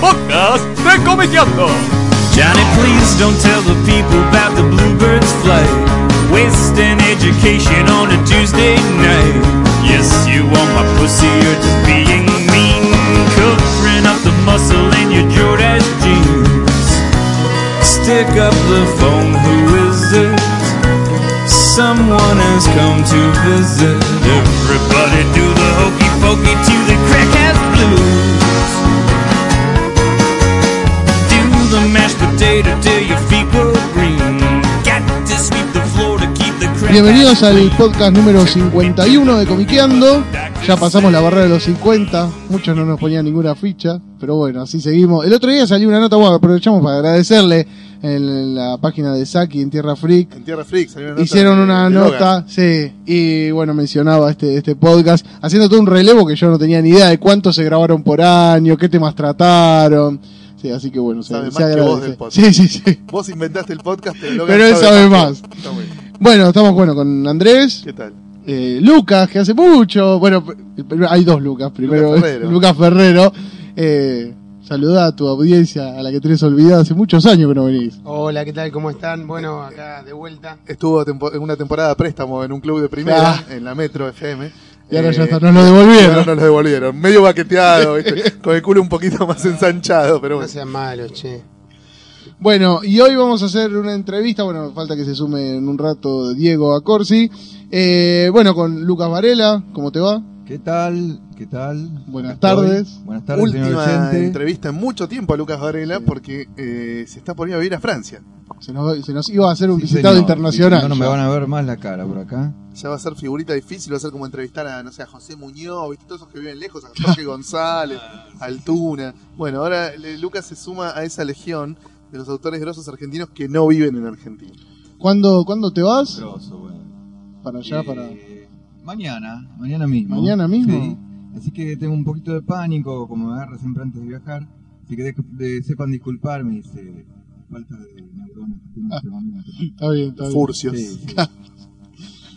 podcast de Comiqueando. Johnny, please don't tell the people about the bluebirds flight. Wasting education on a Tuesday night. Yes, you want my pussy, you're just being mean. Covering up the muscle in your Jordache jeans. Stick up the phone, who is it? Someone has come to visit. Everybody do the hokey pokey to Bienvenidos al podcast número 51 de Comiqueando. Ya pasamos la barrera de los 50. Muchos no nos ponían ninguna ficha. Pero bueno, así seguimos. El otro día salió una nota, bueno, aprovechamos para agradecerle en la página de Saki en Tierra Freak. En Tierra Freak salió una nota Hicieron de- una de nota, Logan. sí, y bueno, mencionaba este, este podcast, haciendo todo un relevo que yo no tenía ni idea de cuántos se grabaron por año, qué temas trataron. Sí, así que bueno, se, Sabe se más que vos del podcast. Sí, sí, sí. Vos inventaste el podcast, pero, Pero él sabe más. Está bueno. Bueno, estamos bueno con Andrés, ¿Qué tal? eh, Lucas, que hace mucho, bueno, hay dos Lucas, primero Lucas Ferrero. Lucas Ferrero. Eh, saluda a tu audiencia, a la que tenés olvidada hace muchos años que no venís. Hola, ¿qué tal? ¿Cómo están? Bueno, acá de vuelta. Estuvo tempo- en una temporada de préstamo en un club de primera, Ah. en la Metro FM. Y ahora Eh, ya está, nos lo devolvieron. No, nos lo devolvieron. Medio baqueteado, ¿viste? con el culo un poquito más ensanchado, pero No bueno. sean malos, che. Bueno, y hoy vamos a hacer una entrevista, bueno, falta que se sume en un rato Diego a Corsi. Eh, bueno, con Lucas Varela, ¿cómo te va? ¿Qué tal? ¿Qué tal? Buenas tardes. Buenas tardes, señor Última oyente. entrevista en mucho tiempo a Lucas Varela porque eh, se está poniendo a vivir a Francia. Se nos, se nos iba a hacer un Sí, visitado señor. internacional. Sí, No, no me ya. van a ver más la cara por acá. Ya va a ser figurita difícil, va a ser como entrevistar a, no sé, a José Muñoz, ¿viste? Todos esos que viven lejos, a Jorge González, a Altuna. Bueno, ahora Lucas se suma a esa legión de los autores grosos argentinos que no viven en Argentina. ¿Cuándo, ¿Cuándo te vas? Grosso, bueno. Para allá, Eh, para... Mañana, mañana mismo. ¿Mañana mismo? Sí. Así que tengo un poquito de pánico, como me agarra siempre antes de viajar. Así que de- de- sepan disculparme, dice, falta de neuronas momento. Está bien, está bien. Furcios. Sí, sí.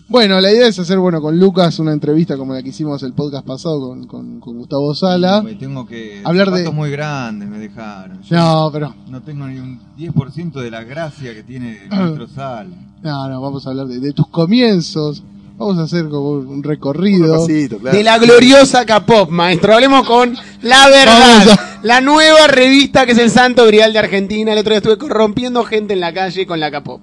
Bueno, la idea es hacer, bueno, con Lucas una entrevista como la que hicimos el podcast pasado con, con, con Gustavo Sala. Me tengo que... Hablar de- muy grandes me dejaron. Yo No, pero... no tengo ni un 10% de la gracia que tiene nuestro sal. No, no, vamos a hablar de, de tus comienzos. Vamos a hacer como un Un recorrido. claro. De la gloriosa K-pop, maestro. Hablemos con la Vamos verdad. a- La nueva revista que es el Santo Grial de Argentina. El otro día estuve corrompiendo gente en la calle con la K-pop.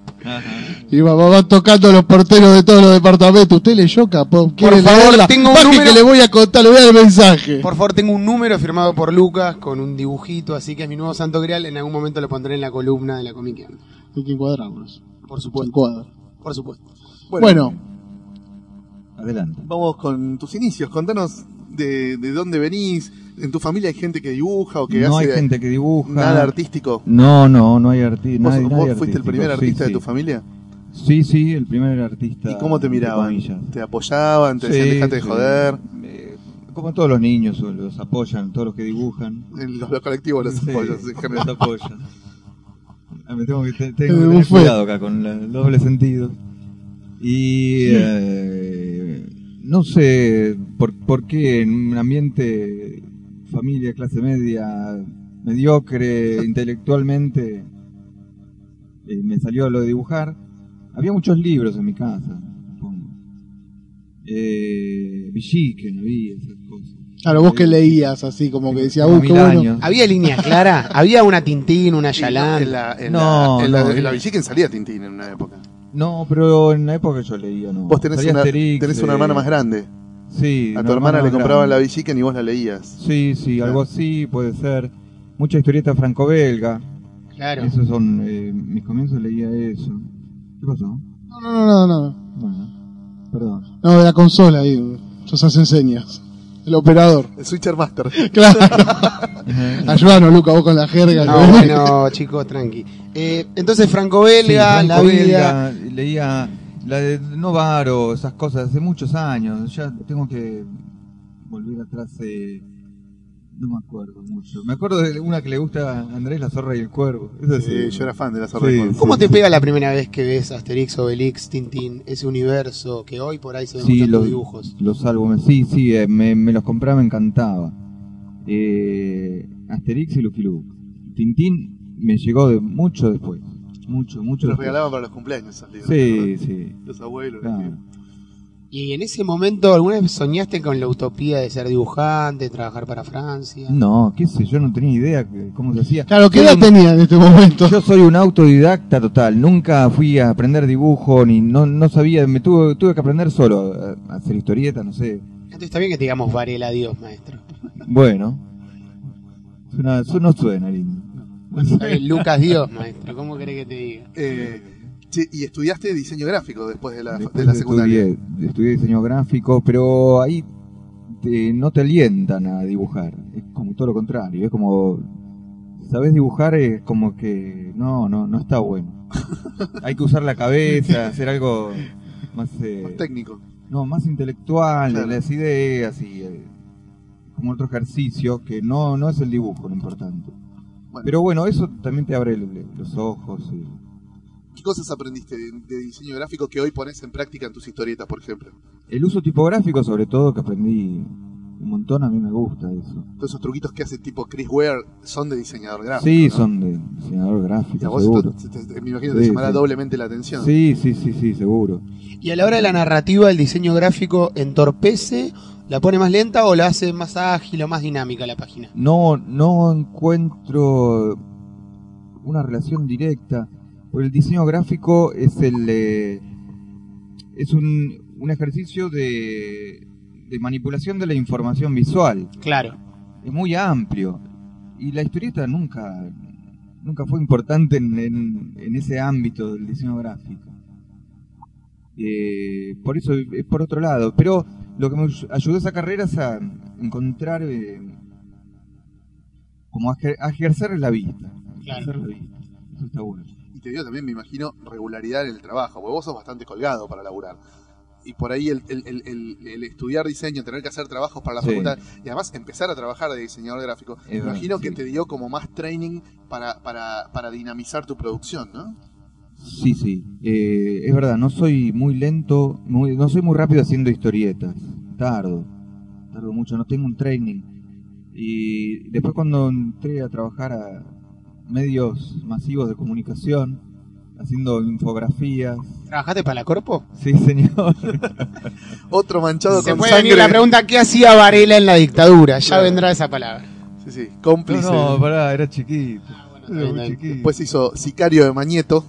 Y va, va- va tocando los porteros de todos los departamentos. ¿Usted leyó Capón? ¿Quiere favor, tengo un Baje número- que le voy a contar, le voy a dar el mensaje. Por favor, tengo un número firmado por Lucas con un dibujito, así que es mi nuevo Santo Grial. En algún momento lo pondré en la columna de la Comic Hay que encuadrarlos. Por supuesto. Por supuesto. Bueno, Adelante. Vamos con tus inicios. Contanos de, de dónde venís. ¿En tu familia hay gente que dibuja o que no hay hace gente que dibuja. nada artístico? No, no, no hay arti ¿Vos, nadie, vos nadie fuiste el primer Sí, artista de sí. tu familia? Sí, sí, el primer artista. ¿Y cómo te miraban? ¿Te apoyaban? ¿Te Sí, decían dejate de joder? Eh, como todos los niños, los apoyan, todos los que dibujan. En los, los colectivos los Sí, apoyos en general. los apoyan. Ah, me tengo que, te- Eh, tengo que un tener fue. cuidado acá con la- el doble sentido. Y eh, no sé por, por qué en un ambiente familia clase media mediocre intelectualmente eh, me salió lo de dibujar. Había muchos libros en mi casa, supongo. Eh, Villiquen había esas cosas. claro, vos que leías así, como que decía, uh, qué bueno. ¿Había línea clara? ¿Había una Tintín, una Yalán? En la, en No, la, en la, no, en la no. Villiquen salía Tintín en una época. No, pero en la época yo leía, ¿no? Vos tenés, una, Asterix, tenés una eh, hermana más grande. Sí. A tu hermana le compraban la. Villiquen y vos la leías. Sí, sí, algo así puede ser. Mucha historieta franco-belga. Claro. Esos son, eh, mis comienzos leía eso. ¿Qué pasó? No, no, no, no, no. Bueno, perdón. No, de la consola ahí. Sos hacen señas. El operador. El Switcher Master. Claro. Ayúdanos, Luca, vos con la jerga. No, bueno, chicos, tranqui. Eh, entonces, franco-belga, Sí, la vida. leía la de Novaro, esas cosas, hace muchos años. Ya tengo que volver atrás. eh, no me acuerdo mucho. Me acuerdo de una que le gusta a Andrés, La Zorra y el Cuervo. Esa Sí, sí. yo era fan de la Zorra Sí, de Cuervo. ¿Cómo te pega la primera vez que ves Asterix, Obelix, Tintín, ese universo que hoy por ahí se ven Sí, los, dibujos? los álbumes, sí, sí, eh, me, me los compraba, me encantaba. Eh, Asterix y Lucky Luke. Tintín me llegó de mucho después. Mucho, mucho Los regalaban para los cumpleaños esos libros. Sí, ¿no? sí. Los abuelos. claro. Y en ese momento, ¿alguna vez soñaste con la utopía de ser dibujante, trabajar para Francia? No, qué sé, yo no tenía idea que- cómo se hacía. Claro, ¿qué edad un- tenía en este momento? Yo soy un autodidacta total, nunca fui a aprender dibujo, ni no, no sabía, me tuve, tuve que aprender solo, a, a hacer historietas, no sé. Entonces está bien que te digamos Varela adiós, maestro. Bueno, suena, eso no suena lindo. Eh, Lucas Dios, maestro. ¿Cómo querés que te diga? Eh, sí, y estudiaste diseño gráfico después de la, Después de la secundaria. estudié, estudié diseño gráfico, pero ahí te- no te alientan a dibujar, es como todo lo contrario, es como, sabes dibujar es como que no, no, no está bueno. Hay que usar la cabeza, hacer algo más... eh, Más técnico. No, más intelectual, Claro. las ideas y eh, como otro ejercicio que no, no es el dibujo lo importante. Bueno. Pero bueno, eso también te abre los ojos. y- ¿Qué cosas aprendiste de, de diseño gráfico que hoy pones en práctica en tus historietas, por ejemplo? El uso tipográfico, sobre todo, que aprendí un montón, a mí me gusta eso. Todos esos truquitos que hace tipo Chris Ware son de diseñador gráfico. Sí, ¿no? son de diseñador Y a gráfico, vos seguro. esto te- te- me imagino que te Sí, llamará sí. doblemente la atención. Sí, sí, sí, sí, seguro. Y a la hora de la narrativa, ¿el diseño gráfico entorpece, la pone más lenta o la hace más ágil o más dinámica la página? No, no encuentro una relación directa. Porque el diseño gráfico es el eh, es un, un ejercicio de, de manipulación de la información visual. Claro. Es muy amplio. Y la historieta nunca nunca fue importante en, en- en ese ámbito del diseño gráfico. Eh, por eso es por otro lado. Pero lo que me ayudó esa carrera es a encontrar eh, como a ejercer la vista. Claro. Ejercer la vista. Eso está bueno. Y te dio también, me imagino, regularidad en el trabajo, porque vos sos bastante colgado para laburar. Y por ahí el, el- el- el- el estudiar diseño, tener que hacer trabajos para la Sí. facultad y además empezar a trabajar de diseñador gráfico, me imagino que te dio como más training para, para, para dinamizar tu producción, ¿no? Sí, sí. Eh, es verdad, no soy muy lento, muy, no soy muy rápido haciendo historietas. Tardo. Tardo mucho, no tengo un training. Y después cuando entré a trabajar a medios masivos de comunicación, haciendo infografías. ¿Trabajaste para la Corpo? Sí, señor. Otro manchado Se con puede sangre. venir la pregunta, ¿qué hacía Varela en la dictadura? Ya Claro. vendrá esa palabra. Sí, sí, cómplice. No, no, pará, era chiquito. Era muy está bien. chiquito. Después hizo Sicario de Mañeto.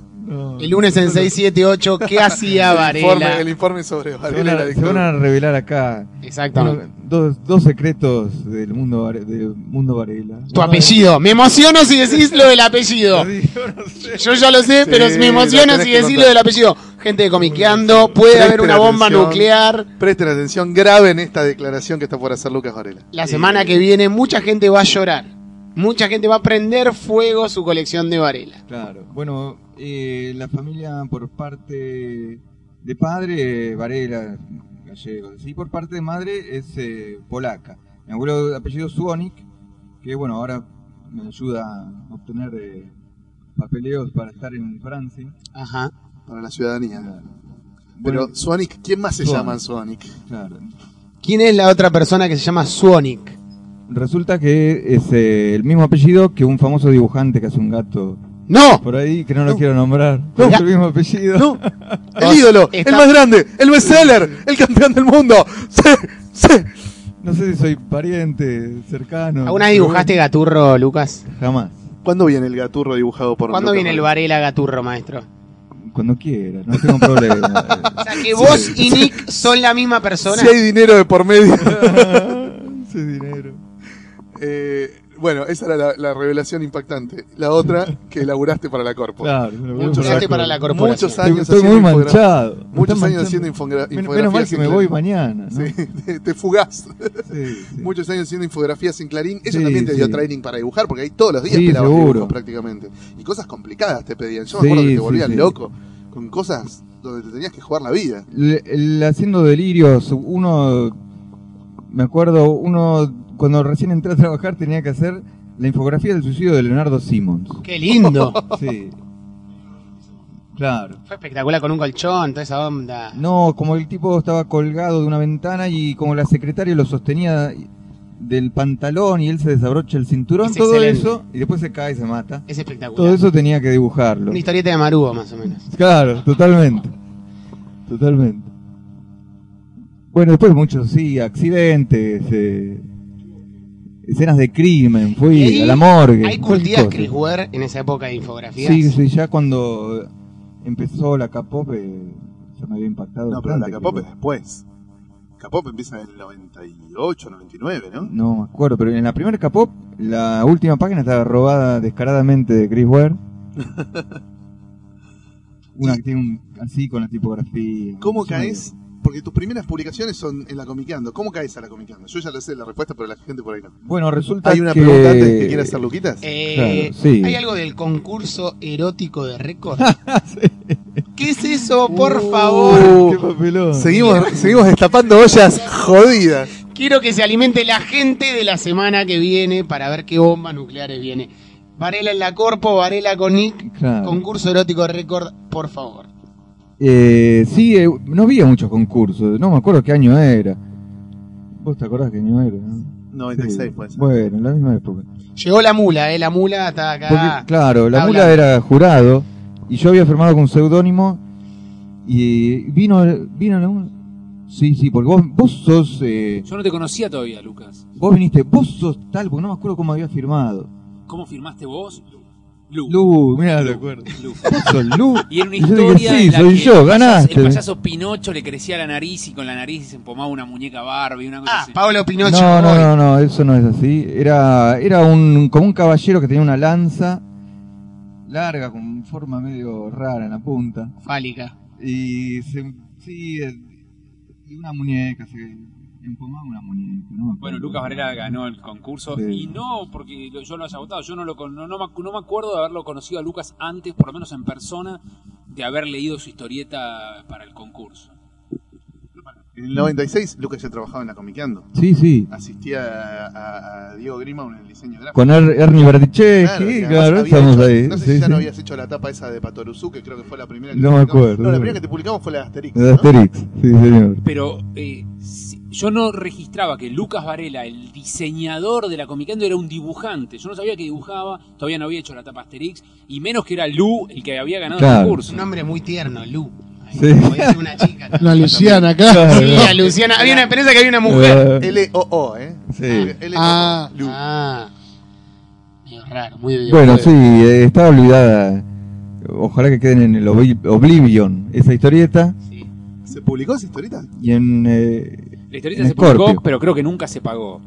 El lunes en 678, ¿qué hacía El informe, Varela? el informe sobre Se van, Varela a, se van a revelar acá Exactamente. uno- dos, dos secretos del mundo, del mundo Varela. Tu apellido. Me emociono si decís lo del apellido. No sé. Yo ya lo sé, Sí, pero me tenés si decís lo del apellido. Gente de Comiqueando, puede Presten haber una bomba atención. nuclear. Presten atención grave en esta declaración que está por hacer Lucas Varela. La semana que viene mucha gente va a llorar. Mucha gente va a prender fuego su colección de Varela. Claro. Bueno, eh, la familia por parte de padre, Varela, gallego. Y por parte de madre es eh, polaca. Mi abuelo de apellido Suonik, que bueno, ahora me ayuda a obtener eh, papeleos para estar en Francia. Ajá. Para la ciudadanía. Claro. Pero Bueno, Sonic, ¿quién más se llama Sonic? claro. ¿Quién es la otra persona que se llama Suonic? Resulta que es eh, el mismo apellido que un famoso dibujante que hace un gato ¡No! por ahí, que no lo quiero nombrar. No. Es el mismo apellido. No, el ídolo, Está- el más grande, el bestseller, el campeón del mundo. Sí, sí. No sé si soy pariente, cercano. ¿Alguna vez dibujaste Gaturro, Lucas? Jamás. ¿Cuándo viene el gaturro dibujado por ¿Cuándo Lucas viene el Varela? Varela Gaturro, maestro? Cuando quiera, no tengo problema. O sea, que vos y Nick son la misma persona. Si hay dinero de por medio. Ese dinero. Eh, bueno, esa era la, la revelación impactante. La otra, que laburaste para la Corpo. Claro, me lo voy Muchos para la corporación. Muchos años Estoy, haciendo muy manchado. Muchos años haciendo manchando. infografías. Menos mal que me voy mañana. ¿no? Sí, te, te fugás. Sí, sí. Muchos años haciendo infografías en Clarín. Eso Sí, también te dio sí. training para dibujar, porque ahí todos los días Sí, te seguro. dibujos prácticamente. Y cosas complicadas te pedían. Yo me acuerdo que te volvían sí. loco con cosas donde te tenías que jugar la vida. El haciendo delirios, uno, me acuerdo, uno cuando recién entré a trabajar tenía que hacer la infografía del suicidio de Leonardo Simmons. ¡Qué lindo! Sí. Claro. Fue espectacular con un colchón, toda esa onda. No, como el tipo estaba colgado de una ventana y como la secretaria lo sostenía, del pantalón y él se desabrocha el cinturón, Es todo excelente. eso, y después se cae y se mata. Es espectacular. Todo eso tenía que dibujarlo. Una historieta de Marugo, más o menos. Claro, totalmente. Totalmente. Bueno, después muchos, sí, accidentes, eh, escenas de crimen, fui ahí a la morgue. Curtidas cosa. Chris Ware en esa época de infografías. Sí, sí, ya cuando empezó la K-pop eh, ya me había impactado. No, pero la bastante, K-pop es creo. después. K-pop empieza en el 98, 99, ¿no? No me acuerdo, pero en la primera K-pop, la última página estaba robada descaradamente de Chris Ware. Una que tiene un, así con la tipografía. ¿Cómo caes? Porque tus primeras publicaciones son en la Comiqueando. ¿Cómo caes a la Comiqueando? Yo ya lo sé la respuesta, pero la gente por ahí no. Bueno, resulta ¿Hay una que... pregunta antes que quiera hacer Luquitas? Eh, Claro, sí. ¿Hay algo del concurso erótico de récord? ¿Qué es eso? Por favor. Uh, ¡Qué papelón! seguimos, seguimos destapando ollas jodidas. Quiero que se alimente la gente de la semana que viene para ver qué bombas nucleares viene. Varela en la Corpo, Varela con Nick, Claro. concurso erótico de récord, por favor. Eh, sí, eh, no había muchos concursos, no me acuerdo qué año era. ¿Vos te acordás qué año era? no? 96 Sí. puede ser. Bueno, en la misma época. Llegó la mula, ¿eh? La mula está acá. Porque, claro, la mula hablando. era jurado y yo había firmado con un seudónimo y vino, vino la mula. Sí, sí, porque vos, vos sos, eh, Yo no te conocía todavía, Lucas. vos viniste, vos sos tal, porque no me acuerdo cómo había firmado. ¿Cómo firmaste vos? Lu. Lu, mira, recuerdo. Lu. Vos sos Lu. Y era una Y yo dije, historia sí, en la soy que yo, el payaso- ganaste. El payaso Pinocho le crecía la nariz y con la nariz se empomaba una muñeca Barbie, una cosa Ah, así. Pablo Pinocho. No, no, no, no, eso no es así. Era, era un, como un caballero que tenía una lanza larga, con forma medio rara en la punta. Fálica. Y se, sí, una muñeca, se una muñeca. no. Bueno, Lucas Varela ganó el concurso Sí. y no porque yo lo haya votado, yo no, lo, no, no me, acu- no me acuerdo de haberlo conocido a Lucas antes, por lo menos en persona, de haber leído su historieta para el concurso. En el 96 Lucas ya trabajaba en la Comiqueando. Sí, sí. Asistía a, a- a Diego Grima en el diseño gráfico. Con Er- Ernie Bertichevsky, Claro, y claro, estamos hecho- ahí. No sé sí, si ya sí. no habías hecho la tapa esa de Patoruzú, que creo que fue la primera que No te me acuerdo. No, la primera que te publicamos fue la de Asterix. De ¿no? Asterix, sí, señor. Pero eh, yo no registraba que Lucas Varela, el diseñador de la Comicando, era un dibujante. Yo no sabía que dibujaba, todavía no había hecho la tapa Asterix, y menos que era Lu el que había ganado Claro. el Es concurso. un nombre muy tierno, Lu. Sí. podía ser una chica. Una Luciana acá. Sí, a Luciana. Había una esperanza que había una mujer. Eh, L-O-O, ¿eh? sí. L-O-O. Ah. Lu. Ah. Medio raro, muy bien. Bueno, sí, eh, estaba olvidada. Ojalá que queden en el Obli- Oblivion esa historieta. ¿Se publicó esa historieta? Y en. eh, La historieta en se publicó, pero creo que nunca se pagó.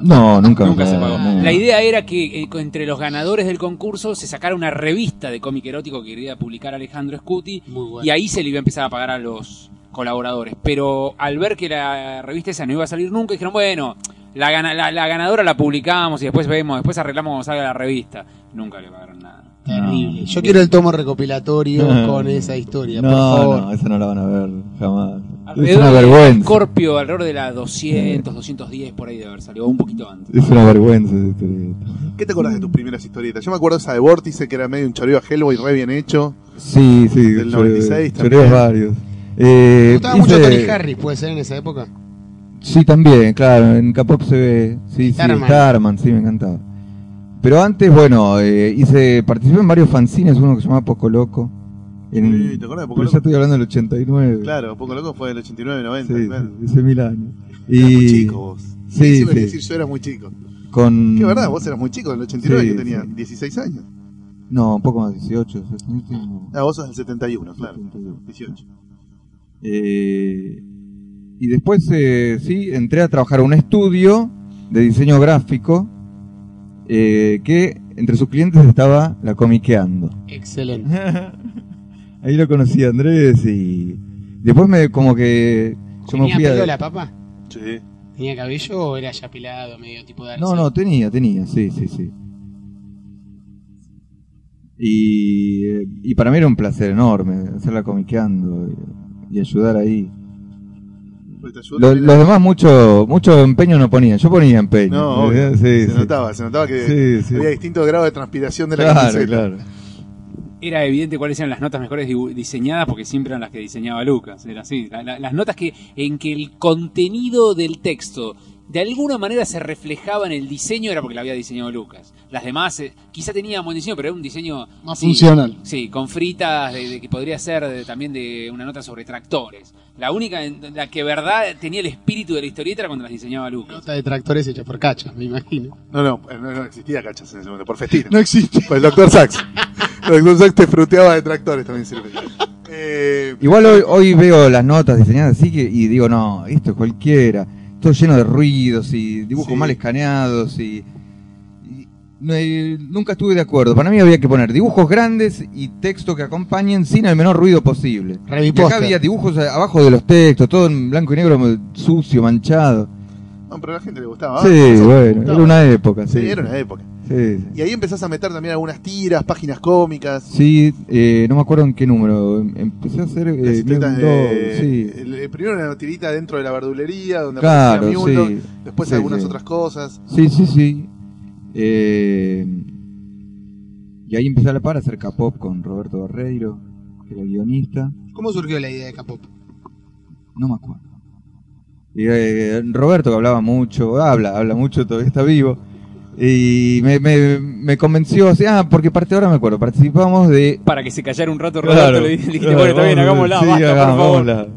No, nunca. Nunca se pagó. no. La idea era que eh, entre los ganadores del concurso se sacara una revista de cómic erótico que quería publicar Alejandro Scuti Muy bueno. y ahí se le iba a empezar a pagar a los colaboradores. Pero al ver que la revista esa no iba a salir nunca, dijeron, bueno, la, gana- la, la ganadora la publicamos y después vemos, después arreglamos cómo salga la revista. Nunca le pagaron nada. Terrible. Yo quiero el tomo recopilatorio No. con esa historia, No, por favor. no, esa no la van a ver jamás. Es Alrededor una de vergüenza. Scorpio, alrededor de la 200, 210 por ahí de haber salido, o un poquito antes. Es una vergüenza esa. ¿Qué te acordás de tus primeras historietas? Yo me acuerdo esa de Vórtice, que era medio un choreo a Hellboy re bien hecho. Sí, sí. Del 96 choreos varios. Me Eh, gustaba hice- mucho Tony Harris, puede ser en esa época. Sí, también, claro, en K-pop se ve. Sí, sí, Starman. Starman, sí, me encantaba. Pero antes, bueno, eh, hice, participé en varios fanzines, uno que se llama Poco Loco. En- Sí, ¿te acordás de Poco pero Loco? ya estoy hablando del 89. Claro, poco loco fue del 89, 90. Sí, claro. hace mil años. Eras muy Y chico vos. Sí, sí. decir yo era muy chico. con... ¿Qué verdad? Vos eras muy chico, en el 89 Sí, que tenía sí. 16 años. No, un poco más, 18. o sea, yo tengo Ah, vos sos del 71, claro. 71. 18. Eh, y después, eh, sí, entré a trabajar a un estudio de diseño gráfico eh, que entre sus clientes estaba la Comiqueando. Excelente. Ahí lo conocí a Andrés y después me como que yo me ¿Tenía fui pelo a... la papa? Sí. ¿Tenía cabello o era ya pelado, medio tipo de No, no, tenía, tenía, sí, sí, sí. Y, eh, y para mí era un placer enorme hacerla comiqueando y, y ayudar ahí. Te ayudó Lo- también los demás mucho mucho empeño no ponían, yo ponía empeño. No, obvio. Sí, se sí. notaba, se notaba que Sí, sí. había distinto grado de transpiración de la Claro, camiseta. claro. Era evidente cuáles eran las notas mejores diseñadas porque siempre eran las que diseñaba Lucas. Era así. La- la- las notas que en que el contenido del texto de alguna manera se reflejaba en el diseño, era porque la había diseñado Lucas. Las demás, eh, quizá tenían buen diseño, pero era un diseño Más sí, funcional. Sí, con fritas, de, de que podría ser de- también de una nota sobre tractores. La única en la que verdad tenía el espíritu de la historieta era cuando las diseñaba Lucas. Nota de tractores hecha por cacha, me imagino. No, no, no, no existía cachas en ese momento, por festina. No existe. Pues el Dr. Sax. El Dr. Sax te fruteaba de tractores, también sirve. Eh, Igual hoy, hoy veo las notas diseñadas así que, y digo, no, esto es cualquiera. Todo lleno de ruidos y dibujos Sí. mal escaneados y, nunca estuve de acuerdo. Para mí había que poner dibujos grandes y texto que acompañen sin el menor ruido posible. Y acá había dibujos a- abajo de los textos, todo en blanco y negro sucio, manchado. no, pero a la gente le gustaba. sí, bueno, gustaba. era una época. Sí, Sí, era una época. Sí. Y ahí empezás a meter también algunas tiras, páginas cómicas. Sí, eh, no me acuerdo en qué número. Empecé a hacer. Eh, sí. el- primero una tirita dentro de la verdulería, donde Claro, Dog, sí. después algunas otras cosas. Sí, sí, sí. Eh, y ahí empecé a la par a hacer K-pop con Roberto Barreiro, que era el guionista. ¿Cómo surgió la idea de K-pop? No me acuerdo. Y, eh, Roberto que hablaba mucho, habla, habla mucho, todavía está vivo. Y me, me, me convenció, o sea, ah, porque parte ahora me acuerdo, participamos de Para que se callara un rato Roberto, le dijiste, claro, bueno, está bien, hagámosla, sí, basta, hagamos, por favor.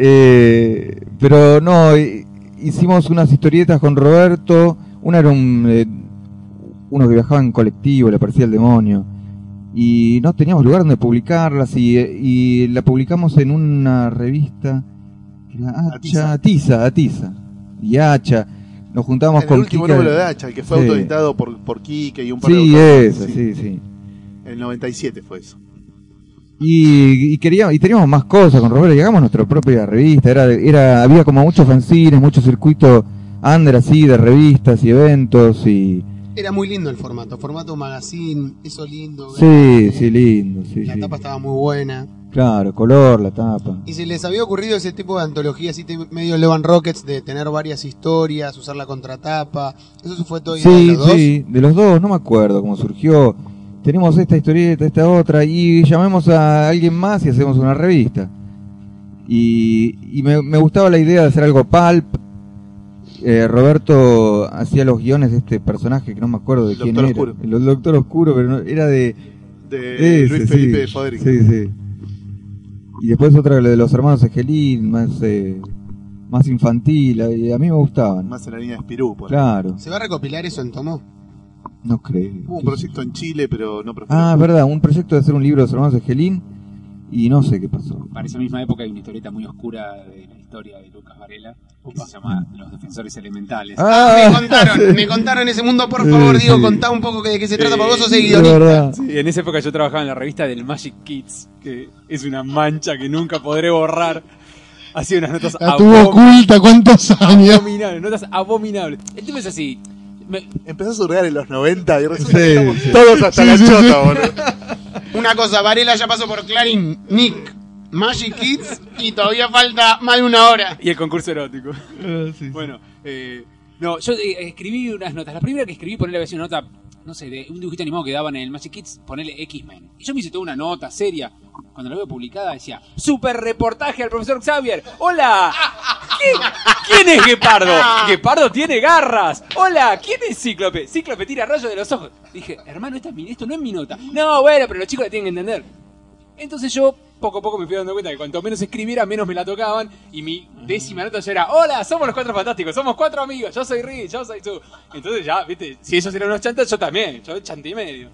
Eh, pero no, eh, hicimos unas historietas con Roberto. Una era un, eh, uno que viajaba en colectivo, le aparecía el demonio. Y no teníamos lugar donde publicarlas y, eh, y la publicamos en una revista. que era Hacha, Atiza. Atiza, Atiza. Y Hacha. Nos juntábamos En con el último Kika- número de Hacha, el que fue Sí. autoeditado por, por Quique y un par Sí, de eso, autores. sí, sí. El 97 fue eso. Y, y queríamos, y teníamos más cosas con Roberto, llegamos a nuestra propia revista, era, era, había como muchos fanzines, mucho circuito under así de revistas y eventos y Era muy lindo el formato, formato magazine, eso lindo. sí, sí, lindo, sí, La sí. tapa estaba muy buena. Claro, color, la tapa. ¿Y se les había ocurrido ese tipo de antología así medio Levan Rockets de tener varias historias, usar la contratapa? ¿Eso fue todo idea de Sí, los dos? sí, de los dos, no me acuerdo cómo surgió. Tenemos esta historieta, esta otra, y llamemos a alguien más y hacemos una revista. Y, y me, me gustaba la idea de hacer algo pulp. Eh, Roberto hacía los guiones de este personaje que no me acuerdo de El quién Doctor era. Oscuro. El Doctor Oscuro, pero no- era de, De ese, Luis Felipe sí. Sí, sí. Y después otra la de los hermanos Egelín, más, eh, más infantil, y a mí me gustaban. Más en la línea de Spirú. por Claro, ¿Se va a recopilar eso en tomo? no creo. Hubo un proyecto en Chile, pero no. Ah, es verdad, un proyecto de hacer un libro de los hermanos Egelín y no sé qué pasó. Para esa misma época hay una historieta muy oscura de la historia de Lucas Varela que se llama Los Defensores Elementales. me contaron, me contaron ese mundo, por Sí, favor, Diego, sí. contá un poco de qué se trata, porque vos sos el De guionista. verdad. Sí, en esa época yo trabajaba en la revista del Magic Kids, que es una mancha que nunca podré borrar. Hacía unas notas La tuvo oculta cuántos años. abominables, notas abominables. El tema es así. me- Empezó a surgar en los 90 y resulta Sí, que estamos sí. todos hasta Sí, la sí, chota, sí. boludo. Una cosa, Varela ya pasó por Clarín, Nick, Magic Kids y todavía falta más de una hora. y el concurso erótico. Bueno, eh, no, yo eh, escribí unas notas. La primera que escribí, ponerle a veces una nota, no sé, de un dibujito animado que daban en el Magic Kids, ponerle X-Men. Y yo me hice toda una nota seria. Cuando la veo publicada decía, super reportaje al profesor Xavier. ¡Hola! ¿Quién, quién es Guepardo? Guepardo tiene garras. ¡Hola! ¿Quién es Cíclope? Cíclope tira rayos de los ojos. Dije, hermano, esta es mi- esto no es mi nota. No, bueno, pero los chicos la tienen que entender. Entonces yo poco a poco me fui dando cuenta que cuanto menos escribiera, menos me la tocaban. Y mi décima nota ya era, hola, somos los cuatro fantásticos, somos cuatro amigos, yo soy Rich, yo soy tú. Entonces ya, viste, si ellos eran unos chantas, yo también, yo chante y medio.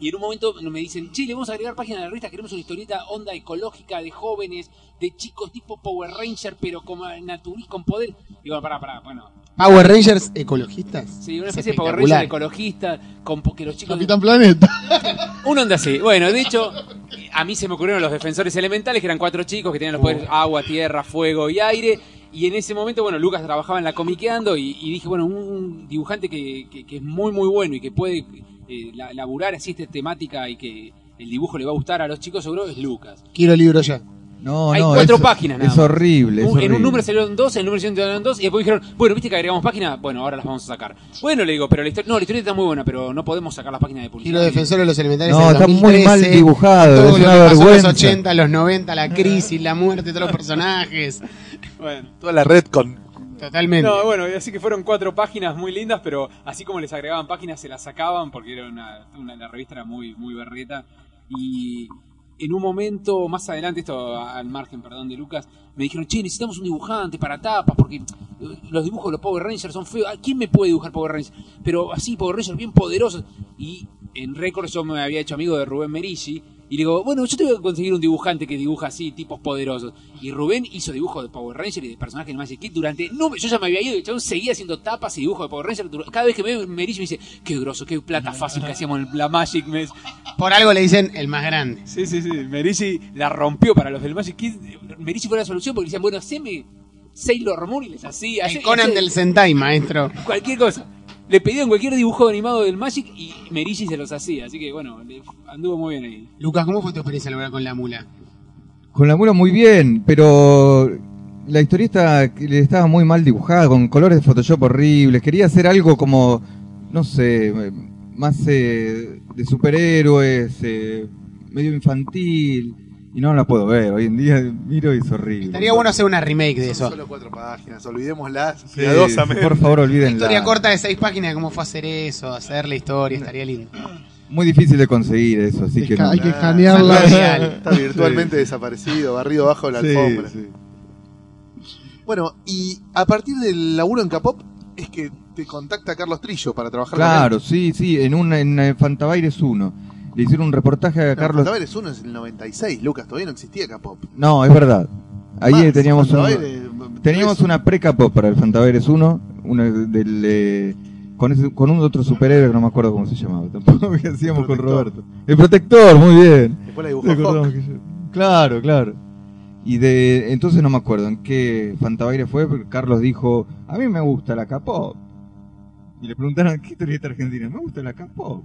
Y en un momento me dicen, che, le vamos a agregar página a la revista, queremos una historieta onda ecológica de jóvenes, de chicos tipo Power Ranger, pero como naturista, con poder. Bueno, pará, pará, bueno. Power Rangers ecologistas. Sí, una Es especie de Power espectacular. Ranger ecologista, con que los chicos... Capitán Planeta. Un onda así. Bueno, de hecho, a mí se me ocurrieron los defensores elementales, que eran cuatro chicos que tenían los poderes agua, tierra, fuego y aire. Y en ese momento, bueno, Lucas trabajaba en la comiqueando y, y dije, bueno, un, dibujante que, que- que es muy, muy bueno y que puede eh, la- laburar así esta temática y que el dibujo le va a gustar a los chicos, seguro es Lucas. Quiero el libro ya. No, Hay no, cuatro es, páginas nada Es horrible, es Un- en un número salieron dos, en el número siguiente salieron dos, y después dijeron, bueno, ¿viste que agregamos página? Bueno, ahora las vamos a sacar. Bueno, le digo, pero la historia, no, la historia está muy buena, pero no podemos sacar las páginas de publicidad. Quiero Defensor de los Elementales. No, está muy 2013, mal dibujado, Todo es lo que una pasó en vergüenza. los 80, los 90, la crisis, la muerte de todos los personajes. Bueno. Toda la red con Totalmente. No, bueno, así que fueron cuatro páginas muy lindas, pero así como les agregaban páginas, se las sacaban porque era una, una- la revista era muy, muy berreta. Y en un momento, más adelante, esto al margen, perdón, de Lucas, me dijeron, che, necesitamos un dibujante para tapas porque eh, los dibujos de los Power Rangers son feos. Ah, ¿Quién me puede dibujar Power Rangers? Pero así, Power Rangers bien poderosos. Y en Record yo me había hecho amigo de Rubén Merigi. Y le digo, bueno, yo te voy a conseguir un dibujante que dibuja así, tipos poderosos. Y Rubén hizo dibujos de Power Ranger y de personajes de Magic Kid durante... No, yo ya me había ido y el chabón seguía haciendo tapas y dibujos de Power Ranger. Cada vez que me me dice, qué grosso, qué plata fácil que hacíamos en la Magic. Me... Por algo le dicen el más grande. Sí, sí, sí. Merigi la rompió para los del Magic Kid. Merigi fue la solución porque decían, bueno, haceme Sailor Moon y les hacía... El Conan del Sentai, maestro. Cualquier cosa. Le pedían cualquier dibujo animado del Magic y Merigi se los hacía. Así que, bueno, le- anduvo muy bien ahí. Lucas, ¿cómo fue tu experiencia laborar con la mula? Con la mula muy bien, pero la historieta le estaba muy mal dibujada, con colores de Photoshop horribles. Quería hacer algo como, no sé, más eh, de superhéroes, eh, medio infantil. Y no la puedo ver, hoy en día miro y es horrible. Estaría bueno hacer una remake de Son eso. solo cuatro páginas, olvidémoslas Sí, cuidadosamente. por favor, Una olvídenla. historia corta de seis páginas de cómo fue hacer eso, hacer la historia, estaría lindo. Muy difícil de conseguir eso, así que no. hay que escanearla. Está virtualmente desaparecido, barrido bajo la Sí, alfombra. sí. Bueno, y a partir del laburo en Capop es que te contacta Carlos Trillo para trabajar Claro, sí, sí, en un en eh, Fantabaires 1. Le hicieron un reportaje a él. Carlos. No, Fantabaires 1 es el 96, Lucas, todavía no existía Capop. No, es verdad. Ahí Más, eh, teníamos un- Fantabaires, teníamos tres- una pre-capo para el Fantaveres 1, una del, eh, con, ese- con un otro superhéroe que no me acuerdo cómo se llamaba tampoco, que hacíamos con. Roberto. El protector, muy bien. Después la dibujó Hawk. Claro, claro. Y de entonces no me acuerdo en qué Fantabaire fue, porque Carlos dijo, a mí me gusta la capó. Y le preguntaron, ¿qué historieta argentina? Me gusta la capó.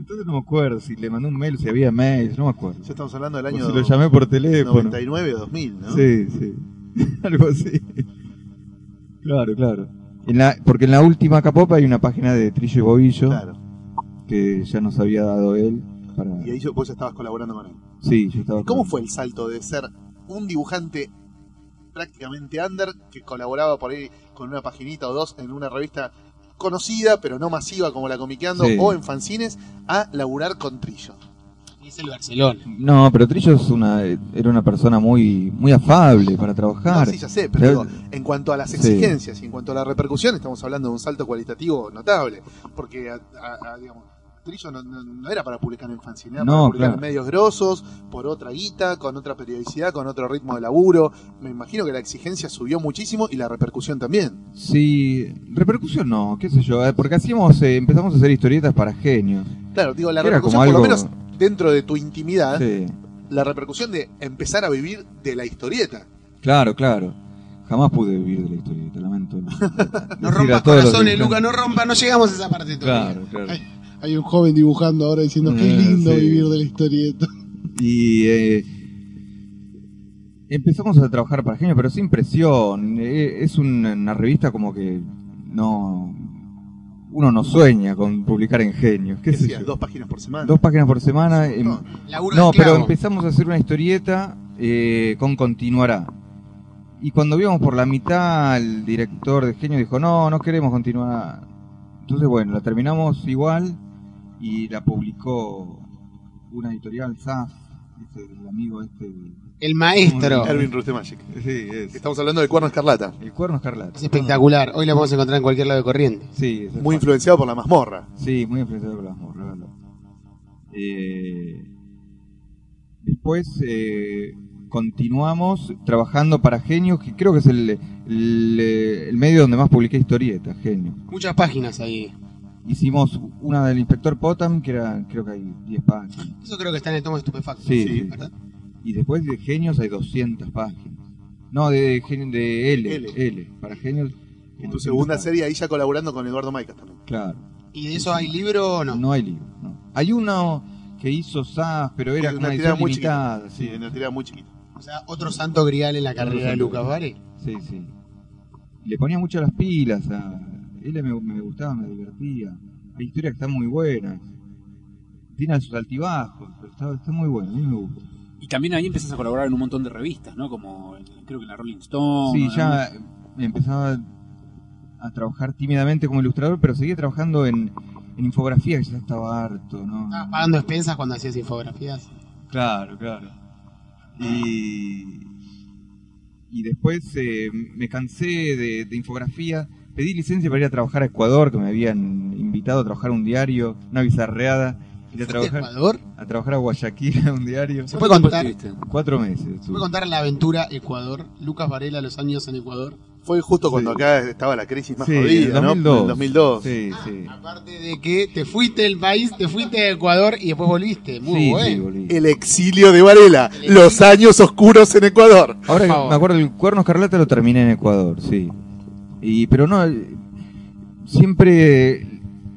Entonces no me acuerdo si le mandó un mail, si había mails, no me acuerdo. Ya estamos hablando del O año si lo llamé por teléfono. 99 o 2000, ¿no? Sí, sí. Algo así. Claro, claro. En la, porque en la última capopa hay una página de Trillo y Bobillo Claro. que ya nos había dado él. Para... Y ahí yo- vos ya estabas colaborando con él. Sí, yo estaba. ¿Y ¿Cómo fue el salto de ser un dibujante prácticamente under que colaboraba por ahí con una paginita o dos en una revista conocida pero no masiva como la Comiqueando Sí. o en fanzines a laburar con Trillo? Y es el Barcelona. No, pero Trillo es una, era una persona muy, muy afable para trabajar. No, sí, ya sé, pero Pero- digo, en cuanto a las Sí. exigencias y en cuanto a la repercusión, estamos hablando de un salto cualitativo notable. Porque, a- a- a, digamos, Trillo no, no- no era para publicar en fanzine, era No, para publicar claro. en medios grosos, por otra guita, con otra periodicidad, con otro ritmo de laburo. Me imagino que la exigencia subió muchísimo y la repercusión también. Sí, repercusión no, qué sé yo, eh, porque hacíamos, eh, empezamos a hacer historietas para genios. Claro, digo, la Era repercusión, como por lo algo- menos dentro de tu intimidad, Sí, la repercusión de empezar a vivir de la historieta. claro, claro. Jamás pude vivir de la historieta, lamento. No rompas corazones. Lucas, no rompas, no llegamos a esa parte todavía. Claro, claro. Ay. Hay un joven dibujando ahora diciendo qué Eh, lindo sí. vivir de la historieta. Y eh, empezamos a trabajar para Genio, pero sin presión. Eh, es una, una revista como que no. Uno no sueña con publicar en Genio. ¿Qué sé yo? dos páginas por semana. Dos páginas por semana. em- No, pero empezamos a hacer una historieta eh, con continuará. Y cuando íbamos por la mitad, el director de Genio dijo, no, no queremos continuar. Entonces, bueno, la terminamos igual y la publicó una editorial, SAF, este, el amigo este. El maestro. Erwin Rustemagic. Sí, es. Estamos hablando del Cuerno Escarlata. El cuerno escarlata. Es espectacular. Hoy la podemos encontrar en cualquier lado de corriente. Sí, es Muy influenciado por la mazmorra. Sí, muy influenciado por las morras, la verdad. Eh, después eh, continuamos trabajando para Genios, que creo que es el, el, el medio donde más publiqué historietas, Genios. Muchas páginas ahí. Hicimos una del Inspector Potam, que era, creo que hay 10 páginas. Eso creo que está en el tomo estupefacto. Sí, sí. ¿verdad? Y después de Genios hay 200 páginas. No, de, de L, L. L. Para Genios. En tu segunda serie ahí ya colaborando con Eduardo Maicas también. Claro. ¿Y de eso hay libro o no? No hay libro. no. Hay uno que hizo SAS, pero era una, una edición muy limitada. Sí, en una tirada muy chiquita. O sea, otro santo grial en la carrera de Lucas. Vare. Sí, sí. Le ponía mucho las pilas a él me, me gustaba, me divertía. Hay historias que están muy buenas. Tienen sus altibajos, pero está, está muy bueno, a mí me gusta. Y también ahí empezás a colaborar en un montón de revistas, ¿no? Como creo que en la Rolling Stone. Sí, ya empezaba a trabajar tímidamente como ilustrador, pero seguía trabajando en, en infografía, que ya estaba harto, ¿no? ¿Estabas pagando expensas cuando hacías infografías? Claro, claro. Y, y después eh, me cansé de, de infografía, pedí licencia para ir a trabajar a Ecuador, que me habían invitado a trabajar a un diario, una bizarreada, ir a ¿Fuiste a trabajar, Ecuador? a trabajar a Guayaquil a un diario. ¿Se puede contar, ¿se? Cuatro meses. estuve. puede contar la aventura Ecuador? Lucas Varela, los años en Ecuador. Fue justo cuando Sí. acá estaba la crisis más Sí, jodida, en ¿no? 2002. En el 2002. Sí, sí. Aparte de que te fuiste del país, te fuiste de Ecuador y después volviste. Muy Sí, sí, bueno. volví. El exilio de Varela, los años oscuros en Ecuador. Ahora me acuerdo, el Cuerno Escarlata lo terminé en Ecuador, sí. Y, pero no, eh, siempre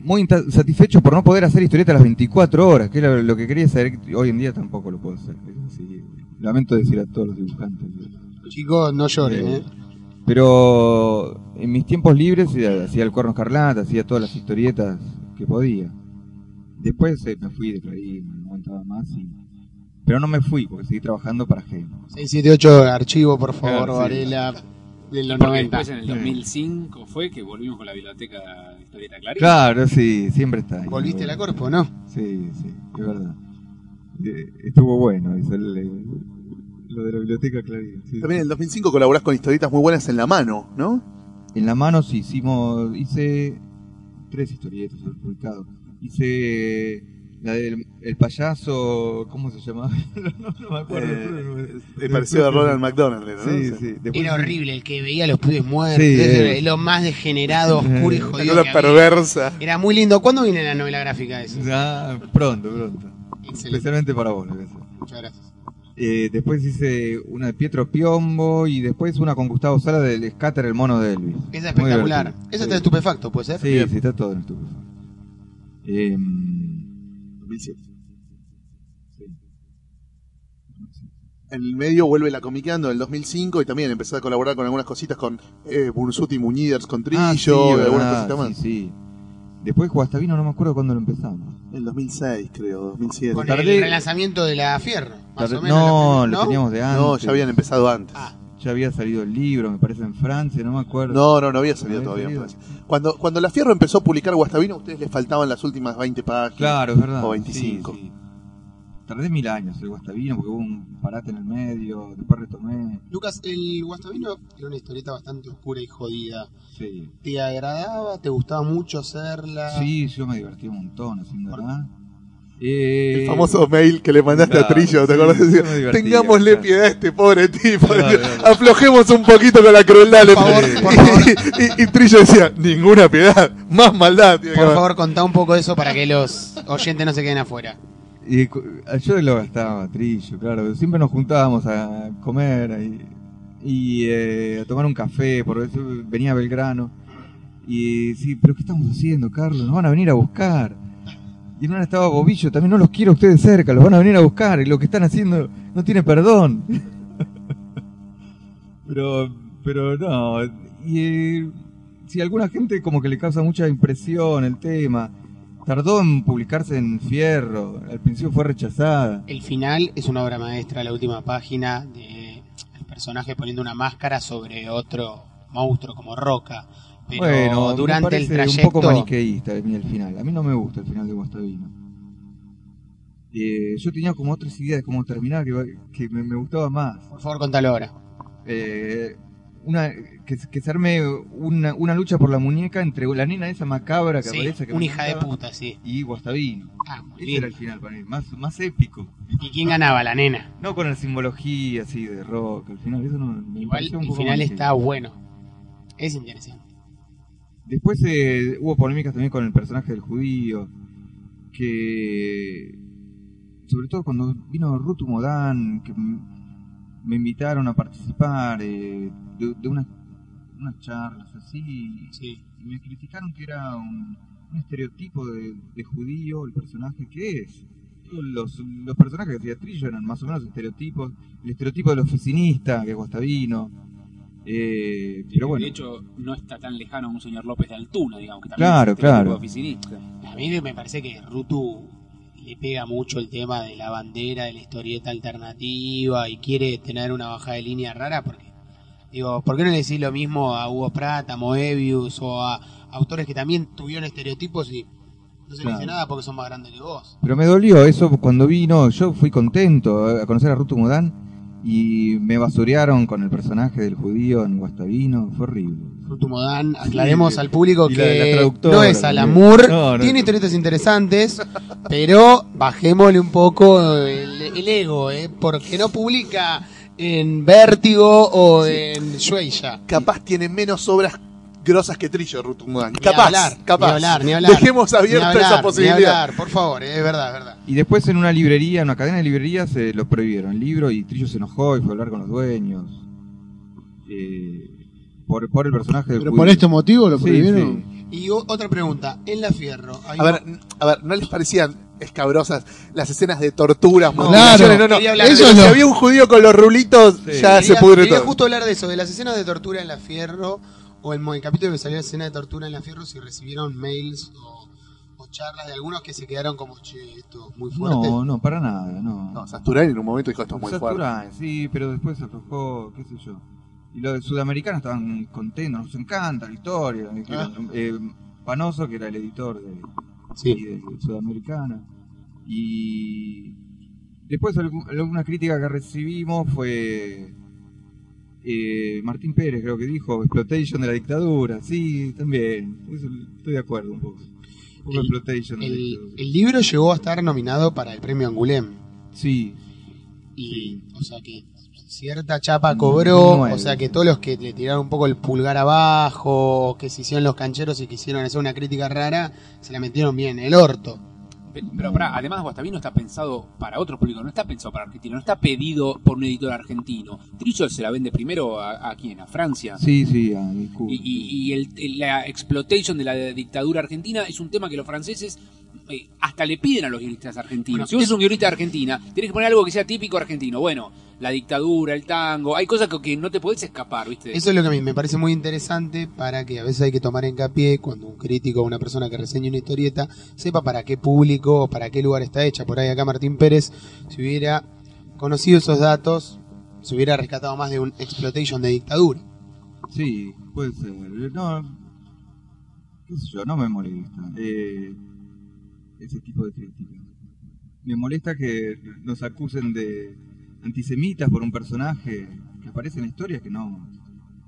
muy satisfecho por no poder hacer historieta a las 24 horas, que era lo que quería hacer. Hoy en día tampoco lo puedo hacer. así. Lamento decir a todos los dibujantes. Chicos, no lloren, Eh, ¿eh? Pero en mis tiempos libres hacía el Cuerno Escarlata, hacía todas las historietas que podía. Después eh, me fui de Clarín, no aguantaba más. Y... Pero no me fui porque seguí trabajando para Gemo. 678 archivo, por favor, Claro, sí. Varela, de los Porque 90. después en el 2005 fue que volvimos con la biblioteca de historieta Clarín. Claro, sí, siempre está ahí. Volviste a la. Corpo, ¿no? Sí, sí, es verdad. Eh, estuvo bueno eso, el- el- lo de la biblioteca Clarín. sí. También en el 2005 colaborás con historietas muy buenas en la mano, ¿no? En la mano sí hicimos, hice tres historietas publicado. Hice la del el payaso, ¿cómo se llamaba? no, no me acuerdo. Eh, el parecido a Ronald McDonald, ¿no? Sí, sí. Después... Era horrible, el que veía a los pibes muertos. Sí. Eh. Lo más degenerado, eh. oscuro y jodido. Una perversa. Era muy lindo. ¿Cuándo viene la novela gráfica eso Ya, pronto, pronto. Excelente. Especialmente para vos, gracias. Muchas gracias. Eh, después hice una de Pietro Piombo y después una con Gustavo Sala del Scatter, el mono de Elvis. Esa es espectacular. Esa está estupefacto, ¿puede ser? Sí, sí, está todo en estupefacto. Em, en el medio vuelve la comiqueando en el 2005 y también empezó a colaborar con algunas cositas con eh, Bursuti Muñiders con Trillo, ah, sí, algunas cositas más. Sí, sí. Después vino, no me acuerdo cuándo lo empezamos. El 2006, creo, 2007. Con el relanzamiento de la Fierro, más Tardé... No, lo, teníamos de antes. No, ya habían empezado antes. Ah. Ya había salido el libro, me parece, en Francia, no me acuerdo. No, no, no había salido ¿No había todavía. en? Francia. Cuando, cuando la Fierro empezó a publicar Guastavino, a ustedes les faltaban las últimas 20 páginas. Claro, es verdad. O 25. Sí, sí. Tardé mil años el Guastavino porque hubo un parate en el medio, después retomé. Lucas, el Guastavino era una historieta bastante oscura y jodida. Sí. ¿Te agradaba? ¿Te gustaba mucho hacerla? Sí, yo me divertí un montón haciéndola. Eh, El famoso mail que le mandaste a Trillo, ¿te sí, me divertía, Tengámosle claro. piedad a este pobre tipo. Claro, claro. Aflojemos un poquito con la crueldad. le- Por favor, y, por favor. y- y Trillo decía, ninguna piedad, más maldad. Por haber". favor, contá un poco de eso para que los oyentes no se queden afuera. Y yo lo gastaba, Trillo, claro. Siempre nos juntábamos a comer y eh, a tomar un café, por eso venía a Belgrano. Y sí, pero ¿qué estamos haciendo, Carlos? Nos van a venir a buscar. Y en una estaba Bobillo, también no los quiero a ustedes cerca, los van a venir a buscar. Y lo que están haciendo no tiene perdón. pero, pero no. Y eh, si a alguna gente como que le causa mucha impresión el tema. Tardó en publicarse en Fierro, al principio fue rechazada. El final es una obra maestra, la última página de personaje poniendo una máscara sobre otro monstruo como Roca. Pero bueno, me durante el parece trayecto. un poco maniqueísta el el final. A mí no me gusta el final de Guastavino. Eh, yo tenía como otras ideas de cómo terminar que, que me, me gustaba más. Por favor, contalo ahora. Eh, una que, que se arme una, una lucha por la muñeca entre la nena esa macabra que Sí, aparece que una me hija de puta, sí. y Guastavino. Ah, Ese bien. era el final para mí, más, más épico. ¿Y quién ganaba? La nena. No con la simbología así de rock, al final eso no me Igual un el poco final está bueno. Es interesante. Después eh, hubo polémicas también con el personaje del judío, que sobre todo cuando vino Rutu Modán, que me invitaron a participar eh, de, de unas, unas charlas así, Sí. y me criticaron que era un, un estereotipo de, de judío el personaje que es. Los, los personajes que hacía Trillo eran más o menos estereotipos, el estereotipo del oficinista, que es Guastavino. Eh, pero bueno, De hecho, no está tan lejano a un señor López de Altuna, digamos, que también Claro, es estereotipo claro. oficinista. A mí me parece que Rutu le pega mucho el tema de la bandera de la historieta alternativa y quiere tener una baja de línea rara porque Digo, ¿por qué no le decís lo mismo a Hugo Pratt, a Moebius o a autores que también tuvieron estereotipos y no se les dice Claro. nada porque son más grandes que vos? Pero me dolió eso cuando vino. Yo fui contento a conocer a Rutu Mudán y me basurearon con el personaje del judío en Guastavino. Fue horrible. Fruto Modán, aclaremos Sí. al público que la traductora no es. Alamur, No, no. tiene historietas interesantes, pero bajémosle un poco el, el ego, ¿eh? porque no publica en Vértigo o en Shueisha. Capaz tiene menos obras grosas que Trillo, Rutumudán. Ni Capaz, hablar, capaz. Ni hablar, ni hablar. Dejemos abierta Ni hablar, esa ni posibilidad. hablar, por favor, eh, es verdad, es verdad. Y después en una librería, en una cadena de librerías, se lo prohibieron el libro y Trillo se enojó y fue a hablar con los dueños. Eh, por, por el personaje del Pero judío. por este motivo lo prohibieron. sí. Y o- otra pregunta, en La Fierro, hay A ver, a ver, ¿no les parecían escabrosas las escenas de torturas, No, claro. no, no. Eso si había un judío con los rulitos, Sí. ya se pudre quería todo. justo hablar de eso, de las escenas de tortura en La Fierro, o el, mo- el capítulo que salió de escena de tortura en La Fierro, si recibieron mails o, o charlas de algunos que se quedaron como, che, esto es muy fuerte. No, no, para nada, no. No, Sasturán en un momento dijo esto es muy fuerte. Saturán, sí, pero después se aflojó, qué sé yo. Y los de Sudamericanos estaban contentos, nos encanta la historia. Ah. eh, Panoso, que era el editor de, Sí. de Sudamericana. Y después algu- alguna crítica que recibimos fue eh, Martín Pérez, creo que dijo, exploitation de la dictadura. Sí, también, eso estoy de acuerdo un poco. Un poco El- exploitation de la El, dictadura. el libro llegó a estar nominado para el premio Angulem. Sí, Y, o sea que cierta chapa cobró, o sea que todos los que le tiraron un poco el pulgar abajo, que se hicieron los cancheros y quisieron hacer una crítica rara, se la metieron bien en el orto. Pe- Pero pará, además Guastavino está pensado para otro público, no está pensado para argentino, no está pedido por un editor argentino. Trillo se la vende primero a, a quién, a Francia. sí, sí, ah, disculpe. Y, y- y el- el- la exploitation de la dictadura argentina es un tema que los franceses eh, hasta le piden a los guionistas argentinos. Bueno, si vos sos un guionista de Argentina, tienes que poner algo que sea típico argentino. Bueno, la dictadura, el tango, hay cosas que, que no te podés escapar, ¿viste? Eso es lo que a mí me parece muy interesante para que a veces hay que tomar hincapié cuando un crítico o una persona que reseña una historieta sepa para qué público o para qué lugar está hecha. Por ahí acá Martín Pérez, si hubiera conocido esos datos, se hubiera rescatado más de un exploitation de dictadura. Sí, puede ser. No, qué sé yo, no me molesta eh, ese tipo de críticas. Me molesta que nos acusen de antisemitas por un personaje que aparece en la historia que no,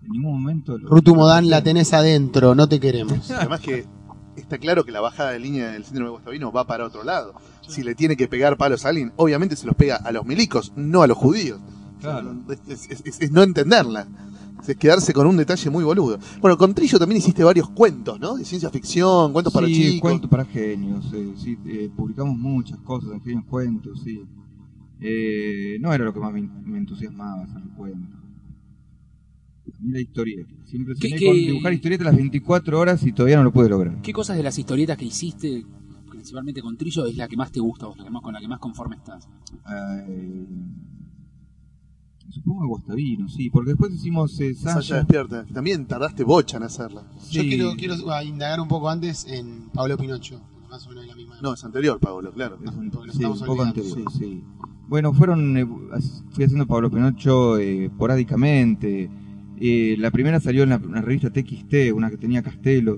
en ningún momento... lo- Rutu Modán, la tenés adentro, no te queremos. Además que está claro que la bajada de línea del síndrome de Guastavino va para otro lado. Si le tiene que pegar palos a alguien, obviamente se los pega a los milicos, no a los judíos. Claro. Es, es- es- es no entenderla. Es quedarse con un detalle muy boludo. Bueno, con Trillo también hiciste varios cuentos, ¿no? De ciencia ficción, cuentos para sí, chicos. cuentos para genios. eh, sí, eh, publicamos muchas cosas en genios cuentos, sí. Eh, no era lo que más me, me entusiasmaba hacer el cuento. A mí la historieta. Siempre ¿Qué- soñé con dibujar historietas las 24 horas y todavía no lo pude lograr. ¿Qué cosas de las historietas que hiciste, principalmente con Trillo, es la que más te gusta, vos, la que más, con la que más conforme estás? Supongo que Guastavino, sí, porque después hicimos eh, Sasha Sasha. despierta. También tardaste bocha en hacerla. Yo Sí. quiero, quiero ah, indagar un poco antes en Pablo Pinocho, más o menos de la misma. No, es anterior, Pablo, claro. Porque nos Sí, estamos un poco olvidando. anterior, sí. Bueno, fueron. eh, as- fui haciendo Pablo Pinocho eh, esporádicamente. Eh, la primera salió en la, una revista TXT, una que tenía Castelo.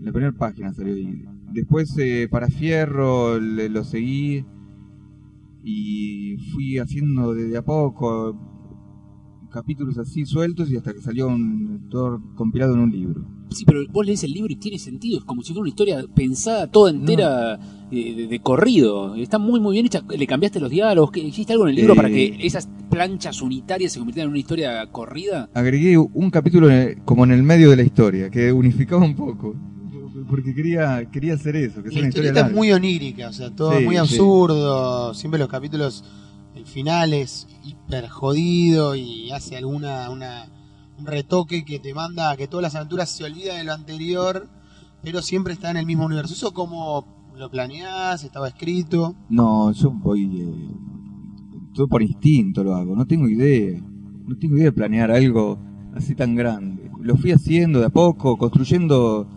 La primera página salió ahí. Después, eh, para Fierro, le- lo seguí. Y fui haciendo de, de a poco capítulos así sueltos y hasta que salió un todo compilado en un libro. Sí, pero vos lees el libro y tiene sentido, es como si fuera una historia pensada toda entera eh, de, de corrido. Está muy muy bien hecha. ¿Le cambiaste los diálogos? ¿Qué- ¿Hiciste algo en el libro Eh. para que esas planchas unitarias se convirtieran en una historia corrida? agregué un capítulo en el- como en el medio de la historia, que unificaba un poco. Porque quería, quería hacer eso, que sea La una historia historieta es larga. muy onírica, o sea, todo Sí, muy sí. absurdo. Siempre los capítulos, el final es hiper jodido y hace alguna una, un retoque que te manda a que todas las aventuras se olviden de lo anterior, pero siempre está en el mismo universo. ¿Eso cómo lo planeás? ¿Estaba escrito? No, yo voy. eh, todo por instinto lo hago, no tengo idea. No tengo idea de planear algo así tan grande. Lo fui haciendo de a poco, construyendo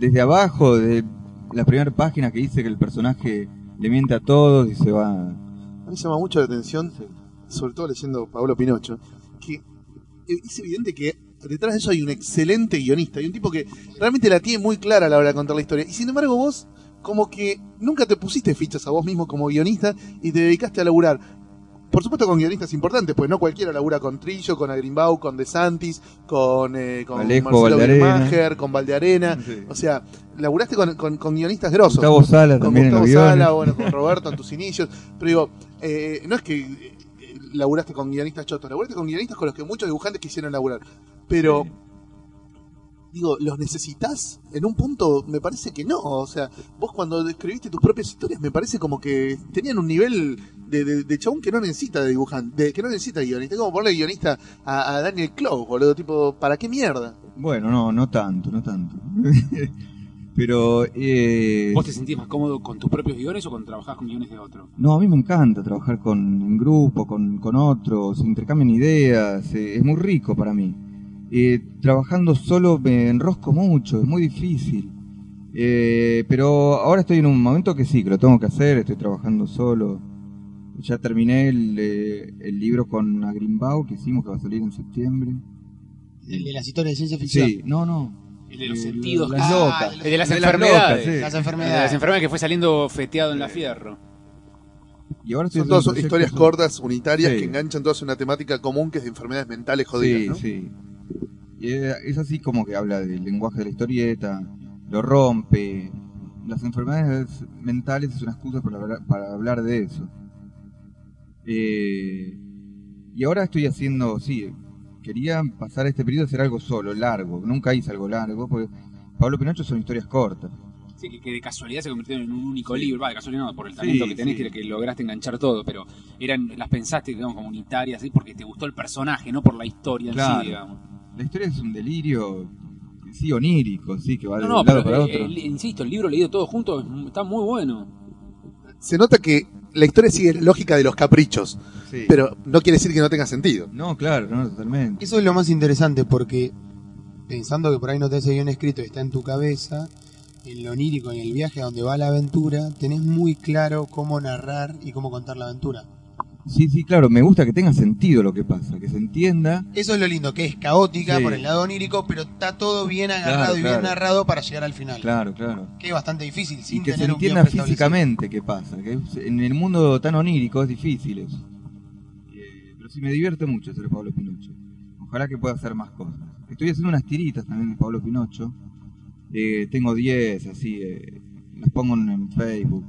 desde abajo, de la primera página que dice que el personaje le miente a todos y se va. A mí me llama mucho la atención, sobre todo leyendo Pablo Pinocho, que es evidente que detrás de eso hay un excelente guionista, hay un tipo que realmente la tiene muy clara a la hora de contar la historia. Y sin embargo vos, como que nunca te pusiste fichas a vos mismo como guionista y te dedicaste a laburar. Por supuesto con guionistas importantes, pues no cualquiera labura con Trillo, con Agrimbau, con De Santis, con, eh, con Alejo Marcelo. Birmacher, con Valdearena. Sí. O sea, laburaste con, con- con guionistas grosos. Gustavo Sala con también en Gustavo los guiones. Sala, bueno, con Roberto en tus inicios. Pero digo, eh, no es que eh, laburaste con guionistas chotos, laburaste con guionistas con los que muchos dibujantes quisieron laburar. Pero, digo, ¿los necesitas? En un punto me parece que no. O sea, vos cuando escribiste tus propias historias me parece como que tenían un nivel de, de, de chabón que no necesita de dibujante, de, que no necesita de guionista. Es como ponerle guionista a, a Daniel Clough, boludo. Tipo, ¿para qué mierda? Bueno, no, no tanto, no tanto. Pero, eh, ¿Vos te sentís más cómodo con tus propios guiones o cuando trabajás con guiones de otro? no, a mí me encanta trabajar con, en grupo, con, con otros, se intercambian ideas, eh, es muy rico para mí. Eh, trabajando solo me enrosco mucho, es muy difícil. Eh, pero ahora estoy en un momento que sí, que lo tengo que hacer, estoy trabajando solo. Ya terminé el, eh, el libro con Agrimbau que hicimos, que va a salir en septiembre. El de las historias de ciencia ficción. Sí, no, no. El de los Eh, sentidos. las Ah, locas. el El de las El de las enfermedades. locas, sí. Las El de las enfermedades. enfermedades que fue saliendo feteado en la fierro. Y ahora estoy Son todas historias cortas, unitarias, Sí. que enganchan todas en una temática común que es de enfermedades mentales jodidas, Sí, ¿no? sí. Y es es así como que habla del lenguaje de la historieta, lo rompe. Las enfermedades mentales es una excusa para hablar de eso. Eh, y ahora estoy haciendo, sí, quería pasar este periodo a hacer algo solo, largo. Nunca hice algo largo, porque Pablo Pinocho son historias cortas. Sí, que, que de casualidad se convirtieron en un único libro. Va, de casualidad no, por el talento Sí, que tenés sí. que, que lograste enganchar todo, pero eran las pensaste digamos, como unitarias, ¿sí? porque te gustó el personaje, no por la historia en Claro. sí, digamos. La historia es un delirio, sí, onírico, sí, que va No, de no, lado pero para eh, otro. el- insisto, el libro leído todo junto es- está muy bueno. Se nota que la historia sigue la lógica de los caprichos, Sí. pero no quiere decir que no tenga sentido. No, claro, no, totalmente. Eso es lo más interesante porque pensando que por ahí no te hace bien escrito y está en tu cabeza, en lo onírico, en el viaje a donde va la aventura, tenés muy claro cómo narrar y cómo contar la aventura. Sí, sí, claro, me gusta que tenga sentido lo que pasa, que se entienda. Eso es lo lindo, que es caótica Sí. por el lado onírico, pero está todo bien agarrado Claro, y bien narrado para llegar al final. Claro, claro. Que es bastante difícil sin Y que se tener entienda físicamente qué pasa. Que en el mundo tan onírico es difícil eso. Eh, pero sí me divierte mucho hacer Pablo Pinocho. Ojalá que pueda hacer más cosas. Estoy haciendo unas tiritas también de Pablo Pinocho. Eh, tengo 10, así. eh, las pongo en, en Facebook.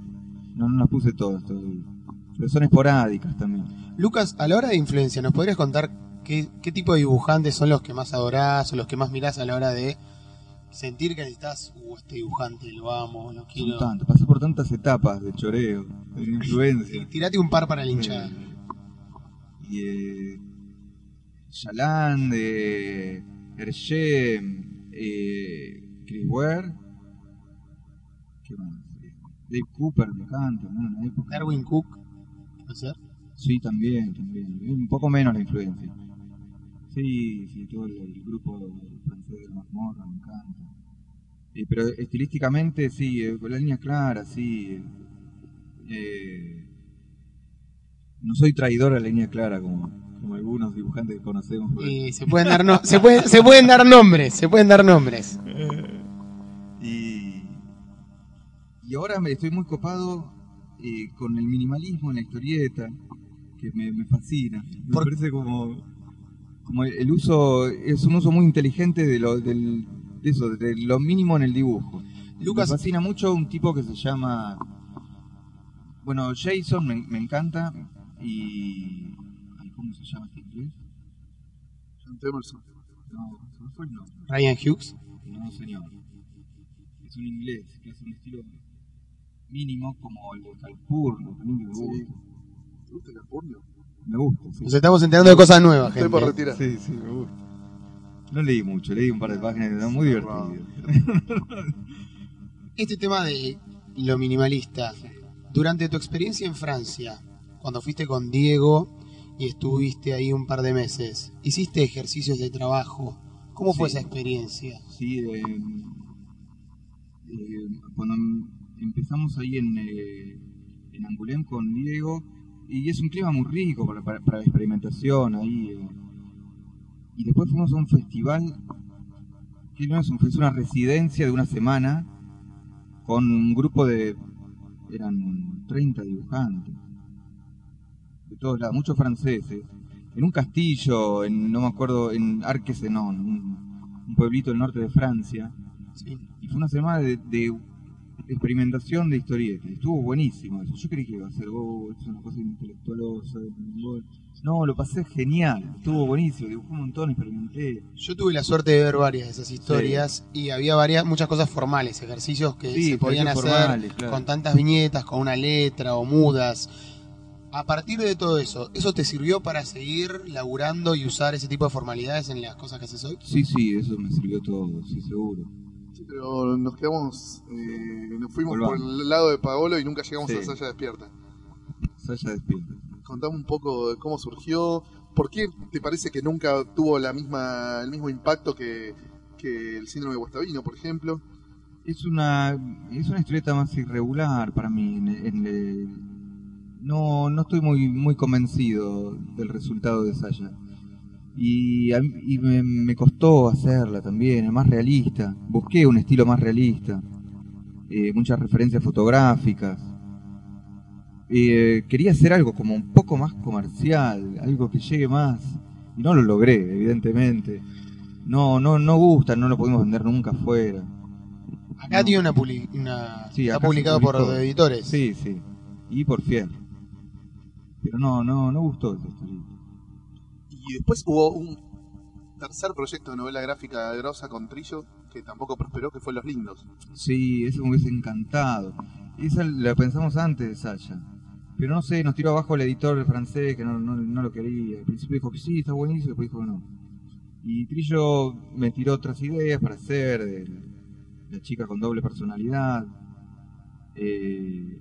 No, no las puse todas todavía. Pero son esporádicas también. Lucas, a la hora de influencia, ¿nos podrías contar qué, qué tipo de dibujantes son los que más adorás o los que más mirás a la hora de sentir que necesitas, uh, este dibujante, lo amo, lo quiero? tantas. Pasé por tantas etapas de choreo, de influencia. Tirate un par para la hinchada. Eh, y eh, Hergé, eh, Chris Ware, ¿qué más? Eh, Dave Cooper me encanta, ¿no? En una época. Darwin Cook, ¿puede ser? Sí, también, también. Un poco menos la influencia. Sí, sí, todo el, el grupo francés de la mazmorra me encanta. Eh, pero estilísticamente, sí, eh, con la línea clara, sí. eh, no soy traidor a la línea clara como, como algunos dibujantes que conocemos. Y se pueden dar no- se pueden, se pueden dar nombres, se pueden dar nombres. Y, y ahora me estoy muy copado eh, con el minimalismo en la historieta, que me, me fascina. Me Por- parece como, como el, el uso, es un uso muy inteligente de lo, del, de eso, de lo mínimo en el dibujo. Lucas- Me fascina mucho un tipo que se llama, bueno, Jason me, me encanta y... ay, ¿Cómo se llama este inglés? John Temerson. No, se me fue el nombre. Ryan Hughes. No, señor. Es un inglés que hace un estilo mínimo como el de Calpurno. mí me gusta. Sí. ¿Te gusta? Me gusta, sí. Nos estamos enterando de cosas nuevas, Estoy gente. por retirar. Sí, sí, me gusta. No leí mucho, leí un par de páginas, era muy divertido. Este tema de lo minimalista, durante tu experiencia en Francia, cuando fuiste con Diego y estuviste ahí un par de meses, hiciste ejercicios de trabajo. ¿Cómo fue Sí. esa experiencia? Sí, eh, eh, cuando empezamos ahí en, eh, en Angoulême con Diego, y es un clima muy rico para, para- para la experimentación ahí. eh. Y después fuimos a un festival, que no es un es una residencia de una semana, con un grupo de, eran 30 dibujantes, de todos lados, muchos franceses, en un castillo, en, no me acuerdo, en Arquesenon, un, un pueblito del norte de Francia. Sí. Y fue una semana de, de experimentación de historietas. y Estuvo buenísimo eso. Yo creí que iba a ser, oh, es una cosa intelectualosa. oh". No, lo pasé genial. Estuvo buenísimo. Dibujé un montón, experimenté. Yo tuve la suerte de ver varias de esas historias y había varias, muchas cosas formales, ejercicios que Sí, se podían hacer ejercicios formales, claro. con tantas viñetas, con una letra o mudas. A partir de todo eso, ¿eso te sirvió para seguir laburando y usar ese tipo de formalidades en las cosas que haces hoy? Sí, sí, eso me sirvió todo, sí, seguro. Pero nos quedamos, eh, nos fuimos Volvamos. por el lado de Paolo y nunca llegamos Sí. a Saya Despierta. Saya despierta. Contame un poco de cómo surgió, por qué te parece que nunca tuvo la misma, el mismo impacto que, que el síndrome de Guastavino, por ejemplo. Es una, es una historieta más irregular para mí. en- en el- no, no estoy muy, muy convencido del resultado de Saya. Y, a y me, me costó hacerla también, más realista. Busqué un estilo más realista. eh, muchas referencias fotográficas. Eh, quería hacer algo como un poco más comercial, algo que llegue más. Y no lo logré, evidentemente. No, no, no gusta, no lo pudimos vender nunca afuera. Acá No. tiene una, publi- una Sí, está publicado por publicó. editores. Sí, sí. Y por fiel. Pero no, no, no gustó esa historia. Y después hubo un tercer proyecto de novela gráfica grosa con Trillo que tampoco prosperó, que fue Los Lindos. Sí, eso me hubiese encantado. Esa la pensamos antes de Saya. Pero no sé, nos tiró abajo el editor francés que no, no, no lo quería. Al principio dijo que sí, está buenísimo, después dijo que no. Y Trillo me tiró otras ideas para hacer, de la chica con doble personalidad. Eh,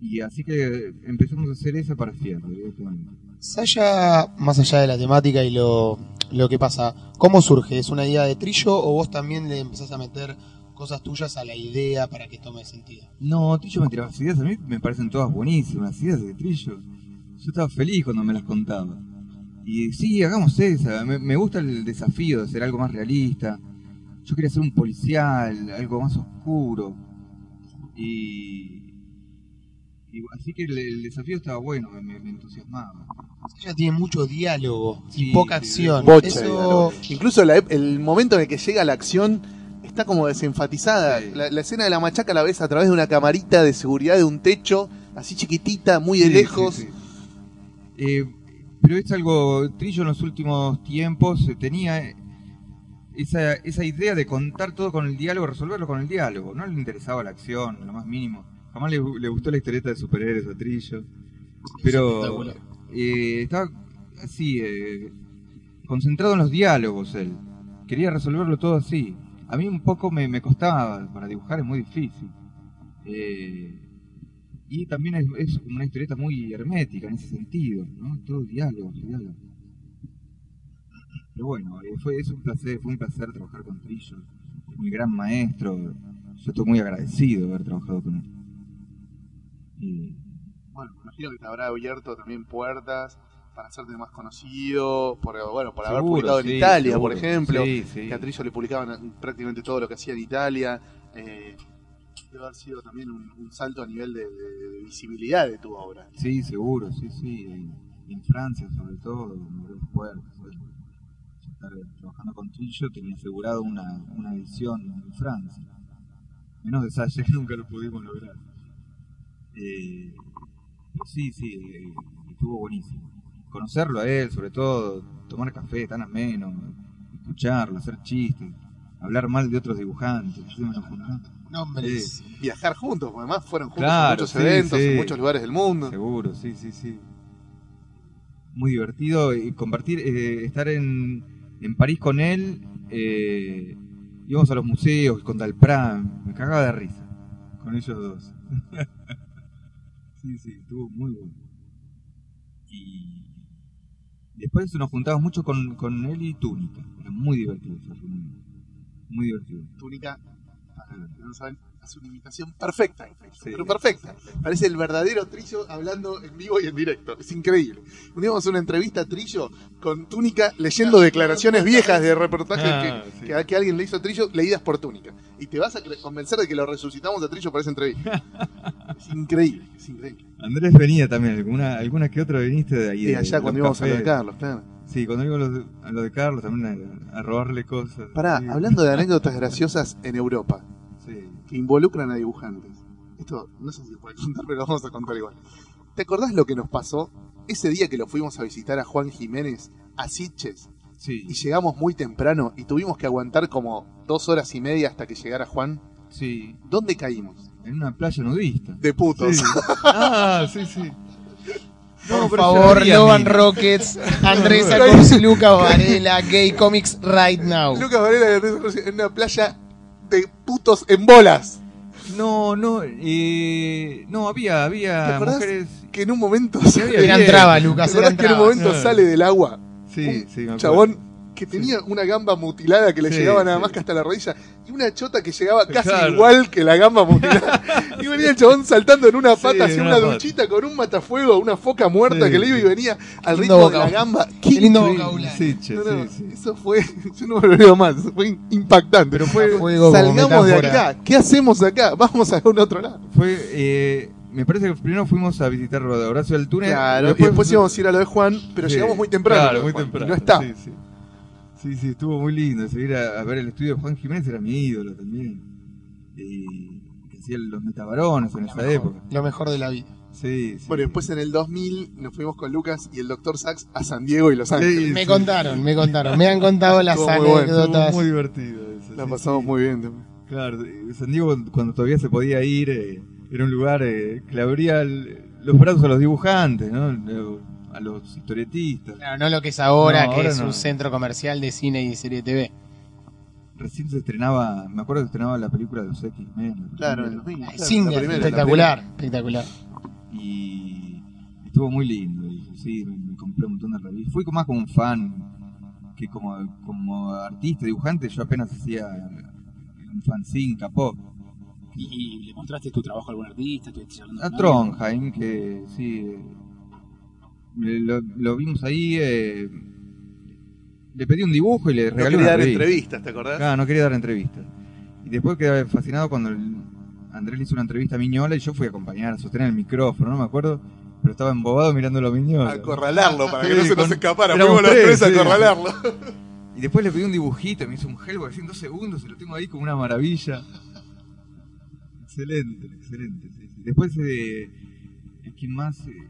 y así que empezamos a hacer esa para Fierro, directamente. Saya, más allá de la temática y lo, lo que pasa, ¿cómo surge? ¿Es una idea de Trillo o vos también le empezás a meter cosas tuyas a la idea para que tome sentido? No, Trillo me tiraba las ideas, a mí me parecen todas buenísimas, ideas de Trillo. Yo estaba feliz cuando me las contaba. Y sí, hagamos esa, me, me gusta el desafío de hacer algo más realista. Yo quería hacer un policial, algo más oscuro. Y, y así que el, el desafío estaba bueno, me, entusiasmaba. Ella tiene mucho diálogo Sí, y poca sí, acción. Bocha Eso. Incluso la ep- el momento en el que llega la acción está como desenfatizada. Sí. La, la escena de la machaca la ves a través de una camarita de seguridad de un techo, así chiquitita, muy de Sí, lejos. sí, sí. Eh, pero es algo, Trillo en los últimos tiempos tenía esa, esa idea de contar todo con el diálogo, resolverlo con el diálogo. No le interesaba la acción, lo más mínimo. Jamás le, le gustó la historieta de superhéroes a Trillo. Pero eh, estaba así, eh, concentrado en los diálogos él. Quería resolverlo todo así. A mí un poco me, me costaba, para dibujar es muy difícil. Eh, y también es, es una historieta muy hermética en ese sentido, ¿no? Todo diálogo, diálogo. Pero bueno, fue, es un placer, fue un placer trabajar con Trillo, mi gran maestro. Yo estoy muy agradecido de haber trabajado con él. Y, Bueno, imagino que te habrá abierto también puertas para hacerte más conocido, por, bueno, por haber publicado en Italia, por ejemplo. Sí, sí. Que a Trillo le publicaban prácticamente todo lo que hacía en Italia. Eh, debe haber sido también un, un salto a nivel de, de- de visibilidad de tu obra. Sí, seguro, sí, sí. En, en Francia, sobre todo, me abrió puertas. estar trabajando con Trillo tenía asegurado una, una edición en Francia. Menos de nunca lo pudimos lograr. Eh, sí, sí, eh, estuvo buenísimo. Conocerlo a él, sobre todo, tomar café tan ameno, escucharlo, hacer chistes, hablar mal de otros dibujantes. Viajar juntos, porque además fueron juntos Claro, a muchos sí, eventos, sí. en muchos lugares del mundo. Seguro, sí, sí, sí. Muy divertido y compartir, eh, estar en, en París con él. Eh, íbamos a los museos con Dalpran, me cagaba de risa con ellos dos. sí, sí, estuvo muy bueno. Y después nos juntábamos mucho con, con él y Túnica, era muy divertido esa reunión. Muy divertido. Túnica, para los que no saben, hace una imitación perfecta. Sí. Pero perfecta. Parece el verdadero Trillo hablando en vivo y en directo. Es increíble. Un día vamos a una entrevista a Trillo con Túnica leyendo declaraciones viejas de reportajes Ah, que, sí. que, que alguien le hizo a Trillo leídas por Túnica. Y te vas a convencer de que lo resucitamos a Trillo para esa entrevista. es increíble, es increíble. Andrés venía también, alguna, alguna que otra viniste de ahí. De allá cuando íbamos a lo de. Carlos, claro. Sí, cuando íbamos a lo de, a lo de Carlos también a, a robarle cosas. Pará, Sí. hablando de anécdotas graciosas en Europa. Sí. Que involucran a dibujantes. Esto no sé si se puede contar, pero lo vamos a contar igual. ¿Te acordás lo que nos pasó ese día que lo fuimos a visitar a Juan Jiménez a Sitges Sí, y llegamos muy temprano y tuvimos que aguantar como dos horas y media hasta que llegara Juan? sí, ¿Dónde caímos? en una playa nudista. De putos. Sí. Ah, sí, sí. Por pero favor, mina. Rockets, Andrés y Lucas Varela, Gay Comics Right Now. Lucas Varela y Andrés Rossi en una playa de putos en bolas. No, no, eh, no, había, ¿Te había mujeres. Que en un momento había sale, Eran bien. trabas, ¿te Lucas, acordás que en un momento Ah. sale del agua Sí, un sí, me acuerdo. chabón que tenía una gamba mutilada que le Sí, llegaba nada sí. más que hasta la rodilla y una chota que llegaba casi Claro. igual que la gamba mutilada y venía el chabón saltando en una Sí, pata hacia una duchita con un matafuego una foca muerta Sí, que le iba y venía al ritmo de la gamba Qué lindo No, no, sí, sí. eso fue yo no me lo olvido más eso fue impactante Pero fue, Fuego salgamos de acá ¿qué hacemos acá? vamos a un otro lado fue eh, me parece que primero fuimos a visitar Horacio del Túnel. claro y después íbamos a ir a lo de Juan pero Sí, llegamos muy temprano Claro, muy temprano. no está Sí, sí. Estuvo muy lindo. Seguir a, a ver el estudio de Juan Jiménez era mi ídolo también. Y que hacía los metabarones en esa época. Lo mejor de la vida. Sí, sí. Bueno, después en el 2000 nos fuimos con Lucas y el Dr. Sachs a San Diego y Los Ángeles. Sí, Me sí. contaron, me contaron. Me han contado las Estuvo muy bueno, anécdotas. muy divertido eso. La sí, pasamos sí. muy bien también. Claro, eh, San Diego cuando todavía se podía ir, eh, era un lugar eh, que le abría el- los brazos a los dibujantes, ¿no? Los historietistas. Claro, no lo que es ahora, No, que ahora es no. un centro comercial de cine y serie TV. Recién se estrenaba, me acuerdo que se estrenaba la película de los X-Men. la Claro, el primera. 2000. claro, Singer, la primera, la espectacular, espectacular. y estuvo muy lindo. Y sí, me, me compré un montón de revistas. Fui más como un fan que como, como artista, dibujante, yo apenas hacía un fanzine capó. ¿Y, y le mostraste tu trabajo a algún artista? ¿Estuviste charlando A Trondheim, que sí, lo, lo vimos ahí. eh, le pedí un dibujo y le No regalé quería una dar revista. entrevistas, ¿te acordás? Claro, no quería dar entrevistas. Y después quedé fascinado cuando el- Andrés le hizo una entrevista a Miñola y yo fui a acompañar, a sostener el micrófono, no me acuerdo, pero estaba embobado mirándolo a Miñola. A acorralarlo para que Sí, no se nos con- escapara. éramos Fuimos los tres, a sí. acorralarlo. Y después le pedí un dibujito, me hizo un Hellboy así en dos segundos y lo tengo ahí como una maravilla. Excelente, excelente. Después, eh, ¿quién más? Eh,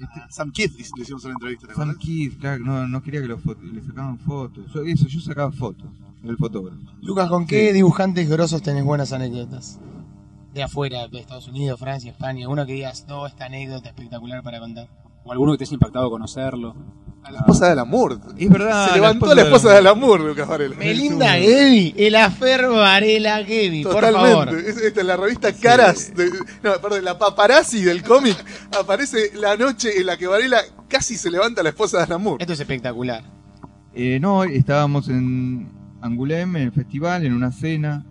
este- Sam Kidd le hicimos una entrevista, ¿te Sam? Kidd, claro, no, no quería que lo fo- le sacaban fotos. Yo, eso, yo sacaba fotos, el fotógrafo. Lucas, ¿con qué dibujantes grosos tenés buenas anécdotas? De afuera, de Estados Unidos, Francia, España. Uno que digas, no, esta anécdota espectacular para contar. O alguno que te haya impactado conocerlo. A la esposa de Alamur. Es verdad. Se levantó la esposa de Alamur, Lucas Varela. Melinda Gevi, el afer Varela Gevi, por favor. Totalmente. Es- Esta es la revista Caras. De, no, perdón, la paparazzi del cómic. Aparece la noche en la que Varela casi se levanta la esposa de Alamur. Esto es espectacular. Eh, no, estábamos en Angoulême, en el festival, en una cena.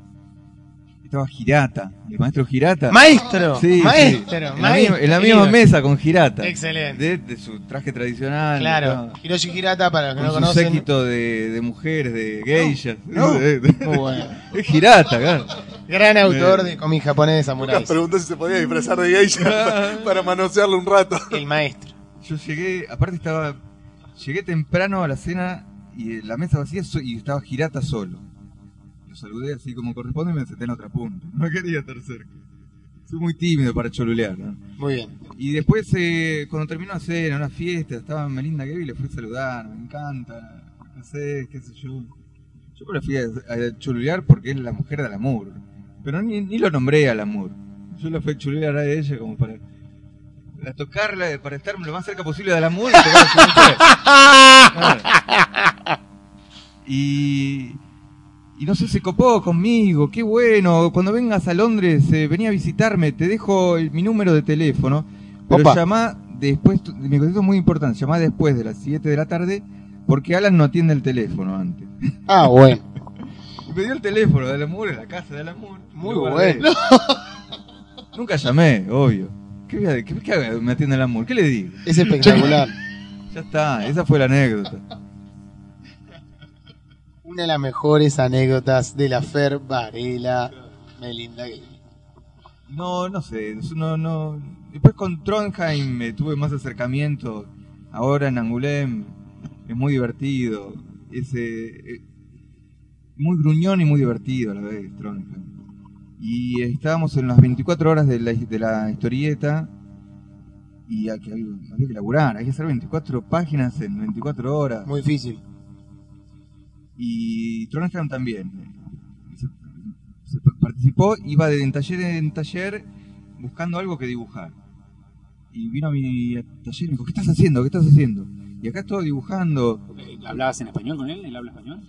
Estaba Girata, el maestro Girata. Maestro, Sí, sí. maestro, En la, maestro. misma, en la misma mesa con Girata. Excelente. De, de su traje tradicional. Claro, ¿no? Hiroshi Hirata, para los que Con no su conocen. séquito de, de mujeres, de geishas. No, muy bueno. Es Girata, claro. Gran autor de cómic japonés de preguntó si se podía disfrazar de geisha para, manosearlo un rato. El maestro. Yo llegué, aparte estaba. Llegué temprano a la cena y la mesa vacía y estaba Girata solo. Lo saludé así como corresponde y me senté en otra punta. No quería estar cerca. Soy muy tímido para cholulear, ¿no? Muy bien. Y después, eh, cuando terminó la cena, una fiesta, estaba Melinda Gay y le fui a saludar, me encanta, no sé, qué sé yo. Yo le fui a, a cholulear porque es la mujer del amor. Pero ni, ni lo nombré al amor. Yo la fui a cholulear a ella como para, para tocarla, para estar lo más cerca posible del amor y tocar a su mujer. Claro. Y, y no sé, se copó conmigo, qué bueno. Cuando vengas a Londres, eh, vení a visitarme, te dejo el- mi número de teléfono. Pero Opa. llamá después, mi consejo es muy importante, llamá después de las 7 de la tarde, porque Alan no atiende el teléfono antes. Ah, bueno. Me dio el teléfono de Alamur en la casa de Alamur. Muy bueno. Nunca llamé, obvio. ¿Qué, voy a- qué, qué hago? me atiende Alamur? ¿Qué le digo? Es espectacular. Ya está, esa fue la anécdota. Una de las mejores anécdotas de la Fer Varela, Melinda Gay. No, no sé, no, no. Después con Trondheim me tuve más acercamiento. Ahora en Angoulême es muy divertido. Es eh, eh, muy gruñón y muy divertido a la vez, Trondheim. Y estábamos en las 24 horas de la, de la historieta y hay que, había que laburar, hay que hacer 24 páginas en 24 horas. Muy difícil. Y Trondheim también. Se, se participó, iba de taller en taller buscando algo que dibujar. Y vino a mi taller y me dijo, ¿qué estás haciendo? ¿Qué estás haciendo? Y acá estoy dibujando. ¿Hablabas en español con él? ¿Él habla español?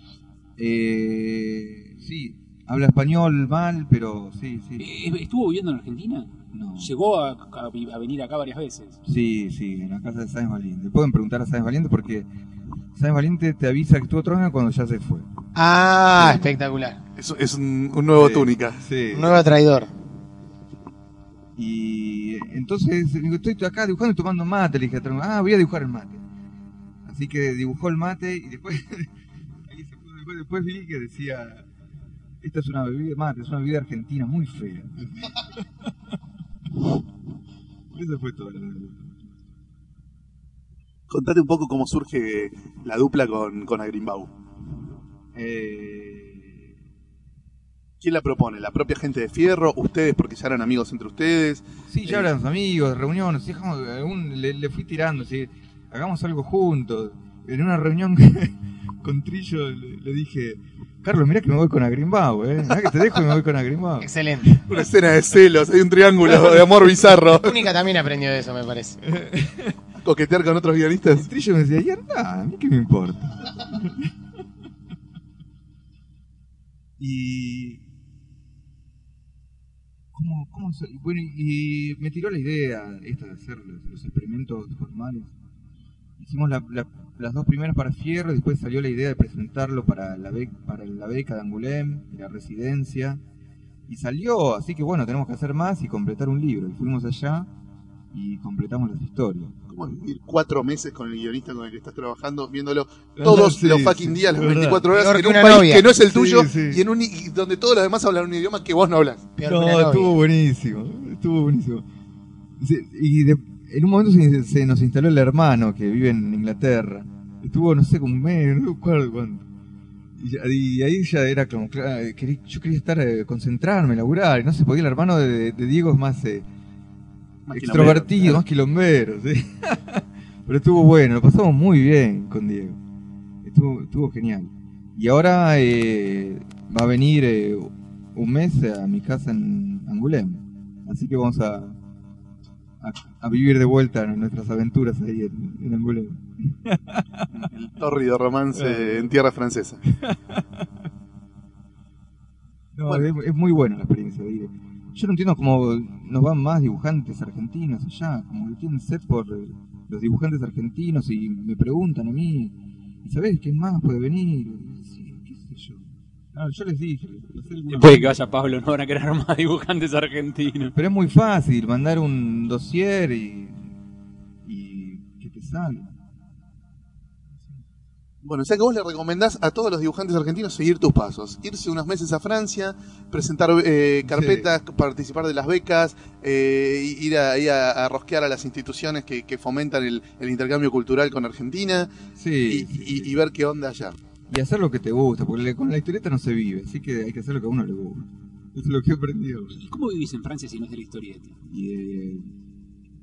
Eh, sí, habla español mal, pero sí, sí. Eh, ¿Estuvo viviendo en Argentina? No. Llegó a, a- a venir acá varias veces. Sí, sí, en la casa de Sáenz Valiente. Pueden preguntar a Sáenz Valiente porque Sáenz Valiente te avisa que estuvo Trondheim cuando ya se fue. Ah, espectacular. Es, es un, un nuevo Sí, túnica. Sí. Un nuevo traidor. Y entonces digo, estoy acá dibujando y tomando mate. Le dije a ah, voy a dibujar el mate. Así que dibujó el mate y después, ahí se puso- después, después vi que decía, esta es una bebida mate, es una bebida argentina muy fea. Eso fue todo. Contate un poco cómo surge la dupla con, con Agrimbau. Eh, ¿Quién la propone? ¿La propia gente de Fierro? ¿Ustedes porque ya eran amigos entre ustedes? sí, ya éramos amigos, reuniones, dejamos- le, le fui tirando, sí, hagamos algo juntos. En una reunión con Trillo le, le dije, Carlos, mirá que me voy con Agrimbau, eh. Mirá que te dejo y me voy con Agrimbau. Excelente. Una escena de celos, hay un triángulo de amor bizarro. Única también aprendió de eso, me parece. Coquetear con otros Y guionistas. Trillo me decía, y anda, a mí qué me importa. y. ¿Cómo, cómo se- Bueno, y me tiró la idea esta de hacer los, los experimentos formales. Hicimos la- la- las dos primeras para Fierro y después salió la idea de presentarlo para la, bec- para la beca de Angoulême, de la residencia. Y salió, así que bueno, tenemos que hacer más y completar un libro. Y fuimos allá y completamos las historias. ¿Cómo es vivir cuatro meses con el guionista con el que estás trabajando, viéndolo todos Sí, los sí, fucking días, las verdad. 24 horas, Peor en que un país novia. que no es el tuyo sí. y en un y donde todos los demás hablan un idioma que vos no hablas? Peor No, estuvo buenísimo, estuvo buenísimo. Y de- en un momento se, se nos instaló el hermano que vive en Inglaterra. Estuvo, no sé, como un mes, no recuerdo cuánto. Y, ahí ya era como, claro, querí- yo quería estar, eh, concentrarme, laburar, y no se podía. El hermano de, de Diego es más eh, Más extrovertido, quilombero. más quilombero, sí. Pero estuvo bueno, lo pasamos muy bien con Diego. Estuvo, estuvo genial. Y ahora eh, va a venir eh, un mes a mi casa en Angoulême. Así que vamos a, a, a vivir de vuelta nuestras aventuras ahí en, en Angoulême. El tórrido romance en tierra francesa. No, Bueno. es, es muy buena la experiencia de ir. Yo no entiendo cómo nos van más dibujantes argentinos allá, como que tienen set por eh, los dibujantes argentinos y me preguntan a mí, ¿y sabés quién más puede venir? Sí, qué sé yo. No, yo les dije, les Puede que vaya Pablo, no van a querer más dibujantes argentinos. pero es muy fácil mandar un dossier y, y que te salga. Bueno, o sea que vos le recomendás a todos los dibujantes argentinos seguir tus pasos. Irse unos meses a Francia, presentar eh, carpetas, participar de las becas, eh, ir a, ahí a, a rosquear a las instituciones que, que fomentan el, el intercambio cultural con Argentina Sí, y, sí, y- sí. y ver qué onda allá. Y hacer lo que te gusta, porque con la historieta no se vive, así que hay que hacer lo que a uno le gusta. Eso es lo que he aprendido. ¿Y cómo vivís en Francia si no es de la historieta? y eh,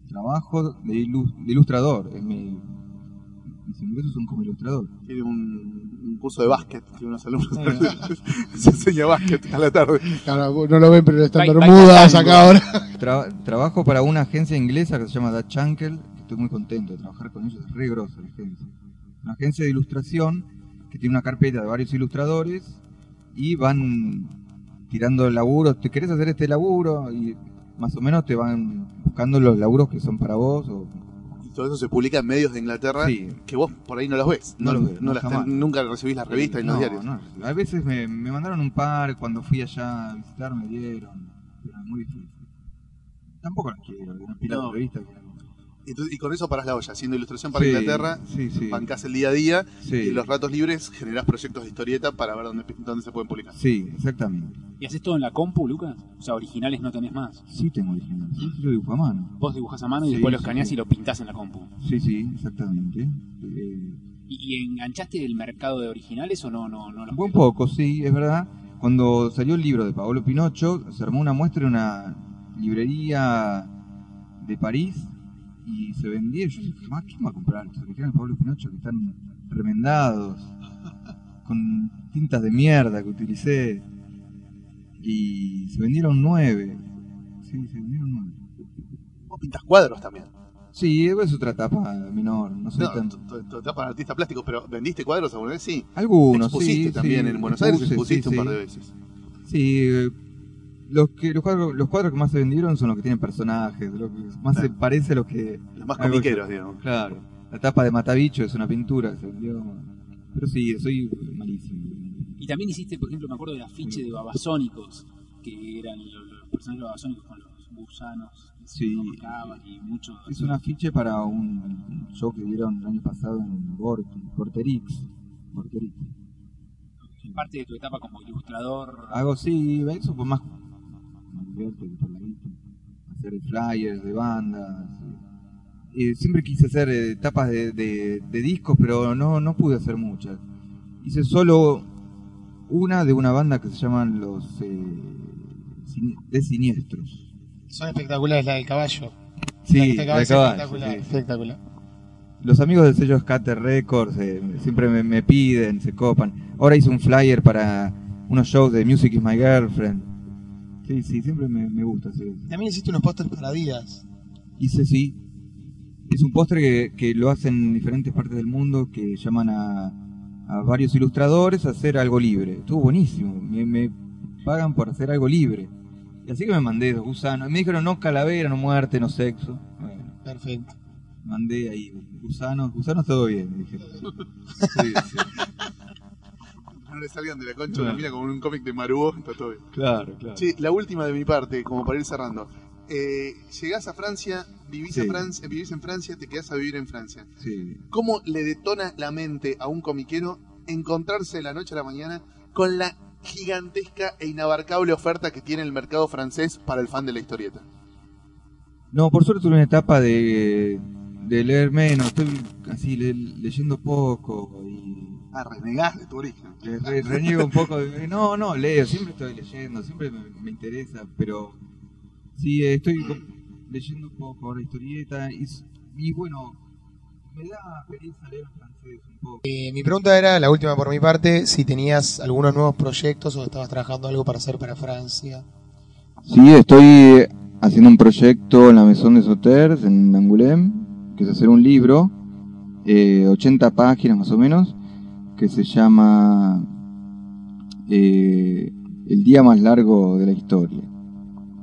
trabajo de, ilu- de ilustrador. Es mi- mis ingresos son como ilustrador. Tiene un, un curso de básquet que unos alumnos se enseña básquet a la tarde. Claro, no lo ven, pero están bermudas acá ahora. Tra- trabajo para una agencia inglesa que se llama Dutch Uncle, que estoy muy contento de trabajar con ellos, es re grosa la agencia. Una agencia de ilustración que tiene una carpeta de varios ilustradores y van tirando laburos. ¿Te querés hacer este laburo? Y más o menos te van buscando los laburos que son para vos o todo eso se publica en medios de Inglaterra Sí. que vos por ahí no los ves. No los veo, no, las ten- nunca recibís las revistas y los diarios. A veces me, me mandaron un par, cuando fui allá a visitar me dieron, pero muy difícil. Tampoco las quiero, No. de revistas. que- Entonces- y con eso parás la olla, haciendo ilustración para Sí, Inglaterra, sí, sí. bancás el día a día Sí. y en los ratos libres generás proyectos de historieta para ver dónde, dónde se pueden publicar. Sí, exactamente. ¿Y haces todo en la compu, Lucas? O sea, originales no tenés más. Sí tengo original, sí, lo dibujo a mano. Vos dibujás a mano y Sí, después lo escaneás sí. y lo pintás en la compu. Sí, sí, exactamente. Eh, ¿Y, y enganchaste el mercado de originales o no? no, no los Un poco, sí, es verdad. Cuando salió el libro de Paolo Pinocho, se armó una muestra en una librería de París y se vendía. Yo dije, "Ma, ¿quién va a comprar estos originales de Paolo Pinocho que están remendados, con tintas de mierda que utilicé? Y se vendieron nueve. Sí, se vendieron nueve. Vos pintás cuadros también. Sí, es otra etapa menor, no soy No, tu- etapa de artista plástico, pero ¿vendiste cuadros alguna vez? Sí. Algunos, Expusiste sí, también sí, en Buenos Aires, expusiste sí, un par de veces. Sí, eh, los, que, los, cuadros, los cuadros que más se vendieron son los que tienen personajes, lo que más se parece a lo que... Los más comiqueros, que- digamos. Claro, la tapa de Matabicho es una pintura que se vendió... Pero sí, soy malísimo. Y también hiciste, por ejemplo, me acuerdo del afiche de Babasónicos, que eran los, los personajes babasónicos con los gusanos que se Sí. y muchos. Es un afiche para un show que dieron el año pasado en Bort, Porterix. Porterix. Parte de tu etapa como ilustrador. Hago, sí, eso pues más... que por guita. Hacer flyers de bandas. eh, siempre quise hacer eh, tapas de, de- de discos, pero no, no pude hacer muchas. Hice solo una de una banda que se llaman los eh, de Siniestros. Son espectaculares la del caballo. Sí, la de caballo, espectacular. sí. Espectacular. Los amigos del sello Scatter Records eh, siempre me, me piden, se copan. Ahora hice un flyer para unos shows de Music is My Girlfriend. Sí, sí, siempre me, me gusta hacer eso. También hiciste unos pósters para Díaz. Hice sí. Es un postre que, que lo hacen en diferentes partes del mundo, que llaman a, a varios ilustradores a hacer algo libre. Estuvo buenísimo. Me, me pagan por hacer algo libre. Y así que me mandé dos gusanos. Me dijeron no calavera, no muerte, no sexo. Bueno, Perfecto. mandé ahí gusanos. Gusanos todo bien, me dijeron. Sí, sí. Le salgan de la concha una mina como en un cómic de Maruo, está todo bien. Claro, claro. Sí, la última de mi parte, como para ir cerrando. Eh, llegás a Francia, vivís, a Sí. Francia, vivís en Francia, te quedás a vivir en Francia. Sí. ¿Cómo le detona la mente a un comiquero encontrarse de la noche a la mañana con la gigantesca e inabarcable oferta que tiene el mercado francés para el fan de la historieta? No, por suerte tuve una etapa de, de leer menos. Estoy así le- leyendo poco y Ah, renegás de tu origen. Le- re- reniego un poco. de- no, no, leo, siempre estoy leyendo, siempre me, me interesa, pero sí, eh, estoy leyendo un poco ahora historieta y, bueno, me da pereza leer en francés un poco. Eh, mi pregunta era, la última por mi parte, si tenías algunos nuevos proyectos o estabas trabajando algo para hacer para Francia. Sí, estoy haciendo un proyecto en la Maison de Sauters, en Angoulême, que es hacer un libro, eh, 80 páginas más o menos, que se llama eh, El día más largo de la historia.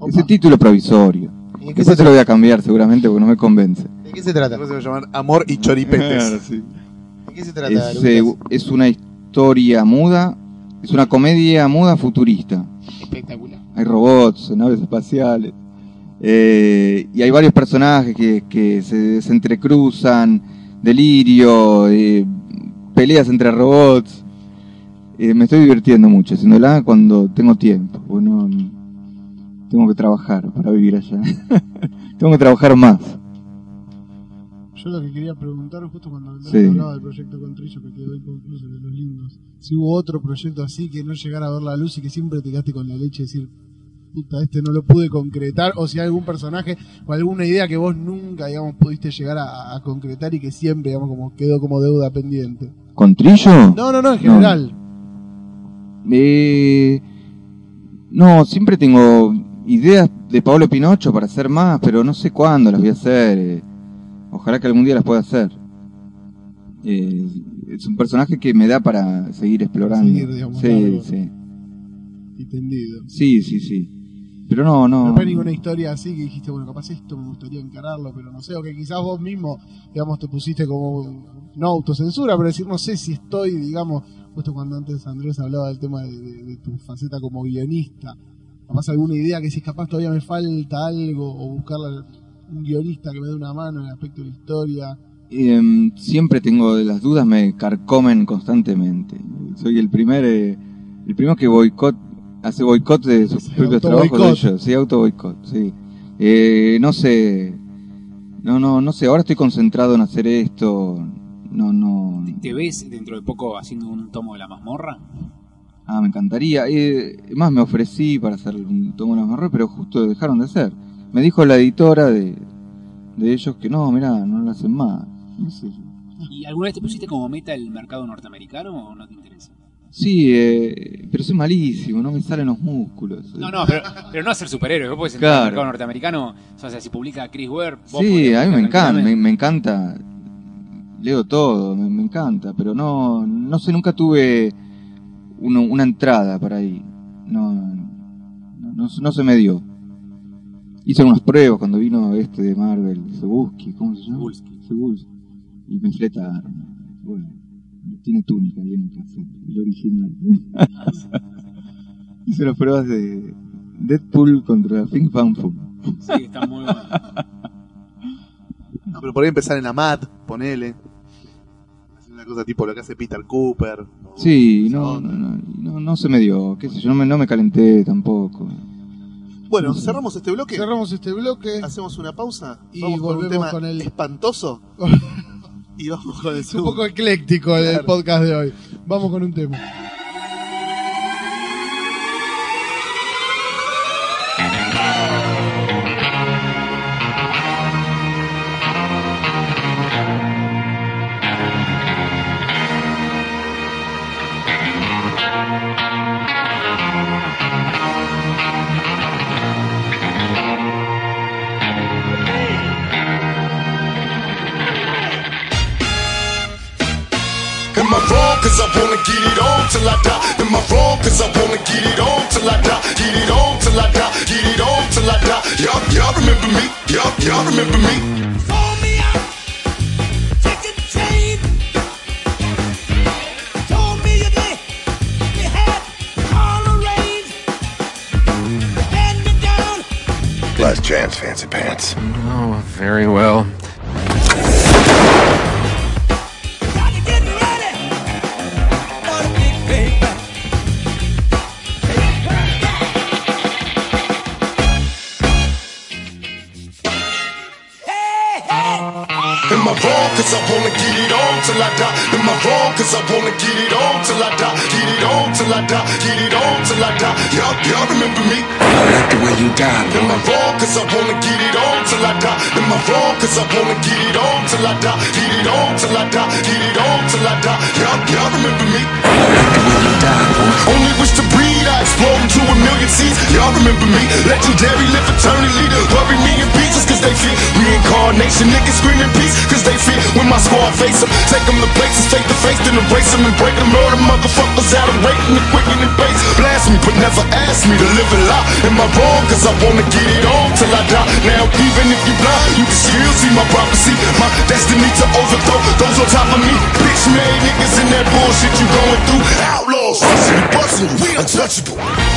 Ese título provisorio. ¿Y Después se te lo voy a cambiar seguramente porque no me convence. ¿De qué se trata? Después se va a llamar Amor y Choripetes. ¿De qué se trata, Es, eh, es una historia muda, es una comedia muda futurista. Espectacular. Hay robots, naves espaciales. eh, y hay varios personajes que, que se, se entrecruzan, delirio, eh, peleas entre robots. Eh, me estoy divirtiendo mucho haciéndola cuando tengo tiempo. Bueno, tengo que trabajar para vivir allá. tengo que trabajar más. Yo lo que quería preguntar justo cuando Sí. hablaba del proyecto Contrillo que quedó inconcluso de los lindos, si hubo otro proyecto así que no llegara a ver la luz y que siempre te quedaste con la leche de decir, puta, este no lo pude concretar, o si hay algún personaje o alguna idea que vos nunca, digamos, pudiste llegar a, a concretar y que siempre, digamos, como quedó como deuda pendiente. ¿Con Trillo? No, no, no, en general. Eh, no, siempre tengo ideas de Pablo Pinocho para hacer más, pero no sé cuándo las voy a hacer. eh. Ojalá que algún día las pueda hacer. Eh, es un personaje que me da para seguir explorando. Seguir, digamos, sí, sí, Y tendido. sí, sí, sí. Pero no, no. No fue ninguna historia así que dijiste, bueno, capaz esto me gustaría encararlo, pero no sé, o que quizás vos mismo, digamos, te pusiste como, no autocensura, pero decir, no sé si estoy, digamos, justo cuando antes Andrés hablaba del tema de, de- de tu faceta como guionista, capaz alguna idea que si capaz todavía me falta algo, o buscar un guionista que me dé una mano en el aspecto de la historia. Em, siempre tengo las dudas, me carcomen constantemente. Soy el primer, eh, el primero que boicot, hace boicot de sus propios trabajos de ellos, sí, auto boicot, sí. Eh, no sé, no, no, no sé, ahora estoy concentrado en hacer esto, no, no, ¿Te ves dentro de poco haciendo un tomo de la mazmorra? ah, me encantaría. Eh, más me ofrecí para hacer un tomo de los marrones, pero justo dejaron de hacer. Me dijo la editora de, de ellos que no, mira, no lo hacen más. No sé. ¿Y alguna vez te pusiste como meta el mercado norteamericano o no te interesa? Sí, eh, pero soy malísimo, no me salen los músculos. No, no, pero, pero no ser superhéroe. Vos podés entrar Claro. al mercado norteamericano. O sea, si publica Chris Ware, vos Sí, a mí me encanta, me, encanta. Leo todo, me, me encanta, pero no, no sé, nunca tuve uno- una entrada para ahí. No, no, no, no se me dio. Hice unas pruebas cuando vino este de Marvel, Sebuski, ¿cómo se llama? Cebulski. Y me fletaron. Bueno, tiene túnica, viene que hacer, el original. Hice las pruebas de Deadpool contra Pink Fan Fu. Sí, está muy bueno. No, pero por ahí empezar en Amad, ponele. Hacer una cosa tipo lo que hace Peter Cooper. Sí, no, no, no, no, no se me dio, qué sé yo, no me, no me calenté tampoco. Bueno, cerramos este bloque. Cerramos este bloque. Hacemos una pausa. Y vamos con un volvemos tema con el- espantoso. y vamos con el Es un poco ecléctico el Claro. podcast de hoy. Vamos con un tema. Cause I wanna get it on till I die. Am I wrong? Cause I wanna get it on till I die. Get it on till I die. Get it on till I die. Y'all, y'all remember me? Y'all, y'all remember me? Call me out, chicken chain. Told me you did, you had all arranged. Hand me down, Last chance, fancy pants. Oh, very well. I wrong? Cause I wanna get it on till I die. Am I wrong? Cause I wanna get it on till I die. Get it on till I die. Get it on till I die. Y'all, y'all remember me? I like the way you die, Am I boy. wrong? Cause I wanna get it on till I die. Am I wrong? Cause I wanna get it on till I die. Get it on till I die. Get it on till I die. Y'all, y'all remember me? I like the way you die, boy. Only wish to breed, I explode into a million seeds. Y'all remember me? Legendary, live eternally. Bury me in pieces cause they fear reincarnation. Niggas screaming peace cause they fear when my squad face them. Take them to places face to face, then embrace them and break them. Murder motherfuckers out of rating the base. Blast me, but never ask me to live a lie. Am I wrong? Cause I wanna get it on till I die. Now, even if you blind, you can still see my prophecy. My destiny to overthrow those on top of me. Bitch made niggas in that bullshit you going through. Outlaws, busting busting we untouchable.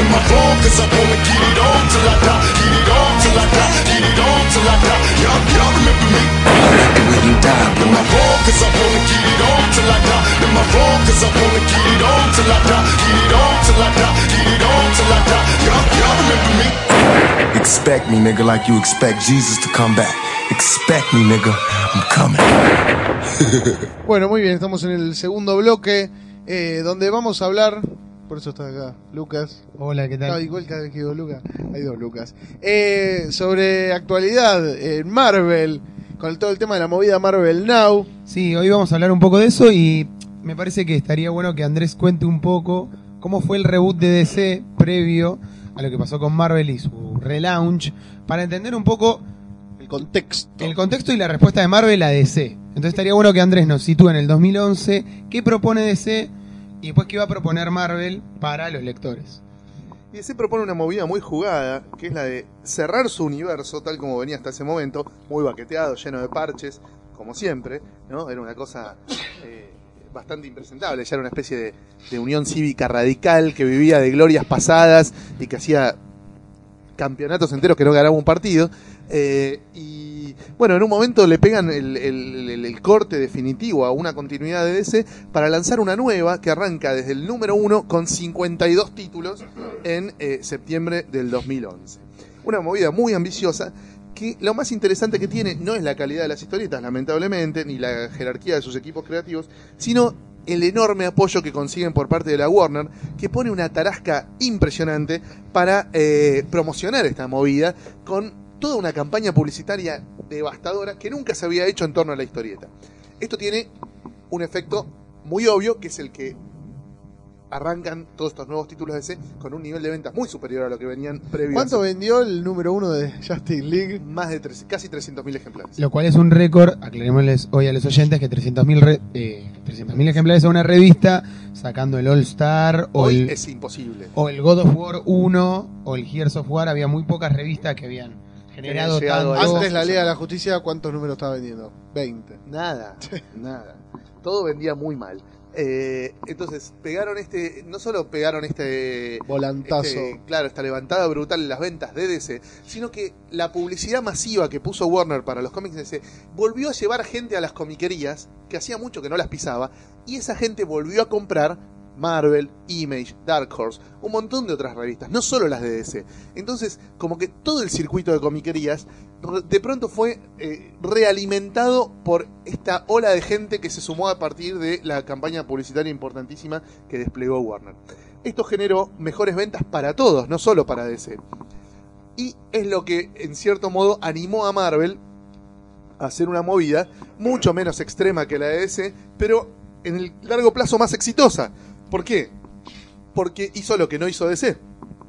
I die. Am I wrong? Cause I wanna get it on till I die. Get it on till I die. Get it on till I die. Y'all, y'all remember me? I like the way you die, Am I boy. wrong? Cause I wanna get it on till I die. Am I wrong? Cause I wanna get it on till I die. Get it on till I die. Get it on till I die. Y'all, y'all remember me? Expect me, nigga, like you expect Jesus to come back. Expect me, nigga. I'm coming. Bueno, muy bien, estamos en el segundo bloque, eh, donde vamos a hablar. Por eso está acá, Lucas. Hola, ¿qué Ah, tal? igual cada vez que digo Lucas, hay dos Lucas. Eh, sobre actualidad en Marvel con todo el tema de la movida Marvel Now. Sí, hoy vamos a hablar un poco de eso y me parece que estaría bueno que Andrés cuente un poco cómo fue el reboot de DC previo a lo que pasó con Marvel y su relaunch, para entender un poco El contexto. el contexto y la respuesta de Marvel a DC. Entonces estaría bueno que Andrés nos sitúe en el 2011, qué propone DC y después qué va a proponer Marvel para los lectores. Y DC propone una movida muy jugada, que es la de cerrar su universo tal como venía hasta ese momento, muy baqueteado, lleno de parches, como siempre, ¿no? Era una cosa eh, bastante impresentable, ya era una especie de, de unión cívica radical que vivía de glorias pasadas y que hacía campeonatos enteros que no ganaba un partido. Eh, y bueno, en un momento le pegan el, corte definitivo a una continuidad de DC para lanzar una nueva que arranca desde el número 1 con 52 títulos en eh, septiembre del 2011. Una movida muy ambiciosa que lo más interesante que tiene no es la calidad de las historietas, lamentablemente, ni la jerarquía de sus equipos creativos, sino el enorme apoyo que consiguen por parte de la Warner, que pone una tarasca impresionante para eh, promocionar esta movida con toda una campaña publicitaria devastadora que nunca se había hecho en torno a la historieta. Esto tiene un efecto muy obvio, que es el que arrancan todos estos nuevos títulos de DC con un nivel de ventas muy superior a lo que venían previos. ¿Cuánto vendió el número uno de Justice League? Más de tres- casi 300.000 ejemplares. Lo cual es un récord, aclarémosles hoy a los oyentes que 300.000 re- eh, 300.000 ejemplares de una revista, sacando el All Star o Hoy el, es imposible. o el God of War 1 o el Gears of War, había muy pocas revistas que habían generado tanto. Antes la Liga de la Justicia, ¿cuántos números estaba vendiendo? 20. Nada, nada. Todo vendía muy mal. Eh, entonces, pegaron este. No solo pegaron este. Volantazo. este, claro, esta levantada brutal en las ventas de DC, sino que la publicidad masiva que puso Warner para los cómics de DC volvió a llevar gente a las comiquerías, que hacía mucho que no las pisaba, y esa gente volvió a comprar Marvel, Image, Dark Horse, un montón de otras revistas, no solo las de DC. Entonces, como que todo el circuito de comiquerías de pronto fue eh, realimentado por esta ola de gente que se sumó a partir de la campaña publicitaria importantísima que desplegó Warner. Esto generó mejores ventas para todos, no solo para DC. Y es lo que, en cierto modo, animó a Marvel a hacer una movida mucho menos extrema que la de DC, pero en el largo plazo más exitosa. ¿Por qué? Porque hizo lo que no hizo DC.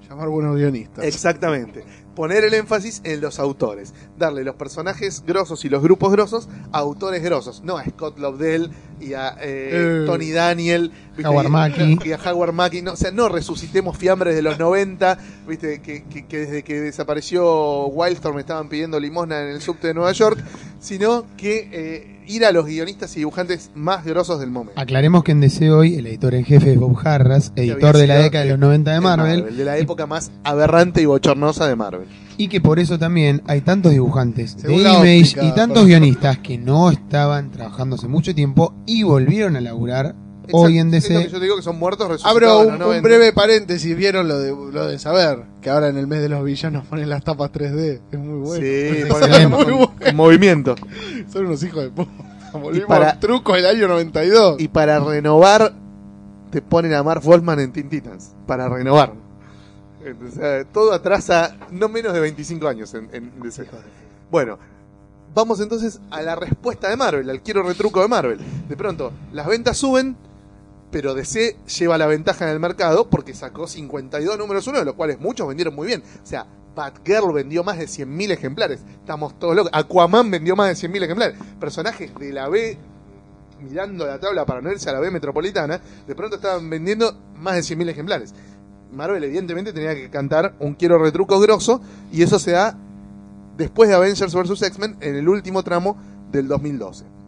Llamar buenos guionistas. Exactamente. Poner el énfasis en los autores. Darle los personajes grosos y los grupos grosos a autores grosos. No a Scott Lobdell y a eh, Eh. Tony Daniel. ¿viste? Howard Y- a Howard Mackie. No, o sea, no resucitemos fiambres de los 90. ¿viste? Que, que- que desde que desapareció Wildstorm estaban pidiendo limosna en el subte de Nueva York. Sino que eh, ir a los guionistas y dibujantes más grosos del momento. Aclaremos que en DC hoy el editor en jefe es Bob Harras, editor de la década de los 90 de de Marvel, De la época más aberrante y bochornosa de Marvel. y que por eso también hay tantos dibujantes de Según Image óptica, y tantos guionistas que no estaban trabajando hace mucho tiempo y volvieron a laburar hoy en Exacto, es lo que DC. yo te digo que son muertos Abro en un, los un 90. breve paréntesis. ¿Vieron lo de, lo de saber? Que ahora en el mes de los villanos ponen las tapas 3D. Es muy bueno. Sí, ponen Muy con- bueno. con movimiento. Son unos hijos de puta. Volvimos para- al truco del año 92. Y para renovar, te ponen a Mark Wolfman en Teen Titans. Para renovar. O sea, todo atrasa no menos de 25 años en, en DC. Bueno, vamos entonces a la respuesta de Marvel, al quiero retruco de Marvel. De pronto, las ventas suben, pero DC lleva la ventaja en el mercado porque sacó 52 números uno, de los cuales muchos vendieron muy bien. O sea, Batgirl vendió más de 100.000 ejemplares. Estamos todos locos. Aquaman vendió más de 100.000 ejemplares. Personajes de la B mirando la tabla para no irse a la B metropolitana, de pronto estaban vendiendo más de 100.000 ejemplares. Marvel evidentemente tenía que cantar un quiero retruco grosso y eso se da después de Avengers vs. X-Men en el último tramo del 2012.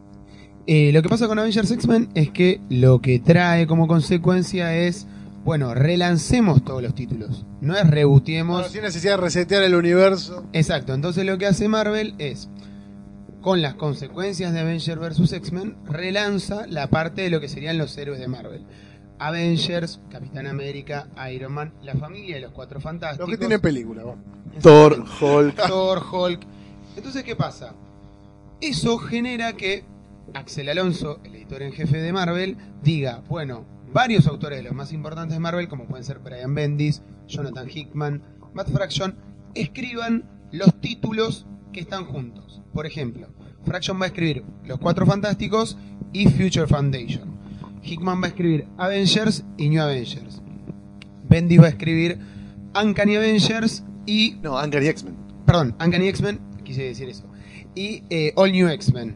Eh, lo que pasa con Avengers X-Men es que lo que trae como consecuencia es, bueno, relancemos todos los títulos. No es rebutiemos. Bueno, sin necesidad de resetear el universo. Exacto, entonces lo que hace Marvel es, con las consecuencias de Avengers vs. X-Men, relanza la parte de lo que serían los héroes de Marvel. Avengers, Capitán América, Iron Man, la familia de los Cuatro Fantásticos. Los que tienen película. vos. Thor, Hulk. Thor, Hulk. Entonces, ¿qué pasa? Eso genera que Axel Alonso, el editor en jefe de Marvel, diga, bueno, varios autores de los más importantes de Marvel, como pueden ser Brian Bendis, Jonathan Hickman, Matt Fraction, escriban los títulos que están juntos. Por ejemplo, Fraction va a escribir Los Cuatro Fantásticos y Future Foundation. Hickman va a escribir Avengers y New Avengers. Bendis va a escribir Uncanny Avengers y No, Uncanny X-Men. perdón, Uncanny X-Men, quise decir eso, y eh, All New X-Men.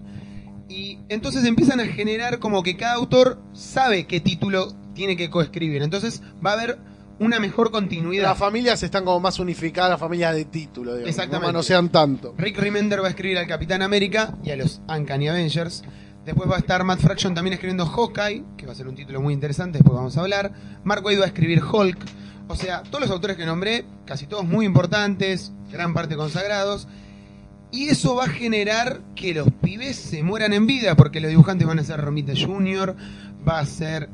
Y entonces empiezan a generar como que cada autor sabe qué título tiene que coescribir. Entonces va a haber una mejor continuidad. Las familias están como más unificadas, las familias de título, digamos. Exactamente. No sean tanto. Rick Remender va a escribir al Capitán América y a los Uncanny Avengers. Después va a estar Matt Fraction también escribiendo Hawkeye, que va a ser un título muy interesante, después vamos a hablar. Mark Waid va a escribir Hulk. O sea, todos los autores que nombré, casi todos muy importantes, gran parte consagrados. Y eso va a generar que los pibes se mueran en vida, porque los dibujantes van a ser Romita Jr., va a ser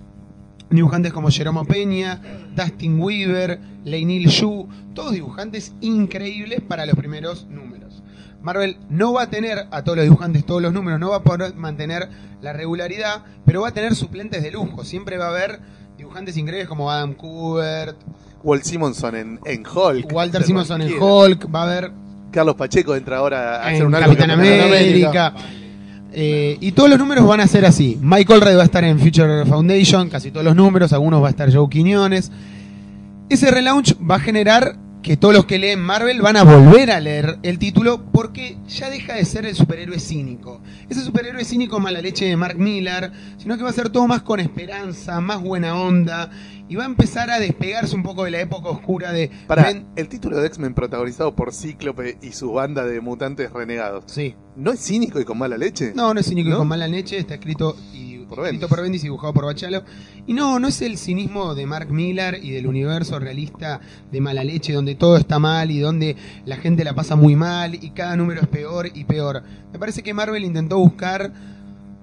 dibujantes como Jerome Peña, Dustin Weaver, Leinil Yu, todos dibujantes increíbles para los primeros números. Marvel no va a tener a todos los dibujantes todos los números, no va a poder mantener la regularidad, pero va a tener suplentes de lujo. Siempre va a haber dibujantes increíbles como Adam Kubert, Walt Simonson en, en Hulk. Walter Simonson en. Hulk, va a haber Carlos Pacheco entra ahora a hacer en un Capitán Capitán América. Eh, y todos los números van a ser así. Michael Red va a estar en Future Foundation, casi todos los números, algunos va a estar Joe Quiñones. Ese relaunch va a generar que todos los que leen Marvel van a volver a leer el título porque ya deja de ser el superhéroe cínico. Ese superhéroe cínico mala leche de Mark Millar, sino que va a ser todo más con esperanza, más buena onda y va a empezar a despegarse un poco de la época oscura de Para Ben- el título de X-Men protagonizado por Cíclope y su banda de mutantes renegados. Sí. ¿No es cínico y con mala leche? No, no es cínico y con mala leche, está escrito y Y dibujado por. Y no, no es el cinismo de Mark Millar y del universo realista de mala leche, donde todo está mal y donde la gente la pasa muy mal y cada número es peor y peor. Me parece que Marvel intentó buscar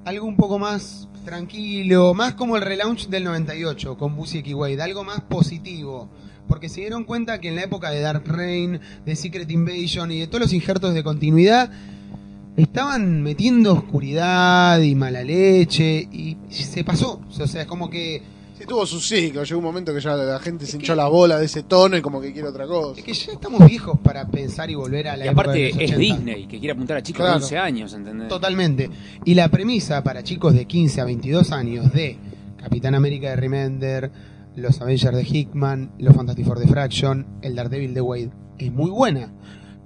algo un poco más tranquilo, más como el relaunch del 98 con Busiek y Wade, algo más positivo. Porque se dieron cuenta que en la época de Dark Reign, de Secret Invasion y de todos los injertos de continuidad, estaban metiendo oscuridad y mala leche y se pasó. O sea, es como que Sí, tuvo su ciclo. Llegó un momento que ya la gente se hinchó la bola de ese tono y como que quiere otra cosa. es que ya estamos viejos para pensar y volver a la Y época aparte de los es 80. Disney, que quiere apuntar a chicos Claro. de 11 años, ¿entendés? Totalmente. Y la premisa para chicos de 15 a 22 años de Capitán América de Remender, los Avengers de Hickman, los Fantastic Four de Fraction, el Daredevil de Wade, es muy buena.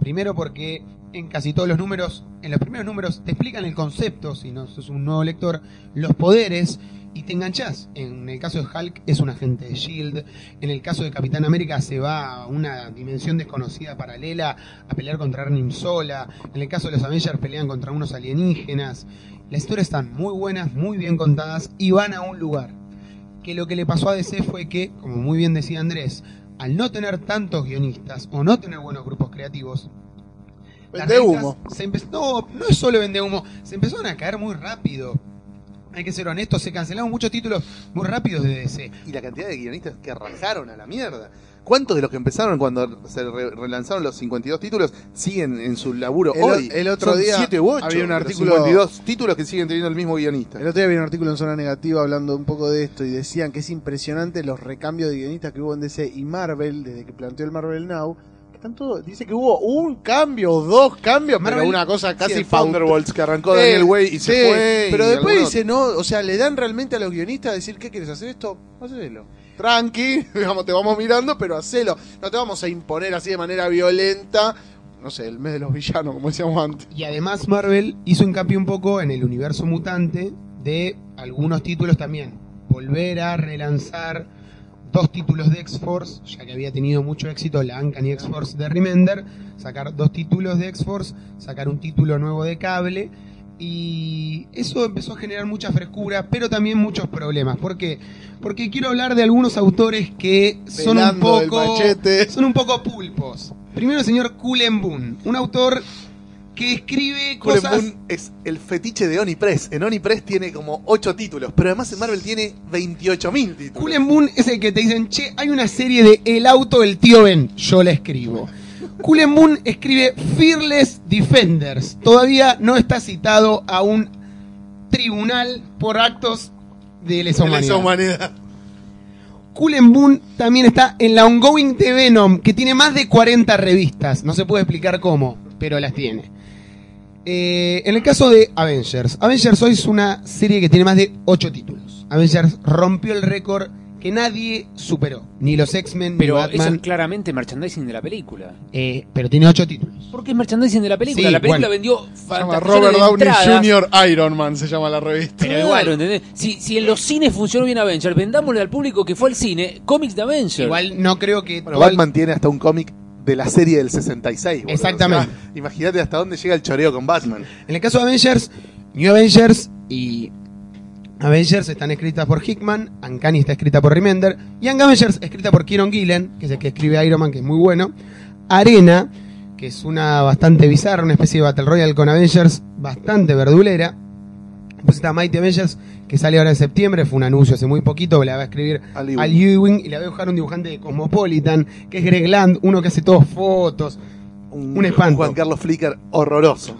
Primero porque en casi todos los números, en los primeros números te explican el concepto, si no sos un nuevo lector, los poderes y te enganchás. En el caso de Hulk es un agente de Shield, en el caso de Capitán América se va a una dimensión desconocida paralela a pelear contra Arnim Sola, en el caso de los Avengers pelean contra unos alienígenas. Las historias están muy buenas, muy bien contadas y van a un lugar. Que lo que le pasó a DC fue que, como muy bien decía Andrés, al no tener tantos guionistas o no tener buenos grupos creativos, Vende revistas humo. Se no, no es solo vende humo, se empezaron a caer muy rápido. Hay que ser honestos, se cancelaron muchos títulos muy rápidos de DC. Y la cantidad de guionistas que rajaron a la mierda. ¿Cuántos de los que empezaron cuando se re- relanzaron los 52 títulos siguen en su laburo El hoy? el otro Son día u había un artículo- 52 títulos que siguen teniendo el mismo guionista. El otro día había un artículo en Zona Negativa hablando un poco de esto y decían que es impresionante los recambios de guionistas que hubo en DC y Marvel desde que planteó el Marvel Now. Todos- dice que hubo un cambio o dos cambios, pero una cosa Sí, casi el Thunderbolts que arrancó Eh, Daniel Way y se sí, fue. Pero y después algunos- dice, no, o sea, le dan realmente a los guionistas a decir, ¿qué quieres hacer esto? Hacelo. Tranqui, digamos, te vamos mirando, pero hacelo. No te vamos a imponer así de manera violenta. No sé, el mes de los villanos, como decíamos antes. Y además Marvel hizo hincapié un poco en el universo mutante de algunos títulos también. Volver a relanzar dos títulos de X-Force, ya que había tenido mucho éxito la Uncanny X-Force de Remender, sacar dos títulos de X-Force, sacar un título nuevo de cable, y eso empezó a generar mucha frescura, pero también muchos problemas. ¿Por qué? Porque quiero hablar de algunos autores que son un Pelando poco son un poco pulpos. Primero el señor Cullen Boon, un autor que escribe Cullen cosas es el fetiche de Oni Press. En Oni Press tiene como 8 títulos, pero además en Marvel tiene 28.000 títulos. Cullen es el que te dicen, che, hay una serie de El auto del tío Ben, yo la escribo. Cullen Boon escribe Fearless Defenders. Todavía no está citado a un tribunal por actos de lesa humanidad. esa humanidad. Cullen también está en la ongoing de Venom, que tiene más de 40 revistas. No se puede explicar cómo, pero las tiene. Eh, en el caso de Avengers, Avengers hoy es una serie que tiene más de 8 títulos. Avengers rompió el récord que nadie superó, ni los X-Men, ni Pero eso Batman, es claramente merchandising de la película. eh, pero tiene 8 títulos. ¿Por qué es merchandising de la película? Sí, la película bueno. vendió Se llama Robert de Downey Jr. Iron Man, se llama la revista. Pero igual, ¿lo entendés? Si, si en los cines funcionó bien Avengers, vendámosle al público que fue al cine cómics de Avengers. Igual no creo que... Bueno, Batman tiene hasta un cómic de la serie del 66. boludo. Exactamente. O sea, Imagínate hasta dónde llega el choreo con Batman. En el caso de Avengers, New Avengers y Avengers están escritas por Hickman, Uncanny está escrita por Remender, y Young Avengers escrita por Kieron Gillen, que es el que escribe Iron Man, que es muy bueno, Arena, que es una bastante bizarra, una especie de Battle Royale con Avengers, bastante verdulera. Después está Mighty Avengers, que sale ahora en septiembre, fue un anuncio hace muy poquito, la va a escribir Al Ewing y la va a dibujar un dibujante de Cosmopolitan, que es Greg Land, uno que hace todos fotos. Un espanto. Juan Carlos Flicker horroroso.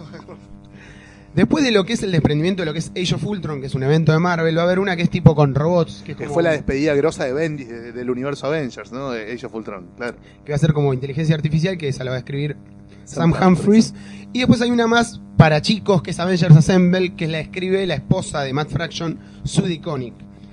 Después de lo que es el desprendimiento de lo que es Age of Ultron, que es un evento de Marvel, va a haber una que es tipo con robots, que, es Que como- fue la despedida grosa de de- del universo Avengers, ¿no? De Age of Ultron, claro. que va a ser como inteligencia artificial, que esa la va a escribir Sam, Sam Humphries. Y después hay una más para chicos, que es Avengers Assemble, que la escribe la esposa de Matt Fraction.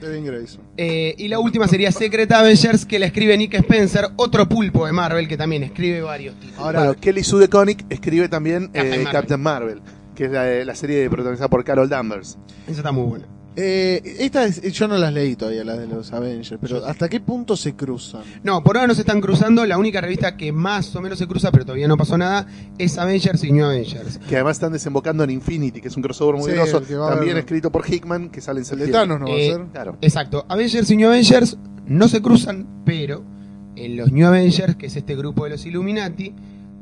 Devin Grayson. Eh, y la última sería Secret Avengers, que la escribe Nick Spencer, otro pulpo de Marvel, que también escribe varios títulos. Ahora, Bueno, Kelly Sue DeConnick escribe también Captain eh, Marvel. Captain Marvel, que es la, la serie protagonizada por Carol Danvers. Esa está muy buena. Eh, esta es- yo no las leí todavía, las de los Avengers, pero ¿hasta qué punto se cruzan? No, por ahora no se están cruzando. La única revista que más o menos se cruza, pero todavía no pasó nada, es Avengers y New Avengers. Que además están desembocando en Infinity, que es un crossover muy Sí, grosso. También haber- escrito por Hickman, que sale en septiembre. Thanos no va Eh, a ser. Claro. Exacto. Avengers y New Avengers no se cruzan, pero en los New Avengers, que es este grupo de los Illuminati,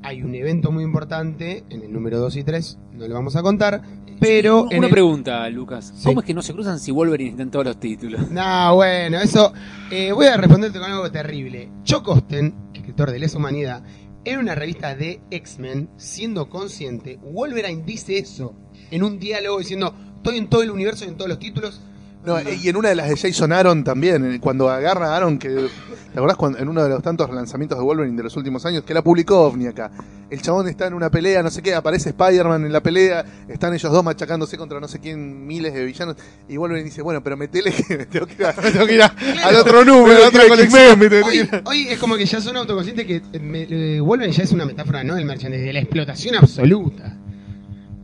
hay un evento muy importante en el número 2 y 3, no lo vamos a contar, pero... Una el- pregunta, Lucas. Sí. ¿Cómo es que no se cruzan si Wolverine está en todos los títulos? No, bueno, eso... eh, voy a responderte con algo terrible. Chuck Austen, escritor de Lesa Humanidad, en una revista de X-Men, siendo consciente, Wolverine dice eso en un diálogo diciendo, estoy en todo el universo y en todos los títulos. No, y en una de las de Jason Aaron también, cuando agarra a Aaron, que ¿te acordás cuando, en uno de los tantos lanzamientos de Wolverine de los últimos años, que la publicó OVNI acá? El chabón está en una pelea, no sé qué, aparece Spider-Man en la pelea, están ellos dos machacándose contra no sé quién, miles de villanos, y Wolverine dice, bueno, pero metele que me tengo que ir, a- me tengo que ir a- al otro número, a otra colección, Hoy, hoy es como que ya son autoconscientes que eh, me- eh, Wolverine ya es una metáfora, ¿no? Del merchandising, de la explotación absoluta.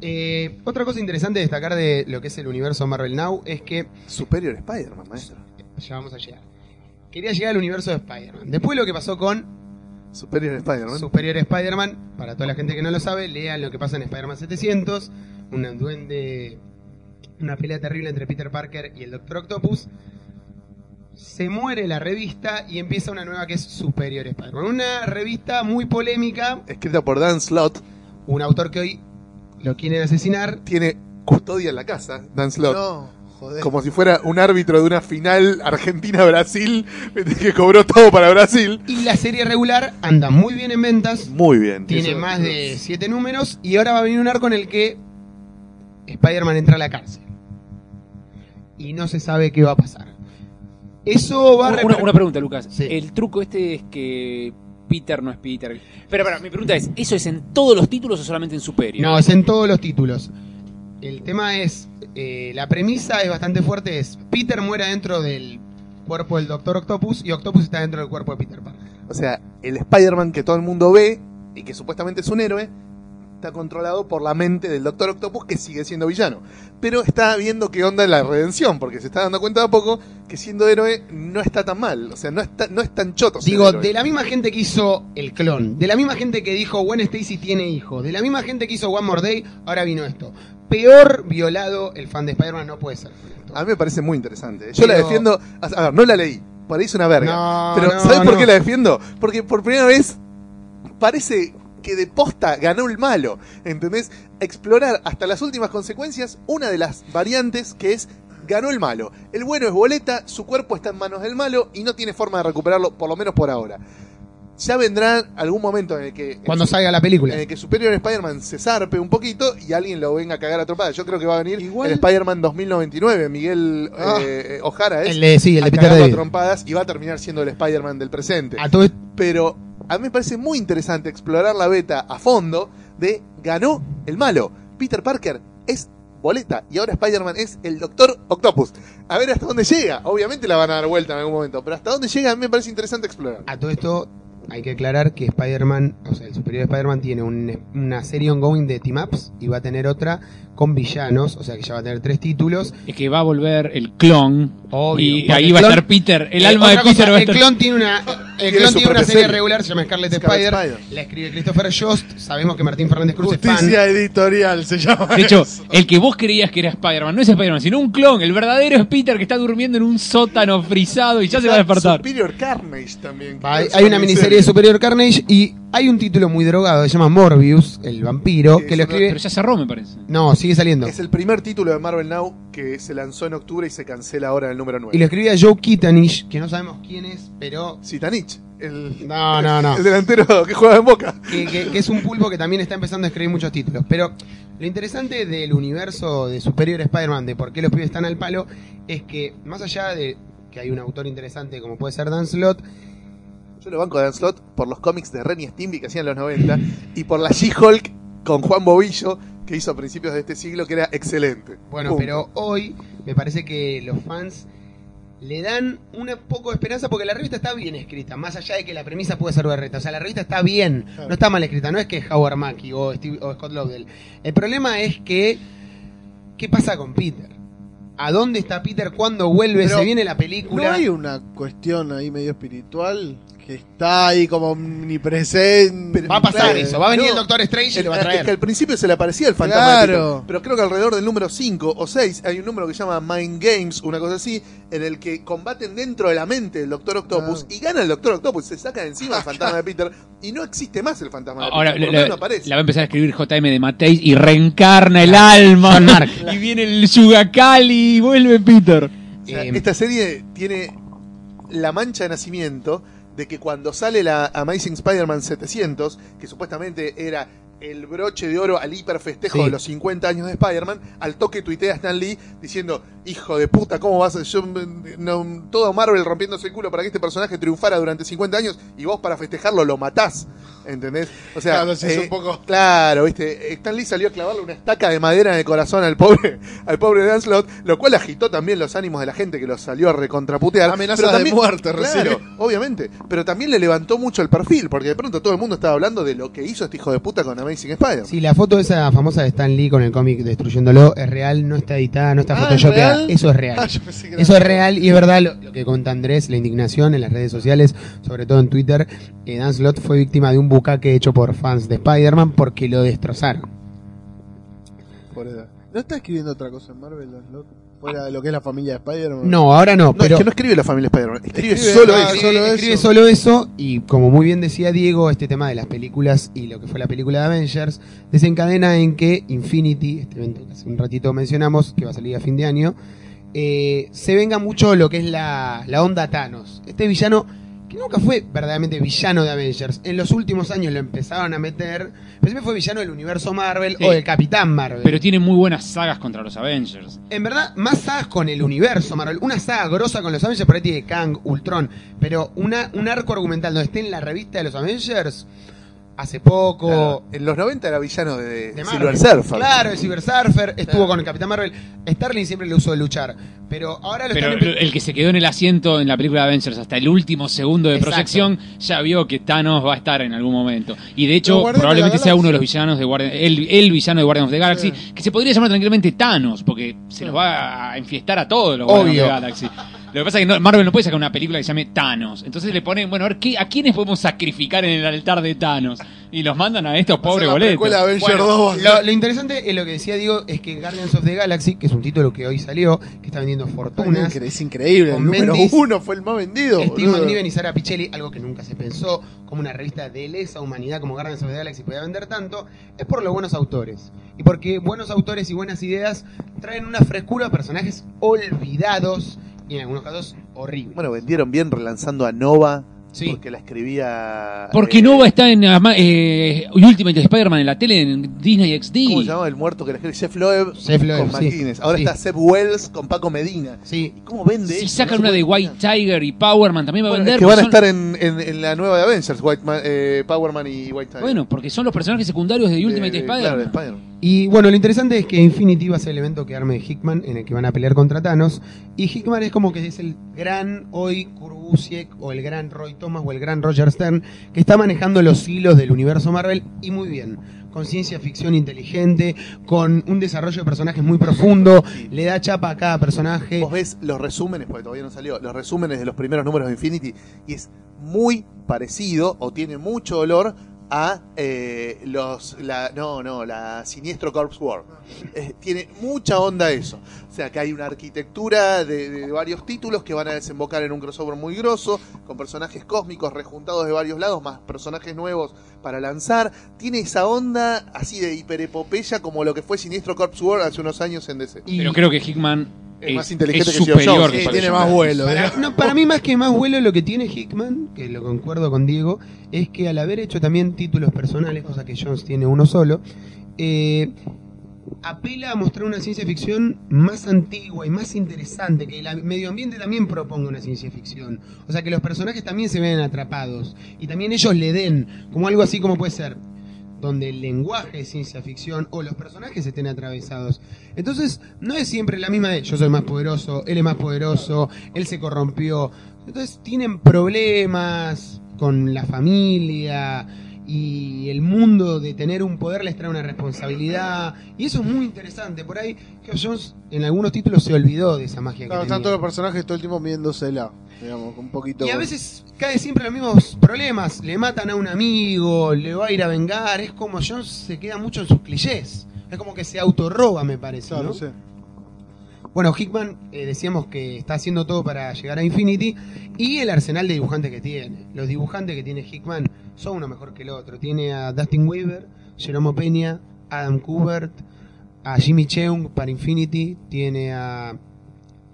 Eh, otra cosa interesante de destacar de lo que es el universo Marvel Now es que Superior Spider-Man, maestro. ya vamos a llegar. Quería llegar al universo de Spider-Man. Después lo que pasó con Superior Spider-Man. Superior Spider-Man, para toda la gente que no lo sabe, lean lo que pasa en Spider-Man 700, un duende, una pelea terrible entre Peter Parker y el Doctor Octopus. Se muere la revista y empieza una nueva que es Superior Spider-Man. Una revista muy polémica, Escrita por Dan Slott, un autor que hoy lo quieren asesinar. tiene custodia en la casa, Dan Slott. No, joder. Como si fuera un árbitro de una final Argentina-Brasil que cobró todo para Brasil. Y la serie regular anda muy bien en ventas, Muy bien. tiene Eso- más de 7 números y ahora va a venir un arco en el que Spider-Man entra a la cárcel. Y no se sabe qué va a pasar. Eso va a Una, reper- una pregunta, Lucas. Sí. El truco este es que Peter no es Peter. Pero, pero, mi pregunta es, ¿eso es en todos los títulos o solamente en Superior? No, es en todos los títulos. El tema es, eh, la premisa es bastante fuerte, es Peter muere dentro del cuerpo del Doctor Octopus y Octopus está dentro del cuerpo de Peter Parker. O sea, el Spider-Man que todo el mundo ve y que supuestamente es un héroe, está controlado por la mente del Doctor Octopus que sigue siendo villano. Pero está viendo qué onda en la redención, porque se está dando cuenta de a poco que siendo héroe no está tan mal. O sea, no, está, no es tan choto. Digo, de la misma gente que hizo el clon, de la misma gente que dijo Gwen Stacy tiene hijo, de la misma gente que hizo One More Day, ahora vino esto. Peor violado el fan de Spider-Man no puede ser. A mí me parece muy interesante. Yo la defiendo. A ver, no la leí. Parece una verga. No, pero no, ¿sabes por qué la defiendo? Porque por primera vez parece que de posta ganó el malo. ¿Entendés? Explorar hasta las últimas consecuencias una de las variantes que es ganó el malo. El bueno es boleta, su cuerpo está en manos del malo y no tiene forma de recuperarlo, por lo menos por ahora. Ya vendrá algún momento en el que Cuando salga la película. en el que Superior Spider-Man se zarpe un poquito y alguien lo venga a cagar a tropada. Yo creo que va a venir Igual- el Spider-Man 2099, Miguel Ah. eh, O'Hara es, El de- sí, el de a Peter a David. trompadas y va a terminar siendo el Spider-Man del presente. A todo esto- Pero a mí me parece muy interesante explorar la beta a fondo de ganó el malo. Peter Parker es boleta y ahora Spider-Man es el Doctor Octopus. A ver hasta dónde llega. Obviamente la van a dar vuelta en algún momento, pero hasta dónde llega a mí me parece interesante explorar. A todo esto hay que aclarar que Spider-Man, o sea, el superior Spider-Man tiene un- una serie ongoing de team-ups y va a tener otra con villanos, o sea que ya va a tener tres títulos. Es que va a volver el clon. Obvio, y ahí va a estar Peter. El Eh, alma de Peter cosa, va a el clon tiene una, el Tiene clon tiene una serie regular, se llama Scarlet Scarlet Spider. Spider. La escribe Christopher Jost. Sabemos que Martín Fernández Cruz es fan. Justicia editorial se llama. De hecho, eso. el que vos creías que era Spider-Man no es Spider-Man, sino un clon. El verdadero es Peter que está durmiendo en un sótano frisado y ya se va a despertar. Superior Carnage también. Hay, hay una miniserie de Superior Carnage y hay un título muy drogado que se llama Morbius, el vampiro, que lo escribe. Pero ya cerró, me parece. No, sigue saliendo. Es el primer título de Marvel Now que se lanzó en octubre y se cancela ahora en el número 9. Y lo escribía Joe Kitanich, que no sabemos quién es, pero. Sitanich, el, No, no, no. el delantero que juega en Boca. que, que- que es un pulpo que también está empezando a escribir muchos títulos. Pero lo interesante del universo de Superior Spider-Man, de por qué los pibes están al palo, es que más allá de que hay un autor interesante como puede ser Dan Slott, Yo lo banco a Dan Slott por los cómics de Ren y Stimpy que hacían en los 90 y por la She-Hulk con Juan Bobillo que hizo a principios de este siglo que era excelente. bueno, Punto. pero hoy me parece que los fans le dan un poco de esperanza porque la revista está bien escrita, más allá de que la premisa puede ser berreta. O sea, la revista está bien, no está mal escrita, no es que es Howard Mackie o, Steve- o Scott Lobdell. El problema es que, ¿qué pasa con Peter? ¿A dónde está Peter? ¿Cuándo vuelve? Pero ¿Se viene la película? ¿No hay una cuestión ahí medio espiritual que está ahí como omnipresente? Va a pasar Eh, eso, va a venir no, el Doctor Strange y El- lo va a es que al principio se le aparecía el fantasma de Claro. Peter, pero creo que alrededor del número 5 o 6 hay un número que se llama Mind Games, una cosa así, en el que combaten dentro de la mente del Doctor Octopus y gana el Doctor Octopus, se saca de encima el fantasma de Peter y no existe más el fantasma de Ahora Peter, por menos la- no aparece. la va a empezar a escribir JM de Mateis y reencarna el alma. Y viene el Yugakali y vuelve Peter. O sea, Eh, esta serie tiene la mancha de nacimiento de que cuando sale la Amazing Spider-Man 700, que supuestamente era el broche de oro al hiperfestejo Sí. de los 50 años de Spider-Man, al toque tuitea Stan Lee diciendo, hijo de puta, ¿cómo vas a... Yo, no, todo Marvel rompiéndose el culo para que este personaje triunfara durante 50 años y vos para festejarlo lo matás. ¿Entendés? O sea, Claro, eh, un poco- Claro, viste, Stan Lee salió a clavarle una estaca de madera en el corazón al pobre, al pobre Dan Slott, lo cual agitó también los ánimos de la gente que lo salió a recontraputear. Amenazas Pero de también- muerte claro, obviamente. Pero también le levantó mucho el perfil, porque de pronto todo el mundo estaba hablando de lo que hizo este hijo de puta con Amazing. Sí, la foto esa famosa de Stan Lee con el cómic destruyéndolo es real, no está editada, no está Ah, ¿es photoshopeada. Eso es real. Ah, yo pensé que era- Eso es real y es verdad lo, lo que cuenta Andrés, la indignación en las redes sociales, sobre todo en Twitter. Eh, Dan Slott fue víctima de un bucaque hecho por fans de Spider-Man porque lo destrozaron. Por edad. ¿No está escribiendo otra cosa en Marvel? Dan Slott? Fuera de lo que es la familia de Spider-Man. No, ahora no, No, pero es que no escribe la familia Spider-Man, escribe, Escribe- solo ah, eso. escribe, solo escribe eso. solo eso y como muy bien decía Diego, este tema de las películas y lo que fue la película de Avengers desencadena en que Infinity, este evento que hace un ratito mencionamos, que va a salir a fin de año, eh, se venga mucho lo que es la, la onda Thanos. Este villano que nunca fue verdaderamente villano de Avengers. En los últimos años lo empezaron a meter, pero siempre fue villano del universo Marvel Sí. o del Capitán Marvel. Pero tiene muy buenas sagas contra los Avengers. En verdad, más sagas con el universo Marvel. Una saga grosa con los Avengers, por ahí tiene Kang, Ultron. Pero una, un arco argumental donde esté en la revista de los Avengers, hace poco. Claro, En los 90 era villano de, de Silver Marvel. Surfer. Claro, el Silver Surfer. Estuvo con el Capitán Marvel. Starling siempre le usó de luchar. Pero ahora lo Pero están el que se quedó en el asiento en la película de Avengers hasta el último segundo de Exacto. proyección ya vio que Thanos va a estar en algún momento. Y de hecho, de probablemente sea uno de los villanos de Guardian, el, el villano de Guardians of the Galaxy, que se podría llamar tranquilamente Thanos, porque se los va a enfiestar a todos los Guardians of the Galaxy. Lo que pasa es que no- Marvel no puede sacar una película que se llame Thanos. Entonces le ponen, bueno, a ver, ¿qué, ¿a quiénes podemos sacrificar en el altar de Thanos? Y los mandan a estos pobres la boletos. precuela de Avengers Bueno, 2 va a lo, lo interesante es lo que decía Diego es que Guardians of the Galaxy, que es un título que hoy salió, que está vendiendo fortunas, Es increíble. El Con número uno fue el más vendido. Steve. McNiven y Sara Pichelli, algo que nunca se pensó, como una revista de lesa humanidad como Guardians of the Galaxy podía vender tanto, es por los buenos autores. Y porque buenos autores y buenas ideas traen una frescura a personajes olvidados y en algunos casos horribles. Bueno, vendieron bien relanzando a Nova. Sí. Porque la escribía. Porque eh, Nova está en eh, Ultimate Spider-Man en la tele en Disney XD. ¿Cómo se llama el muerto que la escribe? Jeff Loeb Jeff Loeb, con sí. McGuinness. Ahora Sí. está Seth Wells con Paco Medina. Sí. ¿Y ¿Cómo vende Si eso? sacan No una de White Tiger y Powerman también va a Bueno, vender. es que van a estar en, en- en la nueva de Avengers, White Man- eh, Power Man y White Tiger. Bueno, porque son los personajes secundarios de Ultimate de- Spider-Man. claro, de Spider-Man. Y bueno, lo interesante es que Infinity va a ser el evento que arme Hickman en el que van a pelear contra Thanos. Y Hickman es como que es el gran hoy Kurubusiek o el gran Roy Thomas o el gran Roger Stern que está manejando los hilos del universo Marvel y muy bien. Con ciencia ficción inteligente, con un desarrollo de personajes muy profundo, le da chapa a cada personaje. Vos ves los resúmenes, porque todavía no salió, los resúmenes de los primeros números de Infinity y es muy parecido o tiene mucho olor a eh, los la no no la siniestro Corps War Eh, tiene mucha onda eso sea que hay una arquitectura de, de varios títulos que van a desembocar en un crossover muy grosso con personajes cósmicos rejuntados de varios lados más personajes nuevos para lanzar. Tiene esa onda así de hiperepopeya como lo que fue siniestro Corps War hace unos años en DC Pero creo que Hickman Es es, más inteligente es que superior que Sí, tiene más vuelo, Para, no, para mí más que más vuelo lo que tiene Hickman, que lo concuerdo con Diego, es que al haber hecho también títulos personales, cosa que Jones tiene uno solo, eh, apela a mostrar una ciencia ficción más antigua y más interesante, que el medio ambiente también proponga una ciencia ficción. O sea, que los personajes también se ven atrapados y también ellos le den, como algo así como puede ser donde el lenguaje es ciencia ficción o los personajes estén atravesados. Entonces, no es siempre la misma de yo soy más poderoso, él es más poderoso, él se corrompió. Entonces, tienen problemas con la familia y el mundo de tener un poder les trae una responsabilidad y eso es muy interesante. Por ahí, Geoff Jones en algunos títulos se olvidó de esa magia Claro, que están tenía. todos los personajes todo el tiempo midiéndosela. Digamos, un poquito. Y a veces cae siempre en los mismos problemas. Le matan a un amigo, le va a ir a vengar. Es como Jones se queda mucho en sus clichés. Es como que se autorroba, me parece. Claro, ¿no? sí. Bueno, Hickman eh, decíamos que está haciendo todo para llegar a Infinity y el arsenal de dibujantes que tiene. Los dibujantes que tiene Hickman son uno mejor que el otro. Tiene a Dustin Weaver, Jerome Peña, Adam Kubert, a Jimmy Cheung para Infinity, tiene a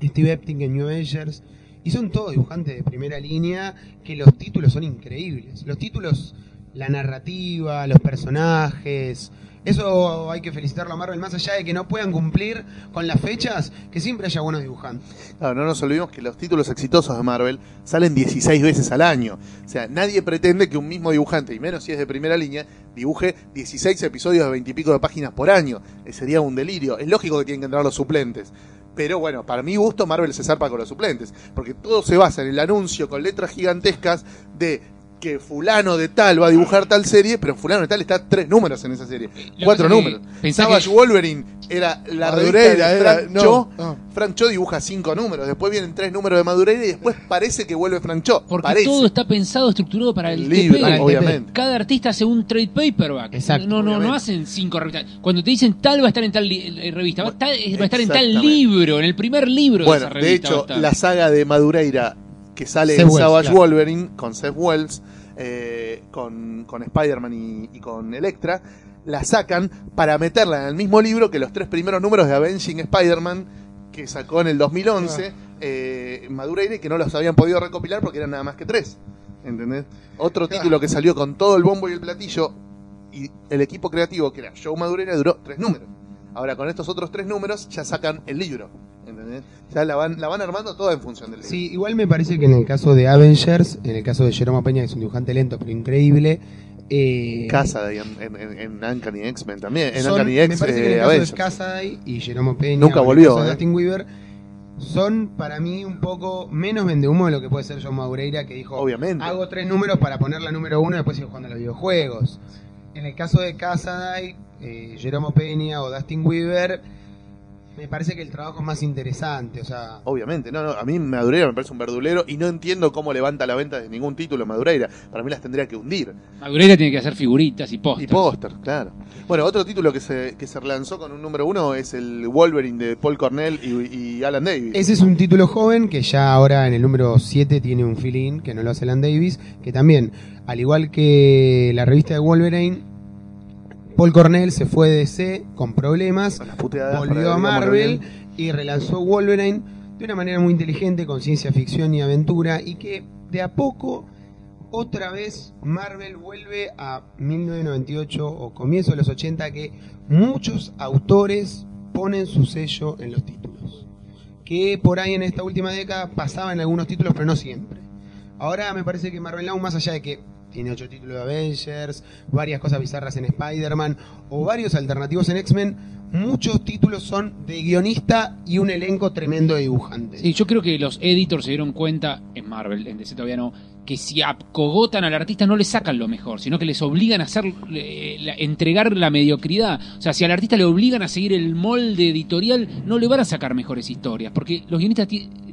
Steve Epting en New Avengers y son todos dibujantes de primera línea que los títulos son increíbles. Los títulos, la narrativa, los personajes, eso hay que felicitarlo a Marvel, más allá de que no puedan cumplir con las fechas, que siempre haya buenos dibujantes. Claro, no nos olvidemos que los títulos exitosos de Marvel salen 16 veces al año. O sea, nadie pretende que un mismo dibujante, y menos si es de primera línea, dibuje 16 episodios de 20 y pico de páginas por año. Eh, sería un delirio. Es lógico que tienen que entrar los suplentes. Pero bueno, para mi gusto, Marvel se zarpa con los suplentes. Porque todo se basa en el anuncio con letras gigantescas de que fulano de tal va a dibujar tal serie, pero fulano de tal está tres números en esa serie. Lo Cuatro que números. que- Wolverine era la Madureira de era- Frank no, Cho. no. Frank Cho dibuja cinco números, después vienen tres números de Madureira y después parece que vuelve Frank Cho. Porque parece. todo está pensado, estructurado para el, El libro, TP. obviamente. Cada artista hace un trade paperback. Exacto, no, no, no hacen cinco revistas. Cuando te dicen tal va a estar en tal revista, va a, estar, va a estar en tal libro, en el primer libro Bueno, de esa de revista. a hecho, la saga de Madureira que sale Seth en Wells, Savage claro. Wolverine con Seth Wells, eh, con, con Spider-Man y, y con Electra, la sacan para meterla en el mismo libro que los tres primeros números de Avenging Spider-Man que sacó en el 2011 eh, Madureira y que no los habían podido recopilar porque eran nada más que tres. ¿Entendés? Otro título que salió con todo el bombo y el platillo y el equipo creativo que era Joe Madureira duró tres números. Ahora con estos otros tres números ya sacan el libro. ¿Entendés? Ya la van, la van armando toda en función del libro. Sí, igual me parece que en el caso de Avengers, en el caso de Jerome Peña, que es un dibujante lento pero increíble, eh, Casa en, en, en, Uncanny X-Men también. En son- Uncanny me X, parece que en eh, el caso Avengers. de Cassaday y Jerome Peña, Nunca volvió, de eh. Dustin Weaver, son para mí un poco menos vendehumo de lo que puede ser John Maureira, que dijo, Obviamente. hago tres números para poner la número uno y después sigo jugando a los videojuegos. En el caso de Cassaday, eh, Jerome Peña o Dustin Weaver, me parece que el trabajo es más interesante, o sea... Obviamente, no, no, a mí Madureira me parece un verdulero y no entiendo cómo levanta la venta de ningún título Madureira. Para mí las tendría que hundir. Madureira tiene que hacer figuritas y Y pósters. póster, claro. Bueno, otro título que se, que se relanzó con un número uno es el Wolverine de Paul Cornell y, y Alan Davis. Ese es un título joven que ya ahora en el número 7 tiene un fill-in, que no lo hace Alan Davis, que también, al igual que la revista de Wolverine, Paul Cornell se fue de DC con problemas, Con volvió a Marvel y relanzó Wolverine de una manera muy inteligente, con ciencia ficción y aventura, y que de a poco, otra vez, Marvel vuelve a 1998 o comienzo de los 80, que muchos autores ponen su sello en los títulos que por ahí en esta última década pasaba en algunos títulos, pero no siempre. Ahora me parece que Marvel Now, más allá de que tiene ocho títulos de Avengers, varias cosas bizarras en Spider-Man o varios alternativos en X-Men. Muchos títulos son de guionista y un elenco tremendo de dibujantes. Sí, yo creo que los editors se dieron cuenta, en Marvel, en DC todavía no, que si acogotan al artista no le sacan lo mejor, sino que les obligan a hacer, eh, la- entregar la mediocridad. O sea, si al artista le obligan a seguir el molde editorial, no le van a sacar mejores historias, porque los guionistas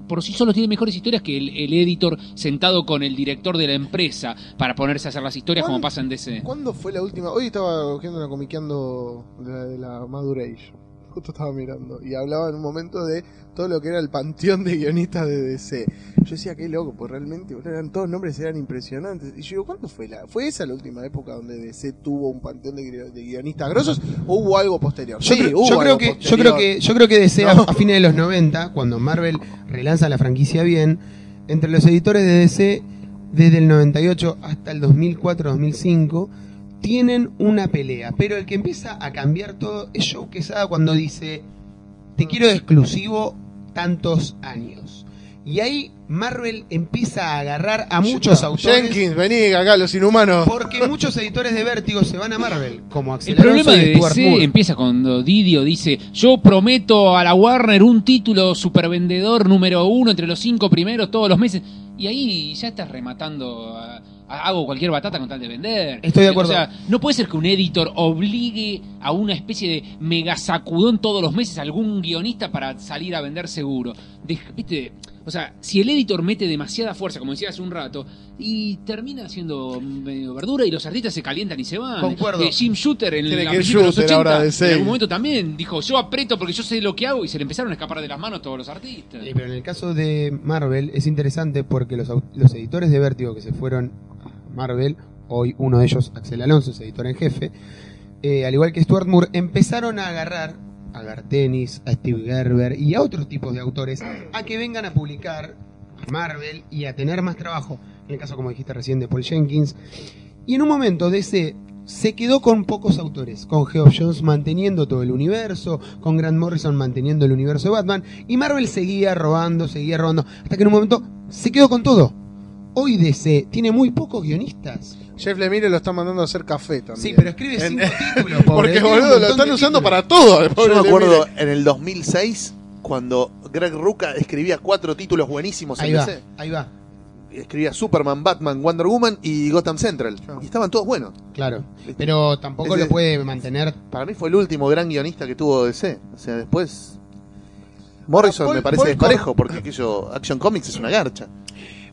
por sí solos tienen mejores historias que el, el editor sentado con el director de la empresa para ponerse a hacer las historias como ¿Cuándo- pasa en DC. ¿Cuándo fue la última? Hoy estaba cogiendo una comiqueando de la, de la Madure Age. Justo estaba mirando. Y hablaba en un momento de todo lo que era el panteón de guionistas de DC. Yo decía, qué loco, pues realmente eran todos nombres eran impresionantes. Y yo digo, ¿cuándo fue la? ¿Fue esa la última época donde DC tuvo un panteón de, gui- de guionistas grosos? ¿O hubo algo posterior? Yo, Sí, creo, hubo yo creo algo que, yo creo que yo creo que DC a- No. a, fines de los 90, cuando Marvel relanza la franquicia bien, entre los editores de DC desde el 98 hasta el 2004-2005 tienen una pelea, pero el que empieza a cambiar todo es Joe Quesada cuando dice te quiero de exclusivo tantos años. Y ahí Marvel empieza a agarrar a muchos autores Jenkins, vení acá, los inhumanos. porque muchos editores de Vértigo se van a Marvel, como Axel El problema Alonso de DC empieza cuando Didio dice, yo prometo a la Warner un título supervendedor número uno entre los cinco primeros todos los meses. Y ahí ya estás rematando, a- hago cualquier batata con tal de vender. Estoy de acuerdo. O sea, no puede ser que un editor obligue a una especie de mega sacudón todos los meses a algún guionista para salir a vender seguro. ¿viste? O sea, si el editor mete demasiada fuerza, como decía hace un rato, y termina siendo medio verdura y los artistas se calientan y se van. Concuerdo. Eh, Jim Shooter en la que principios de los Shooter 80, ahora de en algún momento también dijo, yo aprieto porque yo sé lo que hago y se le empezaron a escapar de las manos todos los artistas. Sí, pero en el caso de Marvel es interesante porque los, los editores de Vértigo que se fueron Marvel, hoy uno de ellos, Axel Alonso, es editor en jefe, eh, al igual que Stuart Moore, empezaron a agarrar a Gartenis, a Steve Gerber y a otros tipos de autores a que vengan a publicar a Marvel y a tener más trabajo. En el caso, como dijiste recién, de Paul Jenkins. Y en un momento DC se quedó con pocos autores, con Geoff Jones manteniendo todo el universo, con Grant Morrison manteniendo el universo de Batman, y Marvel seguía robando, seguía robando, hasta que en un momento se quedó con todo. Hoy DC tiene muy pocos guionistas. Jeff Lemire lo está mandando a hacer café también. Sí, pero escribe En- cinco títulos, pobre. Porque, boludo, lo están usando títulos. para todo. el pobre Yo me acuerdo Lemire. en el 2006 cuando Greg Rucka escribía cuatro títulos buenísimos Ahí en va, DC. ahí va. Escribía Superman, Batman, Wonder Woman y Gotham Central. Y estaban todos buenos. Claro. Pero tampoco Ese- lo puede mantener. Para mí fue el último gran guionista que tuvo DC. O sea, después. Morrison Paul- me parece Paul desparejo porque aquello, Action Comics es una garcha.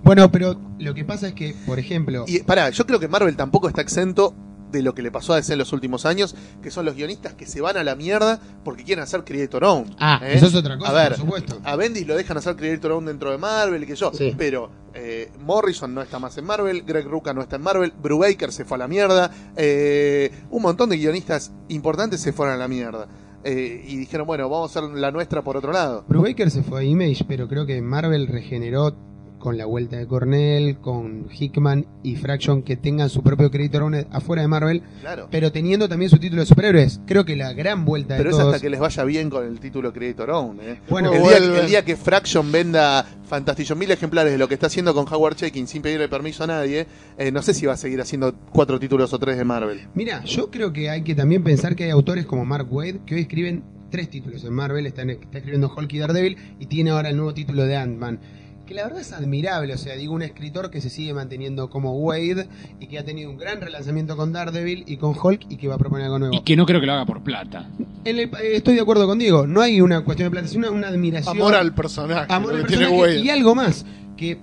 Bueno, pero lo que pasa es que, por ejemplo, Y pará, yo creo que Marvel tampoco está exento de lo que le pasó a DC en los últimos años, que son los guionistas que se van a la mierda porque quieren hacer Creator Own. Ah, ¿eh? eso es otra cosa, A ver, por supuesto. a Bendis lo dejan hacer Creator Own dentro de Marvel y que yo, Sí. pero eh, Morrison no está más en Marvel, Greg Rucka no está en Marvel, Brubaker se fue a la mierda, eh, un montón de guionistas importantes se fueron a la mierda. Eh, y dijeron, bueno, vamos a hacer la nuestra por otro lado. Brubaker se fue a Image, pero creo que Marvel regeneró con la vuelta de Cornell, con Hickman y Fraction que tengan su propio crédito afuera de Marvel, Claro. pero teniendo también su título de superhéroes. Creo que la gran vuelta Pero de es todos. hasta que les vaya bien con el título Creator Own. ¿eh? Bueno, el, día, el día que Fraction venda fantastillo mil ejemplares de lo que está haciendo con Howard Checking sin pedirle permiso a nadie, eh, no sé si va a seguir haciendo cuatro títulos o tres de Marvel. Mira, yo creo que hay que también pensar que hay autores como Mark Wade que hoy escriben tres títulos en Marvel, está, en- está escribiendo Hulk y Daredevil y tiene ahora el nuevo título de Ant-Man. Que la verdad es admirable, o sea, digo, un escritor que se sigue manteniendo como Wade y que ha tenido un gran relanzamiento con Daredevil y con Hulk y que va a proponer algo nuevo. Y que no creo que lo haga por plata. En el- eh, estoy de acuerdo contigo, no hay una cuestión de plata, sino una, una admiración. Amor al personaje. Amor al que tiene personaje Wade. y algo más, que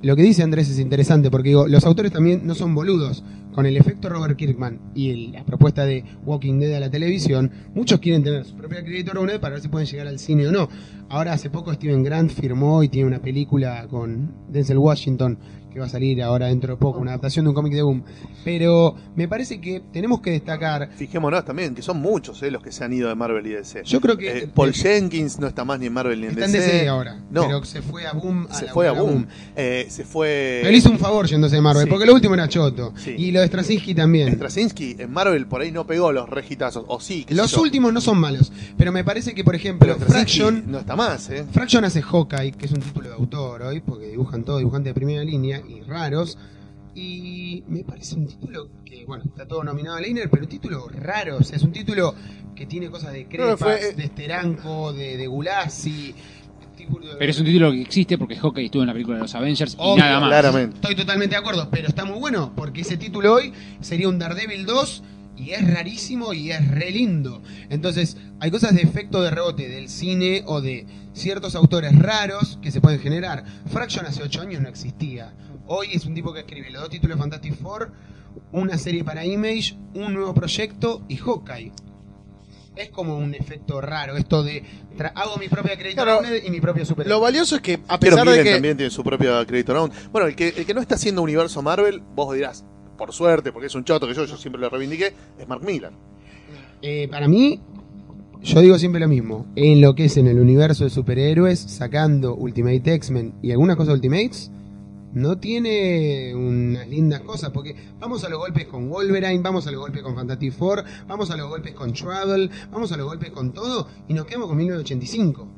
lo que dice Andrés es interesante, porque digo, los autores también no son boludos. Con el efecto Robert Kirkman y la propuesta de Walking Dead a la televisión, muchos quieren tener su propia creator Owner para ver si pueden llegar al cine o no. Ahora hace poco Steven Grant firmó y tiene una película con Denzel Washington que va a salir ahora dentro de poco, una adaptación de un cómic de Boom. Pero me parece que tenemos que destacar Fijémonos también que son muchos eh, los que se han ido de Marvel y DC. Yo creo que- Eh, Paul Jenkins no está más ni en Marvel ni en Está en DC. DC ahora, No, pero se fue a Boom. A se la- fue a a Boom. Eh, se fue. Pero le hizo un favor yéndose de Marvel, Sí. porque lo último era Choto. Sí. Y lo de Straczynski también. Straczynski en Marvel por ahí no pegó los regitazos. O sí, Los yo. últimos no son malos, pero me parece que, por ejemplo, Fraction, no está más, ¿eh? Fraction hace Hawkeye, que es un título de autor hoy, porque dibujan todo, dibujantes de primera línea y raros. Y me parece un título que, bueno, está todo nominado a Leiner, pero un título raro. O sea, es un título que tiene cosas de Crepas, fue, eh, de Steranko, de, de Gulasi. Pero es un título que existe porque Hawkeye estuvo en la película de los Avengers y nada más. Estoy totalmente de acuerdo, pero está muy bueno porque ese título hoy sería un Daredevil 2 y es rarísimo y es re lindo. Entonces, hay cosas de efecto de rebote del cine o de ciertos autores raros que se pueden generar. Fraction hace 8 años no existía. Hoy es un tipo que escribe los dos títulos de Fantastic Four, una serie para Image, un nuevo proyecto y Hawkeye. Es como un efecto raro esto de tra- hago mi propia crédito Claro. y mi propio super. Lo valioso es que, a Pero pesar de que. también tiene su propio crédito round. Bueno, el que, el que no está haciendo universo Marvel, vos dirás, por suerte, porque es un choto que yo, yo siempre lo reivindiqué, es Mark Millar. Eh, para mí, yo digo siempre lo mismo. En lo que es en el universo de superhéroes, sacando Ultimate X-Men y algunas cosas Ultimates, no tiene unas lindas cosas. Porque vamos a los golpes con Wolverine, vamos a los golpes con Fantastic Four, vamos a los golpes con Travel, vamos a los golpes con todo y nos quedamos con 1985.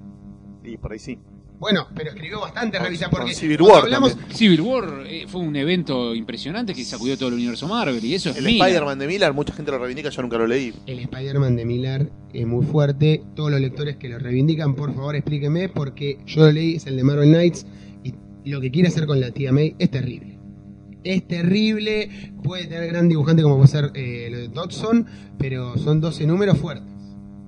Y por ahí sí. Bueno, pero escribió bastante Con- con porque Civil War hablamos. Civil War eh, fue un evento impresionante que sacudió todo el universo Marvel y eso es El. Spider-Man de Miller, mucha gente lo reivindica, yo nunca lo leí. El Spider-Man de Miller es muy fuerte. Todos los lectores que lo reivindican, por favor explíquenme, porque yo lo leí, es el de Marvel Knights, lo que quiere hacer con la tía May es terrible. Es terrible, puede tener gran dibujante como puede ser eh, lo de Dodson, pero son 12 números fuertes.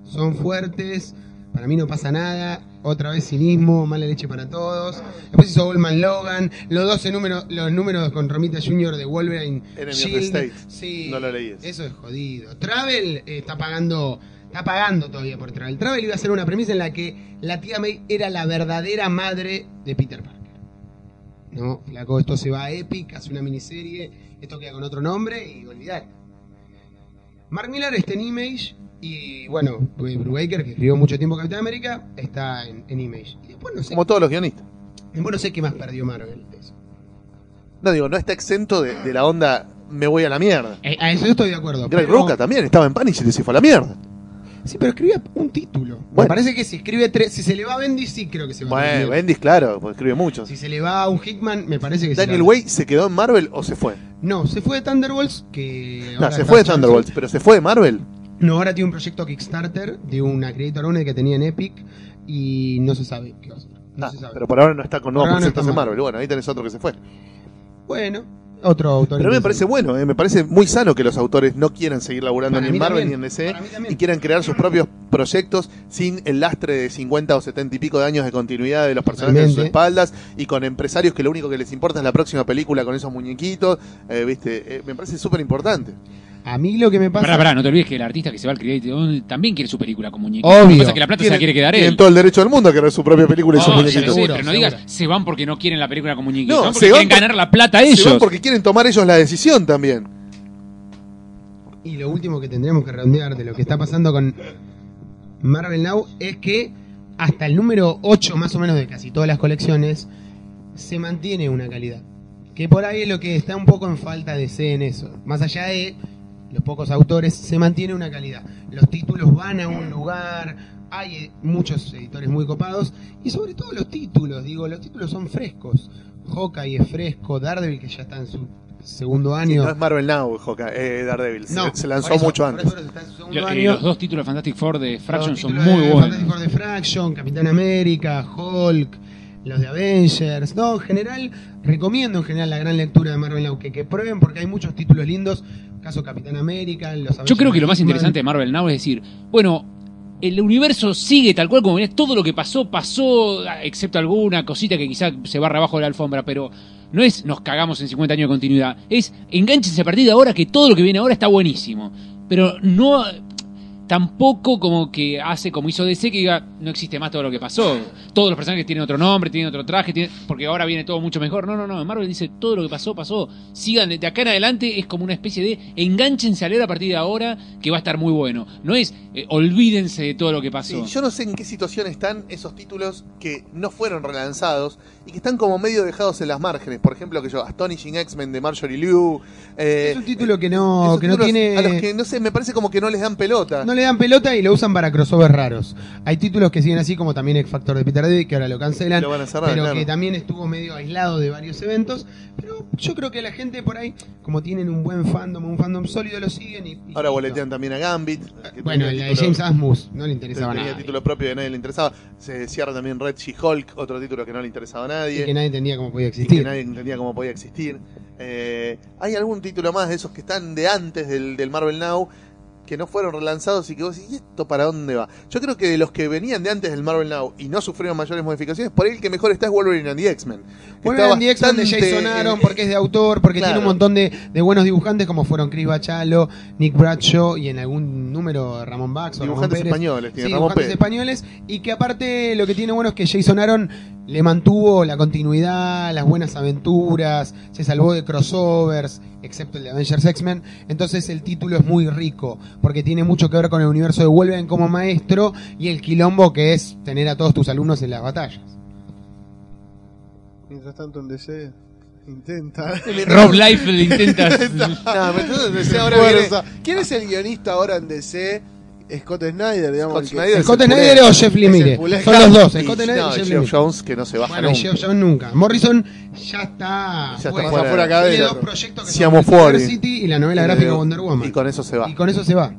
Son fuertes, para mí no pasa nada. Otra vez cinismo, mala leche para todos. Después hizo Goldman Logan, los 12 números, los números con Romita Jr. de Wolverine. The Shield. State. Sí, No lo leí. Eso es jodido. Travel eh, está pagando está pagando todavía por Travel. Travel iba a ser una premisa en la que la tía May era la verdadera madre de Peter Parker. No, flaco, esto se va a Epic, hace una miniserie, esto queda con otro nombre y olvidar. Mark Millar está en Image y bueno, Brubaker, que escribió mucho tiempo Capitán América, está en, en Image. Y después no sé, Como todos los guionistas. después no sé qué más perdió Marvel. de eso. No, digo, no está exento de, de la onda me voy a la mierda. Eh, a eso yo estoy de acuerdo. Greg pero- también estaba en Punisher y se fue a la mierda. Sí, pero escribía un título. Me Bueno. parece que si escribe tres, si se le va a Bendy, sí creo que se va a Bueno, Bendy. Bendis, claro, porque escribe mucho. Si se le va a un Hickman, me parece que ¿Daniel Way se quedó en Marvel o se fue? No, se fue de Thunderbolts, que... No, se fue de Thunderbolts, pero se fue de Marvel. No, ahora tiene un proyecto Kickstarter de una Creator One que tenía en Epic y no se sabe qué va a hacer. No Ah, se sabe. pero por ahora no está con nuevos no proyectos está en. Marvel. Bueno, ahí tenés otro que se fue. Bueno, otro autor. Pero a mí me parece bueno, eh, me parece muy sano que los autores no quieran seguir laburando Para ni en Marvel también, ni en DC y quieran crear sus propios proyectos sin el lastre de 50 o 70 y pico de años de continuidad de los personajes en sus espaldas y con empresarios que lo único que les importa es la próxima película con esos muñequitos. eh, ¿viste? Eh, me parece súper importante. A mí lo que me pasa... Pará, pará, no te olvides que el artista que se va al Creative también quiere su película con muñequitos. Obvio. Lo que pasa es que la plata se la quiere quedar Tienen él. todo el derecho del mundo a querer su propia película y sus ya lo muñequitos. sé, Seguro, pero no seguro. digas, se van porque no quieren la película con muñequitos. No, porque se van quieren por- ganar la plata Se van ellos. porque quieren tomar ellos la decisión también. Y lo último que tendríamos que redondear de lo que está pasando con Marvel Now es que hasta el número 8 más o menos de casi todas las colecciones se mantiene una calidad. Que por ahí es lo que está un poco en falta de C en eso. Más allá de los pocos autores, se mantiene una calidad. Los títulos van a un lugar, hay eh, muchos editores muy copados y sobre todo los títulos, digo, los títulos son frescos. Hawkeye es fresco, Daredevil que ya está en su segundo año. No es Marvel Now, Hawkeye, eh, Daredevil. Se- No, se, lanzó eso, mucho antes. eso está en su segundo Lo- eh, año. los dos títulos de Fantastic Four de Fraction son muy de buenos. Fantastic Four de Fraction, Capitán América, Hulk, los de Avengers. No, en general, recomiendo en general la gran lectura de Marvel Now, que, que prueben porque hay muchos títulos lindos. Caso Capitán América, los Yo creo que lo más interesante de Marvel Now es decir, bueno, el universo sigue tal cual como venía, todo lo que pasó, pasó, excepto alguna cosita que quizá se barra abajo de la alfombra, pero no es nos cagamos en 50 años de continuidad, es enganchense a partir de ahora que todo lo que viene ahora está buenísimo. Pero no tampoco como que hace como hizo DC que diga no existe más todo lo que pasó. Todos los personajes tienen otro nombre, tienen otro traje, tienen- porque ahora viene todo mucho mejor. No, no, no. Marvel dice todo lo que pasó, pasó. Sigan de acá en adelante, es como una especie de enganchense a leer a partir de ahora que va a estar muy bueno. No es eh, olvídense de todo lo que pasó. Sí, yo no sé en qué situación están esos títulos que no fueron relanzados y que están como medio dejados en las márgenes. Por ejemplo, que yo, Astonishing X-Men de Marjorie Liu. eh, Es un título que no, esos que no títulos tiene. A los que, no sé, me parece como que no les dan pelota. No le dan pelota y lo usan para crossovers raros. Hay títulos que siguen así, como también X Factor de Peter David, que ahora lo cancelan, Lo van a cerrar, pero claro. que también estuvo medio aislado de varios eventos. Pero yo creo que la gente por ahí, como tienen un buen fandom, un fandom sólido, lo siguen y. y- Ahora boletean también a Gambit. que Bueno, la de James Asmus no le interesaba tenía nada. título propio que nadie le interesaba. Se cierra también Red She-Hulk, otro título que no le interesaba a nadie. Y que nadie entendía cómo podía y que existir. nadie entendía cómo podía existir. Eh, ¿Hay algún título más de esos que están de antes del, del Marvel Now que no fueron relanzados y que vos decís, ¿y esto para dónde va? Yo creo que de los que venían de antes del Marvel Now y no sufrieron mayores modificaciones, por ahí el que mejor está es Wolverine and the X-Men. Bueno, está Andy X-Men de Jason Aaron, porque es de autor, porque claro. tiene un montón de, de buenos dibujantes, como fueron Chris Bachalo, Nick Bradshaw y en algún número Ramón Bax o Ramón Dibujantes Pérez. españoles, tiene Sí, Ramón dibujantes Pérez. españoles. Y que aparte lo que tiene bueno es que Jason Aaron le mantuvo la continuidad, las buenas aventuras, se salvó de crossovers, excepto el de Avengers X-Men. Entonces el título es muy rico, porque tiene mucho que ver con el universo de Wolverine como maestro y el quilombo que es tener a todos tus alumnos en las batallas. Mientras tanto en DC intenta. Rob Liefeld intenta. No, pero entonces en DC ahora viene- ¿Quién es el guionista ahora en DC? Scott Snyder, digamos. Scott Snyder es Scott el Snyder o Jeff Lemire. Son los dos, Y- Scott Snyder no, y Jeff Jeff Lemire. Jones que no se baja Bueno, nunca. Jeff Jones nunca. Morrison ya está. Ya está fuera. fuera. fuera Tiene dos proyectos que Siamo son fuori. City y la novela Eh, gráfica Wonder Woman. Y con eso se va. Y con eso se va.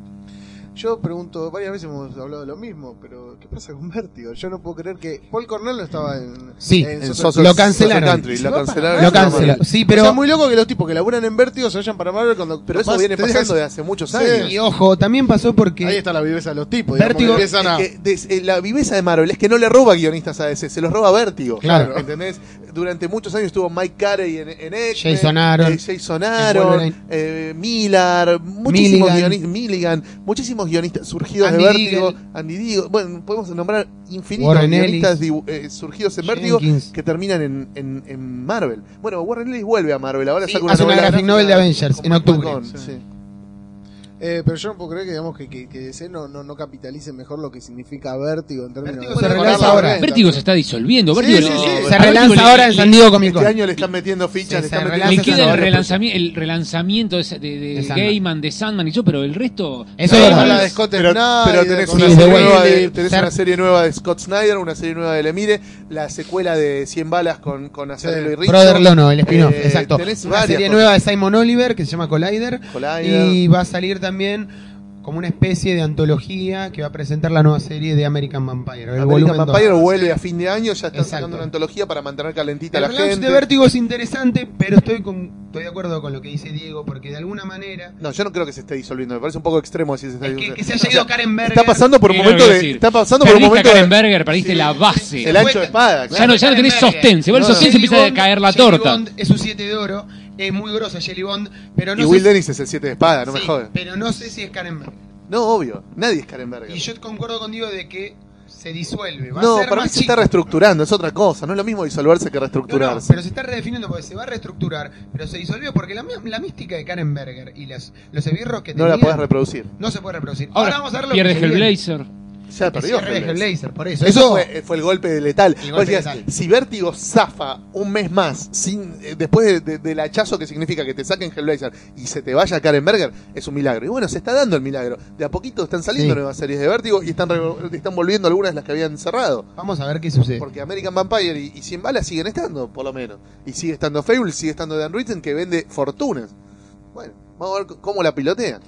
Yo pregunto, varias veces hemos hablado de lo mismo, pero ¿qué pasa con Vértigo? Yo no puedo creer que Paul Cornell no estaba en. Sí, en En Social- Social- Lo cancelaron. Social Country, Se lo cancelaron. Lo cancelaron. Sí, pero. o sea, muy loco que los tipos que laburan en Vértigo se vayan para Marvel cuando. Pero eso viene pasando de hace muchos Sí. años. Y ojo, también pasó porque. Ahí está la viveza de los tipos. Vértigo- que empiezan a- Es que des- eh, la viveza de Marvel es que no le roba guionistas a DC, se los roba Vértigo. Claro. ¿Entendés? Durante muchos años estuvo Mike Carey en, en X-Men, Jason Aaron. eh, Jason Aaron, eh, Millar, muchísimos Milligan. guionistas, Milligan, muchísimos guionistas surgidos Andy de Vértigo, Deagle. Andy Deagle, bueno, podemos nombrar infinitos Warren guionistas eh, surgidos en Vértigo Jenkins. que terminan en, en, en Marvel. Bueno, Warren Ellis vuelve a Marvel, ahora Sí, saca una hace una novela graphic novel de Avengers en octubre. Malone, Sí. sí. Eh, pero yo no puedo creer que, digamos, que, que, que DC no, no, no capitalice mejor lo que significa Vértigo en términos Vértigo de- se relanza ahora. Vértigo se está disolviendo. Vértigo sí, sí. Se relanza le- ahora en San Diego Comic Este Con. año le están metiendo fichas, le están metiendo queda el relanzamiento, el relanzamiento de, de, de De Sandman. Gaiman, de Sandman y yo, pero el resto. Eso con verdad. la de Scott Pero, Snyder, pero tenés, una, serie nueva de, tenés una serie nueva de Scott Snyder, una serie nueva de Lemire, la secuela de 100 balas con, con Acerelo y Rizzo. Brother Lono, el spin-off, Eh, exacto. tenés Una serie nueva de Simon Oliver que se llama Collider. Collider. Y va a salir también como una especie de antología que va a presentar la nueva serie de American Vampire. El American volumen Vampire vuelve a fin de año, ya están Exacto. sacando una antología para mantener calentita El a la gente. de Vértigo es interesante, pero estoy, con, estoy de acuerdo con lo que dice Diego, porque de alguna manera No, yo no creo que se esté disolviendo, me parece un poco extremo si se está Es que- disolviendo. que se haya ido Karen Berger. Está pasando por un momento de. Está pasando por un momento a. Karen Berger, perdiste la base. El ancho de espada, Ya no, ya no tenés sostén. Se va el No, sostén se empieza a caer la torta. Bond es un 7 de oro, es muy grosa Jelly Bond, pero no Y sé Will si- Dennis es el 7 de espada, no me sí, jodas. Pero no sé si es Karen Berger. No, obvio. Nadie es Karen Berger. Y yo concuerdo contigo de que se disuelve. Va No, a ser para mí más se está reestructurando, es otra cosa. No es lo mismo disolverse que No, no, reestructurarse. pero se está redefiniendo porque se va a reestructurar, pero se disolvió porque la, la mística de Karen Berger y las, los esbirros que no la tenían podés reproducir. no se puede reproducir. Ahora, Ahora vamos a ver lo pierde que viene. Hellblazer. Perdió. cierre de Hellblazer. Por eso. Eso, Eso, fue, fue el golpe de letal. El Vos golpe decías, letal. Si Vértigo zafa un mes más, sin eh, después de- de- del hachazo que significa que te saquen Hellblazer y se te vaya Karen Berger, es un milagro. Y bueno, se está dando el milagro. De a poquito están saliendo Sí. nuevas series de Vértigo y están, están volviendo algunas de las que habían cerrado. Vamos a ver qué sucede. Porque American Vampire y, y 100 balas siguen estando, por lo menos. Y sigue estando Fable, sigue estando Dan Ritson, que vende fortunas. Bueno, vamos a ver cómo la pilotean.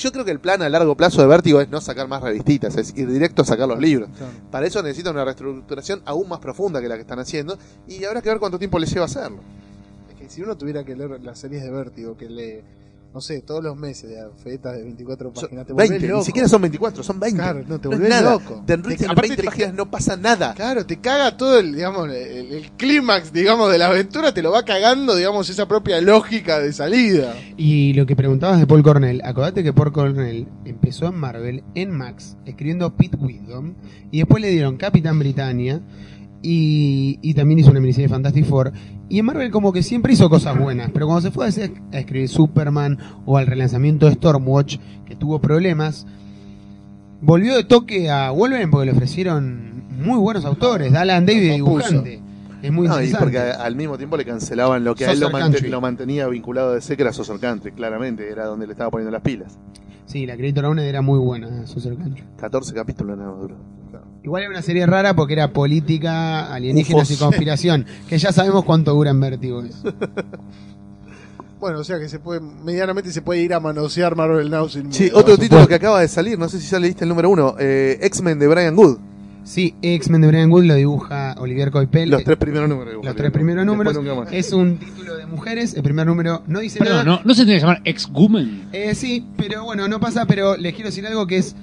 Yo creo que el plan a largo plazo de Vértigo es no sacar más revistitas, es ir directo a sacar los libros. Para eso necesitan una reestructuración aún más profunda que la que están haciendo y habrá que ver cuánto tiempo les lleva hacerlo. Es que si uno tuviera que leer las series de Vértigo, que lee, no sé, todos los meses de fetas de 24 Son páginas, te volvés 20, loco. ni siquiera son 24, son 20. Claro, no, te No volvés loco. Te- Ritson en aparte 20 te- páginas no pasa nada. Claro, te caga todo el, digamos, el, el clímax, digamos, de la aventura, te lo va cagando, digamos, esa propia lógica de salida. Y lo que preguntabas de Paul Cornell, acordate que Paul Cornell empezó en Marvel, en Max, escribiendo Pete Wisdom, y después le dieron Capitán Britannia, y, y también hizo una miniserie de Fantastic Four, y en Marvel como que siempre hizo cosas buenas, pero cuando se fue a, a escribir Superman o al relanzamiento de Stormwatch, que tuvo problemas, volvió de toque a Wolverine porque le ofrecieron muy buenos autores, Alan David dibujante. Es muy No, y porque a- al mismo tiempo le cancelaban lo que a él lo, Country. lo mantenía vinculado de que era Saucer Country, claramente, era donde le estaba poniendo las pilas. Sí, la Creator Owned era muy buena, Suicide Country. 14 capítulos nada más duró. Igual era una serie rara porque era política, alienígenas Ufos. y conspiración, que ya sabemos cuánto dura en Vértigo eso. Bueno, o sea que se puede, medianamente se puede ir a manosear Marvel Now sin Sí, otro título que acaba de salir, no sé si ya leíste el número uno, eh, X-Men de Brian Wood. Sí, X-Men de Brian Wood lo dibuja Olivier Coipel. Los tres primeros números. Los tres primeros números. Es un título de mujeres. El primer número no dice Perdón, nada. ¿no, ¿no se tiene que llamar ex-woman? Eh, sí, pero bueno, no pasa, pero les quiero decir algo que es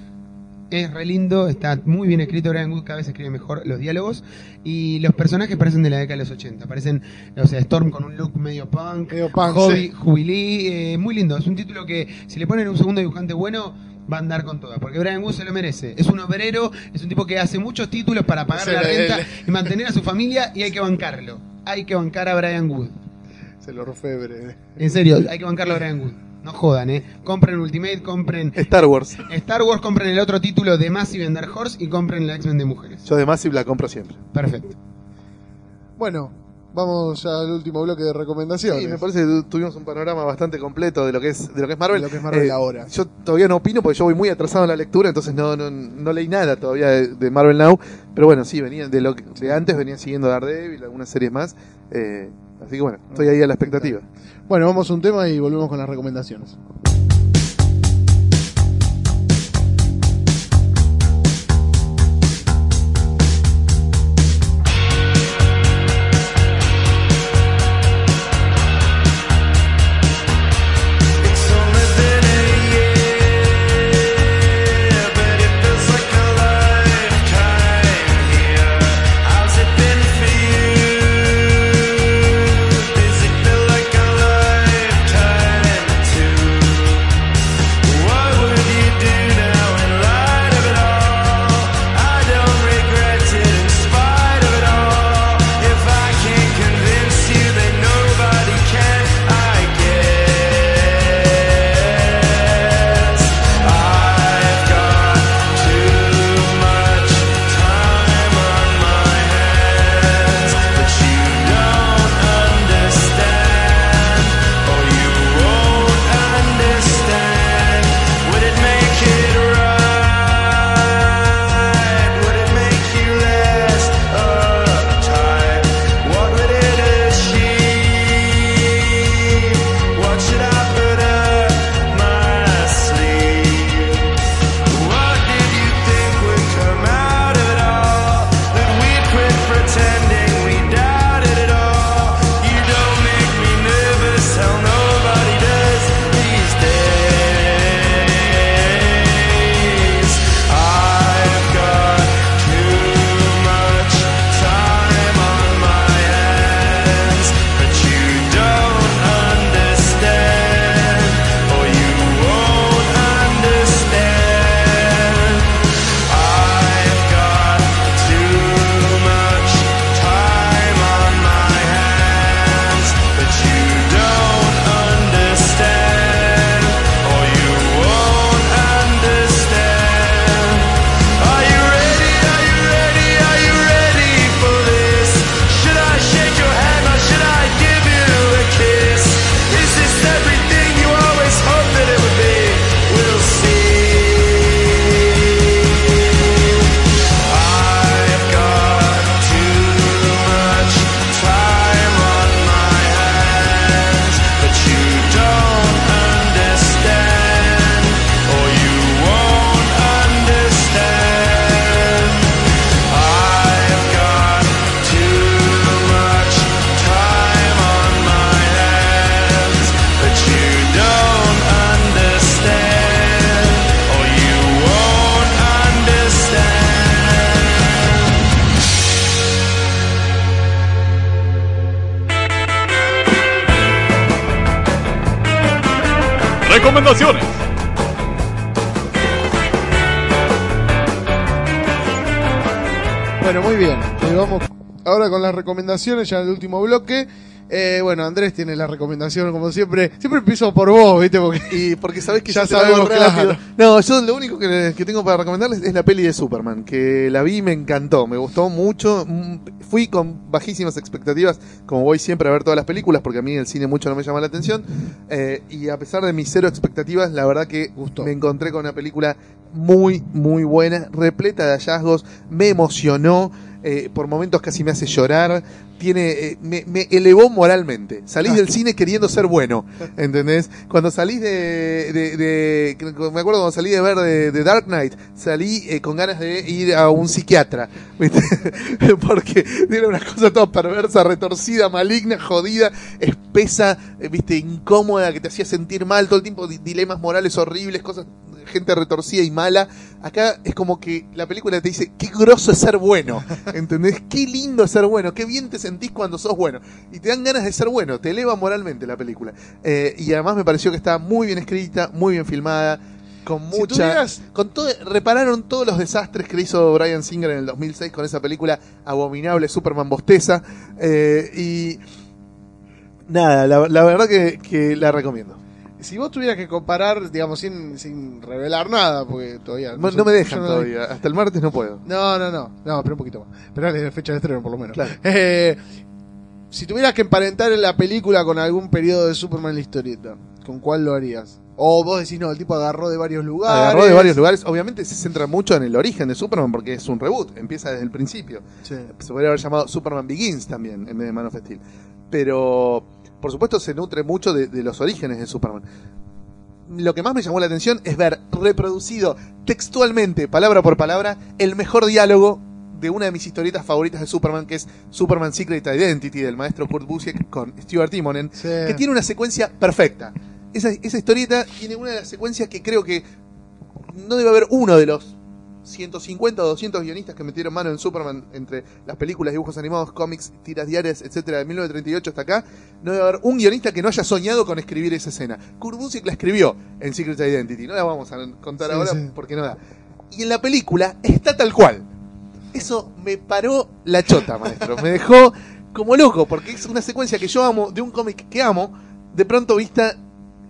es re lindo, está muy bien escrito Brian Wood, cada vez escribe mejor los diálogos y los personajes parecen de la década de los 80, parecen, o sea, Storm con un look medio punk, Medio punk, Hobby, sí. Jubilee, eh, muy lindo, es un título que si le ponen un segundo dibujante bueno va a andar con toda, porque Brian Wood se lo merece, es un obrero, es un tipo que hace muchos títulos para pagar Se la renta y mantener a su familia y hay que bancarlo, hay que bancar a Brian Wood. Se lo orfebre. En serio, hay que bancarlo a Brian Wood. No jodan, ¿eh? Compren Ultimate, compren Star Wars. Star Wars, compren el otro título de Massive and Dark Horse y compren la X-Men de mujeres. Yo de Massive la compro siempre. Perfecto. Bueno, vamos al último bloque de recomendaciones. Sí, me parece que tu- tuvimos un panorama bastante completo de lo que es, de lo que es Marvel. De lo que es Marvel Eh, ahora. Yo todavía no opino porque yo voy muy atrasado en la lectura, entonces no, no, no leí nada todavía de, de Marvel Now. Pero bueno, sí, venía de lo que- de antes venía siguiendo Daredevil, algunas series más. eh, así que bueno, estoy ahí a la expectativa. Bueno, vamos a un tema y volvemos con las recomendaciones. Recomendaciones, ya en el último bloque. Eh, bueno, Andrés tiene la recomendación, como siempre. Siempre empiezo por vos, ¿viste? Porque, y porque sabés que ya sabemos, claro. No, yo lo único que, que tengo para recomendarles es la peli de Superman, que la vi y me encantó, me gustó mucho. Mm, Fui con bajísimas expectativas, como voy siempre a ver todas las películas, porque a mí el cine mucho no me llama la atención. Eh, y a pesar de mis cero expectativas, la verdad que me encontré con una película muy, muy buena, repleta de hallazgos, me emocionó, eh, por momentos casi me hace llorar, tiene, eh, me, me elevó moralmente. Salís del cine queriendo ser bueno, ¿entendés? Cuando salís de, de, de- me acuerdo cuando salí de ver de, de Dark Knight, salí eh, con ganas de ir a un psiquiatra, ¿viste? Porque era una cosa toda perversa, retorcida, maligna, jodida, espesa, eh, viste, incómoda, que te hacía sentir mal todo el tiempo, di- dilemas morales horribles, cosas, gente retorcida y mala. Acá es como que la película te dice, qué groso es ser bueno, ¿entendés? Qué lindo es ser bueno, qué bien te sentís cuando sos bueno. Y te dan ganas de ser bueno, te eleva moralmente la película. Eh, y además me pareció que está muy bien escrita, muy bien filmada, con Si mucha... tuvieras- Con todo, repararon todos los desastres que hizo Brian Singer en el 2006 con esa película abominable Superman Bosteza. eh, y nada, la, la verdad que, que la recomiendo. Si vos tuvieras que comparar, digamos, sin, sin revelar nada, porque todavía... No, me dejan no- todavía, hasta el martes no puedo. No, no, no, no, pero un poquito más. Pero la fecha de estreno, por lo menos. Claro. Eh, si tuvieras que emparentar la película con algún periodo de Superman en la historieta, ¿con cuál lo harías? O vos decís, no, el tipo agarró de varios lugares. Agarró de varios lugares. Obviamente se centra mucho en el origen de Superman porque es un reboot, empieza desde el principio. Sí. Se podría haber llamado Superman Begins también en vez de Man of Steel. Pero, por supuesto, se nutre mucho de, de los orígenes de Superman. Lo que más me llamó la atención es ver reproducido textualmente, palabra por palabra, el mejor diálogo de una de mis historietas favoritas de Superman, que es Superman Secret Identity del maestro Kurt Busiek con Stuart Timonen, Sí. que tiene una secuencia perfecta. Esa, esa historieta tiene una de las secuencias que creo que no debe haber uno de los 150 o 200 guionistas que metieron mano en Superman entre las películas, dibujos animados, cómics, tiras diarias, etcétera, de 1938 hasta acá, no debe haber un guionista que no haya soñado con escribir esa escena. Kurt Busiek la escribió en Secret Identity, no la vamos a contar Sí, ahora sí. porque no da. Y en la película está tal cual. Eso me paró la chota, maestro. Me dejó como loco, porque es una secuencia que yo amo, de un cómic que amo, de pronto vista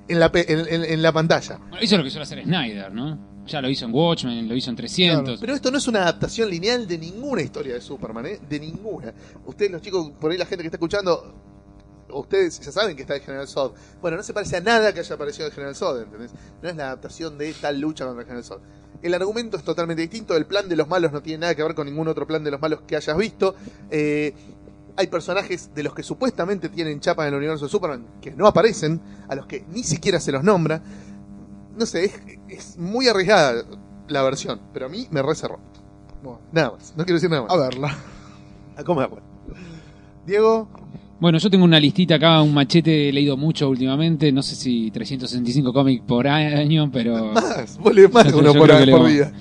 en la, pe- en- en- en la pantalla. Eso es lo que suele hacer Snyder, ¿no? Ya lo hizo en Watchmen, lo hizo en 300. Pero esto no es una adaptación lineal de ninguna historia de Superman, ¿eh? De ninguna. Ustedes, los chicos, por ahí la gente que está escuchando, ustedes ya saben que está el General Zod. Bueno, no se parece a nada que haya aparecido el General Zod, ¿entendés? No es la adaptación de tal lucha contra el General Zod. El argumento es totalmente distinto, el plan de los malos no tiene nada que ver con ningún otro plan de los malos que hayas visto. Eh, hay personajes de los que supuestamente tienen chapa en el universo de Superman que no aparecen, a los que ni siquiera se los nombra. No sé, es, es muy arriesgada la versión, pero a mí me reservó. Bueno, Nada más, no quiero decir nada más. a verla. A comerla. Diego, Bueno, yo tengo una listita acá, un machete he leído mucho últimamente, no sé si 365 cómics por año, pero... Más, vos lees más uno por, por leo- día.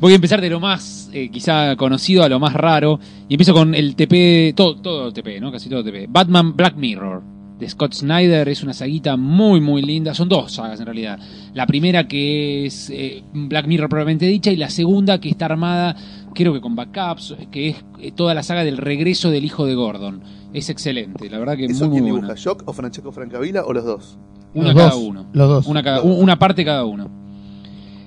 Voy a empezar de lo más eh, quizá conocido a lo más raro. Y empiezo con el TP, todo, todo TP, ¿no? Casi todo TP. Batman Black Mirror de Scott Snyder es una saguita muy muy linda. Son dos sagas en realidad. La primera que es eh, Black Mirror propiamente dicha y la segunda que está armada creo que con backups, que es eh, toda la saga del regreso del hijo de Gordon. Es excelente, la verdad que ¿Eso muy quién muy dibuja? buena. ¿Shock o Francesco Francavilla o los dos? Una Los cada dos, uno. los dos. Una, cada- Los dos. una parte cada uno.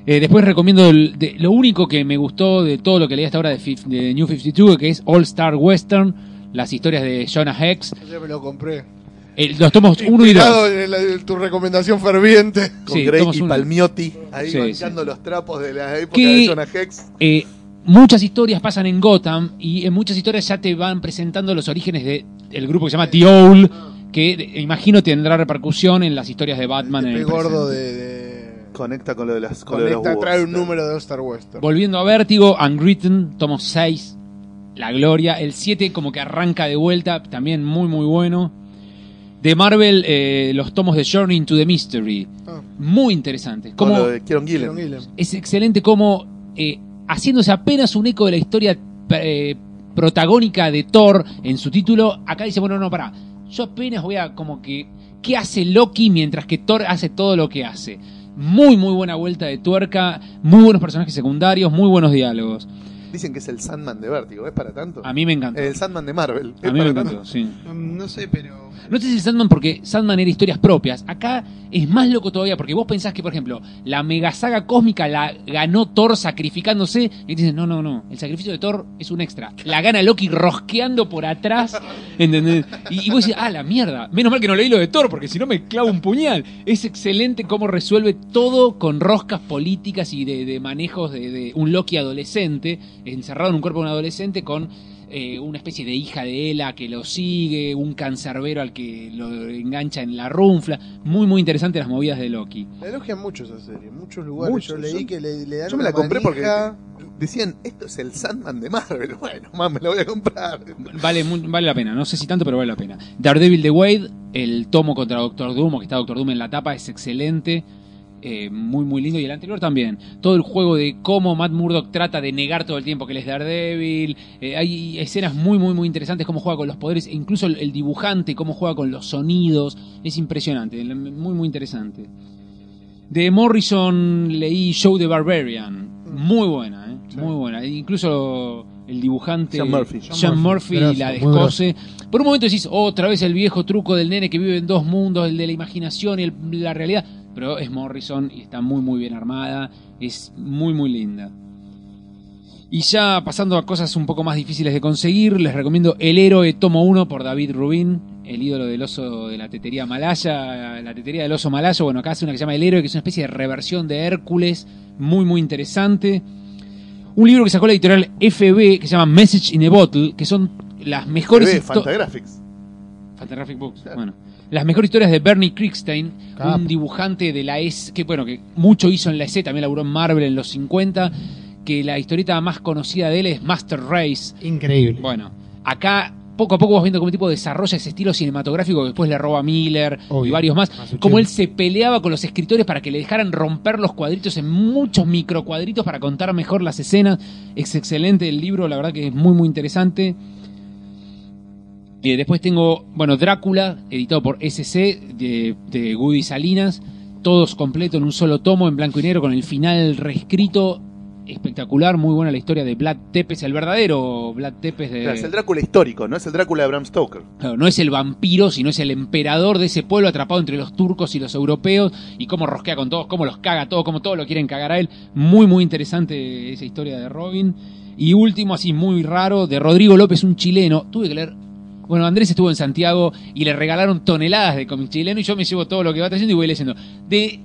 Eh, después recomiendo el- de- lo único que me gustó de todo lo que leí hasta ahora de, fif- de New 52, que es All Star Western, las historias de Jonah Hex. yo me lo compré. Eh, los tomos 1 y 2. Inspirado en, la- en tu recomendación ferviente. Con Sí, Grey y uno. Palmiotti ahí Sí, bancando los trapos de la época Que- de Jonah Hex. Eh, muchas historias pasan en Gotham y en muchas historias ya te van presentando los orígenes de el grupo que se llama The Owl, que de- imagino tendrá repercusión en las historias de Batman en El el gordo de, de- Conecta con lo de las con de los Conecta, búhos. trae un número de Star Western. Volviendo a Vértigo, Unwritten, tomo 6, La Gloria. El 7 como que arranca de vuelta, también muy muy bueno. De Marvel, eh, los tomos de Journey into the Mystery. Ah. Muy interesantes. Como lo de Kieron Gillen. Kieron Gillen. es excelente como eh, haciéndose apenas un eco de la historia eh, protagónica de Thor en su título, acá dice, bueno, no, pará, yo apenas voy a como que, ¿qué hace Loki mientras que Thor hace todo lo que hace? Muy, muy buena vuelta de tuerca, muy buenos personajes secundarios, muy buenos diálogos. Dicen que es el Sandman de Vértigo, ¿es para tanto? A mí me encantó. El Sandman de Marvel. ¿es A mí me tanto? sí. Mm, No sé, pero. No sé si Sandman porque Sandman era historias propias. Acá es más loco todavía porque vos pensás que, por ejemplo, la mega saga cósmica la ganó Thor sacrificándose y te dicen, no, no, no, el sacrificio de Thor es un extra. La gana Loki rosqueando por atrás, ¿entendés? Y, y vos decís, ah, la mierda. Menos mal que no leí lo de Thor porque si no me clavo un puñal. Es excelente cómo resuelve todo con roscas políticas y de, de manejos de, de un Loki adolescente, encerrado en un cuerpo de un adolescente con eh, una especie de hija de Ela que lo sigue, un cancerbero al que lo engancha en la runfla. Muy, muy interesante las movidas de Loki. La elogian mucho esa serie, en muchos lugares. Mucho, yo leí yo- que le, le dan Yo me la compré porque manija. decían, esto es el Sandman de Marvel. Bueno, más me la voy a comprar. Vale, mu- vale la pena, no sé si tanto, pero vale la pena. Daredevil de Wade, el tomo contra Doctor Doom, o que está Doctor Doom en la tapa, es excelente. Eh, muy, muy lindo. Y el anterior también. Todo el juego de cómo Matt Murdock trata de negar todo el tiempo que él es Daredevil. eh, hay escenas muy, muy, muy interesantes. Cómo juega con los poderes. e incluso el, el dibujante, cómo juega con los sonidos. Es impresionante. Muy, muy interesante. De Morrison leí Show the Barbarian. Muy buena, ¿eh? Muy buena. E Incluso el dibujante Sean Murphy. Sean Sean Murphy, Murphy. la descose. Por un momento decís, otra vez el viejo truco del nene que vive en dos mundos, el de la imaginación y el- la realidad. Pero es Morrison y está muy, muy bien armada. Es muy, muy linda. Y ya pasando a cosas un poco más difíciles de conseguir, les recomiendo El Héroe Tomo 1 por David Rubin, el ídolo del oso de la tetería malaya, la tetería del oso malayo. Bueno, acá hace una que se llama El Héroe, que es una especie de reversión de Hércules, muy, muy interesante. Un libro que sacó la editorial FB, que se llama Message in a Bottle, que son las mejores histo- Fantagraphics. Fantagraphic Books. Bueno, las mejores historias de Bernie Kriegstein, Capo. un dibujante de la S, que bueno, que mucho hizo en la S, también laburó en Marvel en los 50, que la historieta más conocida de él es Master Race. Increíble. Bueno, acá poco a poco vas viendo cómo tipo desarrolla ese estilo cinematográfico que después le roba a Miller y varios más. Masucci. Como él se peleaba con los escritores para que le dejaran romper los cuadritos en muchos microcuadritos para contar mejor las escenas. Es excelente el libro, la verdad que es muy muy interesante. Eh, después tengo, bueno, Drácula, editado por SC, de, de Woody Salinas, todos completos en un solo tomo, en blanco y negro, con el final reescrito, espectacular, muy buena la historia de Vlad Tepes, el verdadero Vlad Tepes de... Claro, es el Drácula histórico, no es el Drácula de Bram Stoker. Claro, no es el vampiro, sino es el emperador de ese pueblo atrapado entre los turcos y los europeos y cómo rosquea con todos, cómo los caga a todos, cómo todos lo quieren cagar a él. Muy, muy interesante esa historia de Robin. Y último, así muy raro, de Rodrigo López, un chileno. Tuve que leer. Bueno, Andrés estuvo en Santiago y le regalaron toneladas de cómics chilenos y yo me llevo todo lo que va trayendo y voy leyendo. De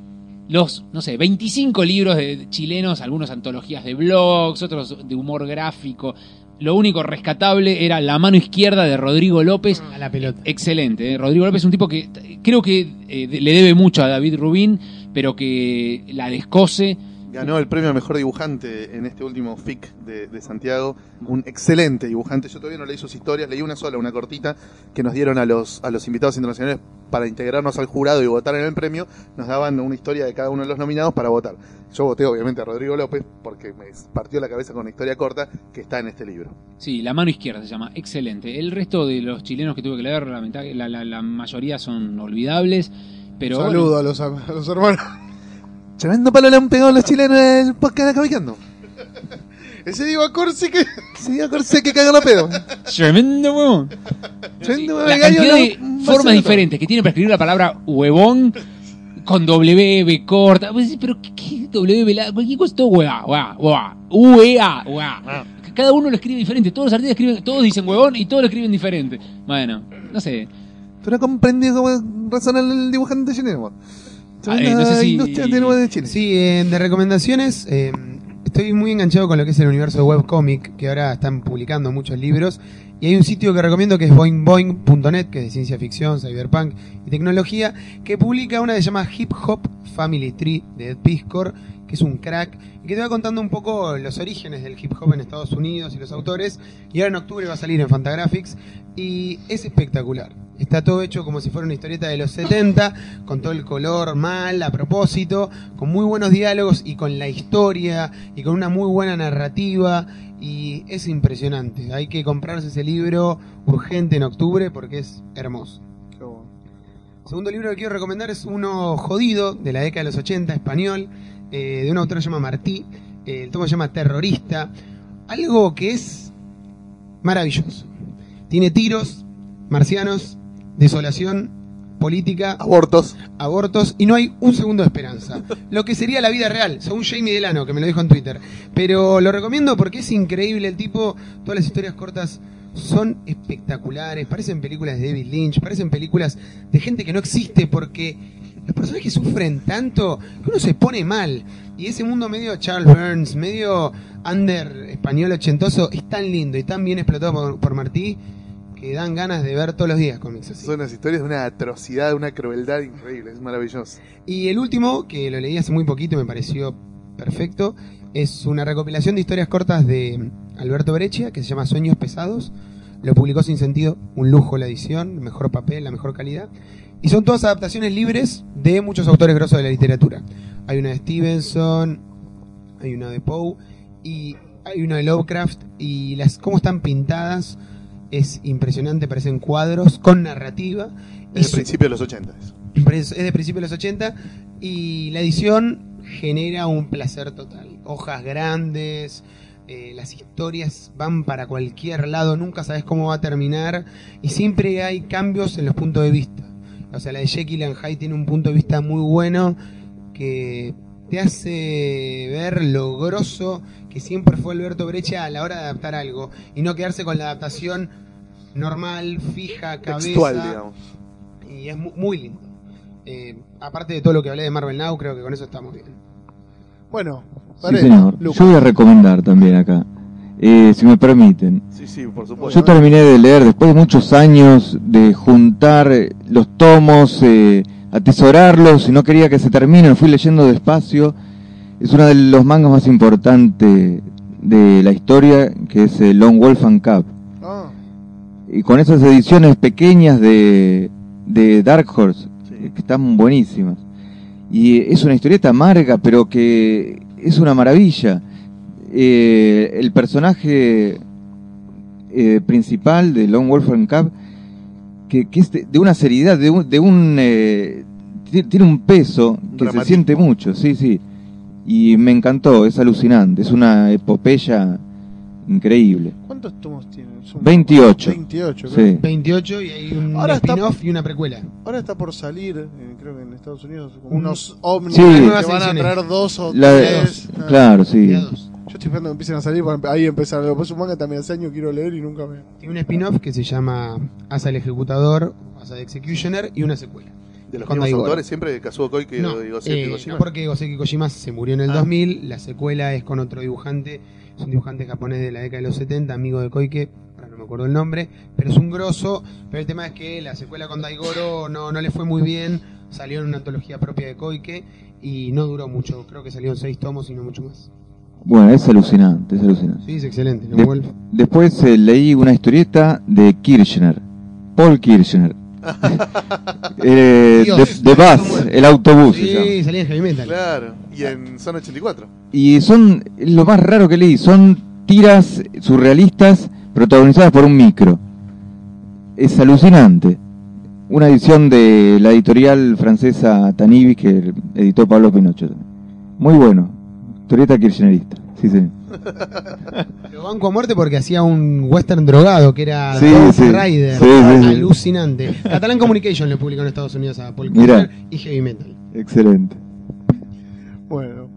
los, no sé, 25 libros de chilenos, algunos antologías de blogs, otros de humor gráfico. Lo único rescatable era La mano izquierda de Rodrigo López. A la pelota. Excelente. ¿eh? Rodrigo López es un tipo que t- creo que eh, le debe mucho a David Rubin, pero que la descose. Ganó el premio a mejor dibujante en este último FIC de, de Santiago. Un excelente dibujante. Yo todavía no leí sus historias, leí una sola, una cortita, que nos dieron a los, a los invitados internacionales para integrarnos al jurado y votar en el premio. Nos daban una historia de cada uno de los nominados para votar. Yo voté obviamente a Rodrigo López porque me partió la cabeza con una historia corta que está en este libro. Sí, La mano izquierda se llama. Excelente. El resto de los chilenos que tuve que leer, la, la- la mayoría son olvidables. Pero Saludo bueno, a, los, a los hermanos. Tremendo palo le han pegado los chilenos en el podcast de Cabicando. Ese Diego Corsi que. Ese Diego Corsi que caga la pedo. Tremendo huevón. Tremendo la gallo, cantidad de formas diferentes que tiene para escribir la palabra huevón con W, B corta. Pues, Pero ¿qué, qué W, B, la- cualquier cosa, todo hueá, hueá, hueá, UEA, hueá. Cada uno lo escribe diferente. Todos los artistas escriben, todos dicen huevón y todos lo escriben diferente. Bueno, no sé. Tú no comprendes cómo razona el dibujante chileno. Eh, no sé si- industria de nuevo de Chile. Sí, eh, de recomendaciones, eh, estoy muy enganchado con lo que es el universo de webcomic, que ahora están publicando muchos libros. Y hay un sitio que recomiendo que es boingboing.net, que es de ciencia ficción, cyberpunk y tecnología, que publica una que se llama Hip Hop Family Tree de Ed Piscor, que es un crack, y que te va contando un poco los orígenes del hip hop en Estados Unidos y los autores. Y ahora en octubre va a salir en Fantagraphics, y es espectacular. Está todo hecho como si fuera una historieta de los 70, con todo el color mal, a propósito, con muy buenos diálogos y con la historia y con una muy buena narrativa. Y es impresionante. Hay que comprarse ese libro urgente en octubre porque es hermoso. Segundo libro que quiero recomendar es uno jodido de la década de los 80, español, eh, de un autor que se llama Martí. Eh, el tomo se llama Terrorista. algo que es maravilloso. Tiene tiros, marcianos, desolación, política, abortos, abortos y no hay un segundo de esperanza. Lo que sería la vida real, según Jamie Delano, que me lo dijo en Twitter. Pero lo recomiendo porque es increíble el tipo, todas las historias cortas son espectaculares, parecen películas de David Lynch, parecen películas de gente que no existe porque los personajes sufren tanto que uno se pone mal. Y ese mundo medio Charles Burns, medio under español ochentoso, es tan lindo y tan bien explotado por, por Martí que dan ganas de ver todos los días cómics así. Son unas historias de una atrocidad, de una crueldad increíble, es maravilloso. Y el último, que lo leí hace muy poquito y me pareció perfecto, es una recopilación de historias cortas de Alberto Breccia, que se llama Sueños Pesados. Lo publicó sin sentido, un lujo la edición, mejor papel, la mejor calidad. Y son todas adaptaciones libres de muchos autores grosos de la literatura. Hay una de Stevenson, hay una de Poe, y hay una de Lovecraft, y las cómo están pintadas es impresionante, parecen cuadros con narrativa. Es Y el su- principio de los 80. eso. es de principio de los 80 y la edición genera un placer total. Hojas grandes, eh, las historias van para cualquier lado, nunca sabes cómo va a terminar y siempre hay cambios en los puntos de vista. O sea, la de Jekyll and Hyde tiene un punto de vista muy bueno que te hace ver lo grosso que siempre fue Alberto Brecha a la hora de adaptar algo y no quedarse con la adaptación normal, fija, cabeza. Textual, digamos. Y es mu- muy lindo. Eh, aparte de todo lo que hablé de Marvel Now, creo que con eso estamos bien. Bueno, Sí, señor. Yo voy a recomendar también acá, eh, si me permiten. Sí, sí, por supuesto. Yo terminé de leer después de muchos años de juntar eh, los tomos, eh, atesorarlos y no quería que se terminen, fui leyendo despacio. Es uno de los mangas más importantes de la historia, que es el Long Wolf and Cub. Ah, Y con esas ediciones pequeñas de, de Dark Horse, que están buenísimas. Y es una historieta amarga, pero que es una maravilla. Eh, el personaje eh, principal de Lone Wolf and Cub, que, que es de, de una seriedad, de un... De un eh, ti- tiene un peso que se siente mucho, sí, sí. Y me encantó, es alucinante, es una epopeya increíble. ¿Cuántos tomos tiene? Son 28. 28, Sí. creo. 28 y hay un Ahora está- spin-off y una precuela. Ahora está por salir, eh, creo que en Estados Unidos, como unos Sí. ovnis Hay que nuevas van a ediciones. traer dos o La- tres. Ah. claro, sí. Dos. Yo estoy esperando que empiecen a salir para ahí empezar. Lo que pasa es un manga también hace años quiero leer y nunca me. Tiene un spin-off que se llama Asa el Ejecutador, Asa the Executioner y una secuela. De los mismos Daigoro. autores, siempre de Kazuo Koike No, y Goseki eh, Kojima. no porque Goseki Kojima se murió en el Ah. 2000, la secuela es con otro dibujante, es un dibujante japonés de la década de los 70, amigo de Koike, ahora no me acuerdo el nombre, pero es un grosso, pero el tema es que la secuela con Daigoro no, no le fue muy bien, salió en una antología propia de Koike y no duró mucho, creo que salieron seis tomos y no mucho más. Bueno, es alucinante, es alucinante. Sí, es excelente, ¿no, De- Wolf? después eh, leí una historieta de Kirchner, Paul Kirchner. eh, Dios. de, de Bus, el autobús. Sí, salía en Heavy Metal. Claro, y en Zona 84. Y son lo más raro que leí, son tiras surrealistas protagonizadas por un micro. Es alucinante. Una edición de la editorial francesa Tanibis que editó Pablo Pinocho. Muy bueno. Historieta kirchnerista. Sí, sí. Lo banco a muerte porque hacía un western drogado que era Sí. Rider. Sí, sí, sí. Alucinante. Catalan Communication le publicó en Estados Unidos a Paul Mirá. Kirchner y Heavy Metal. Excelente. Bueno.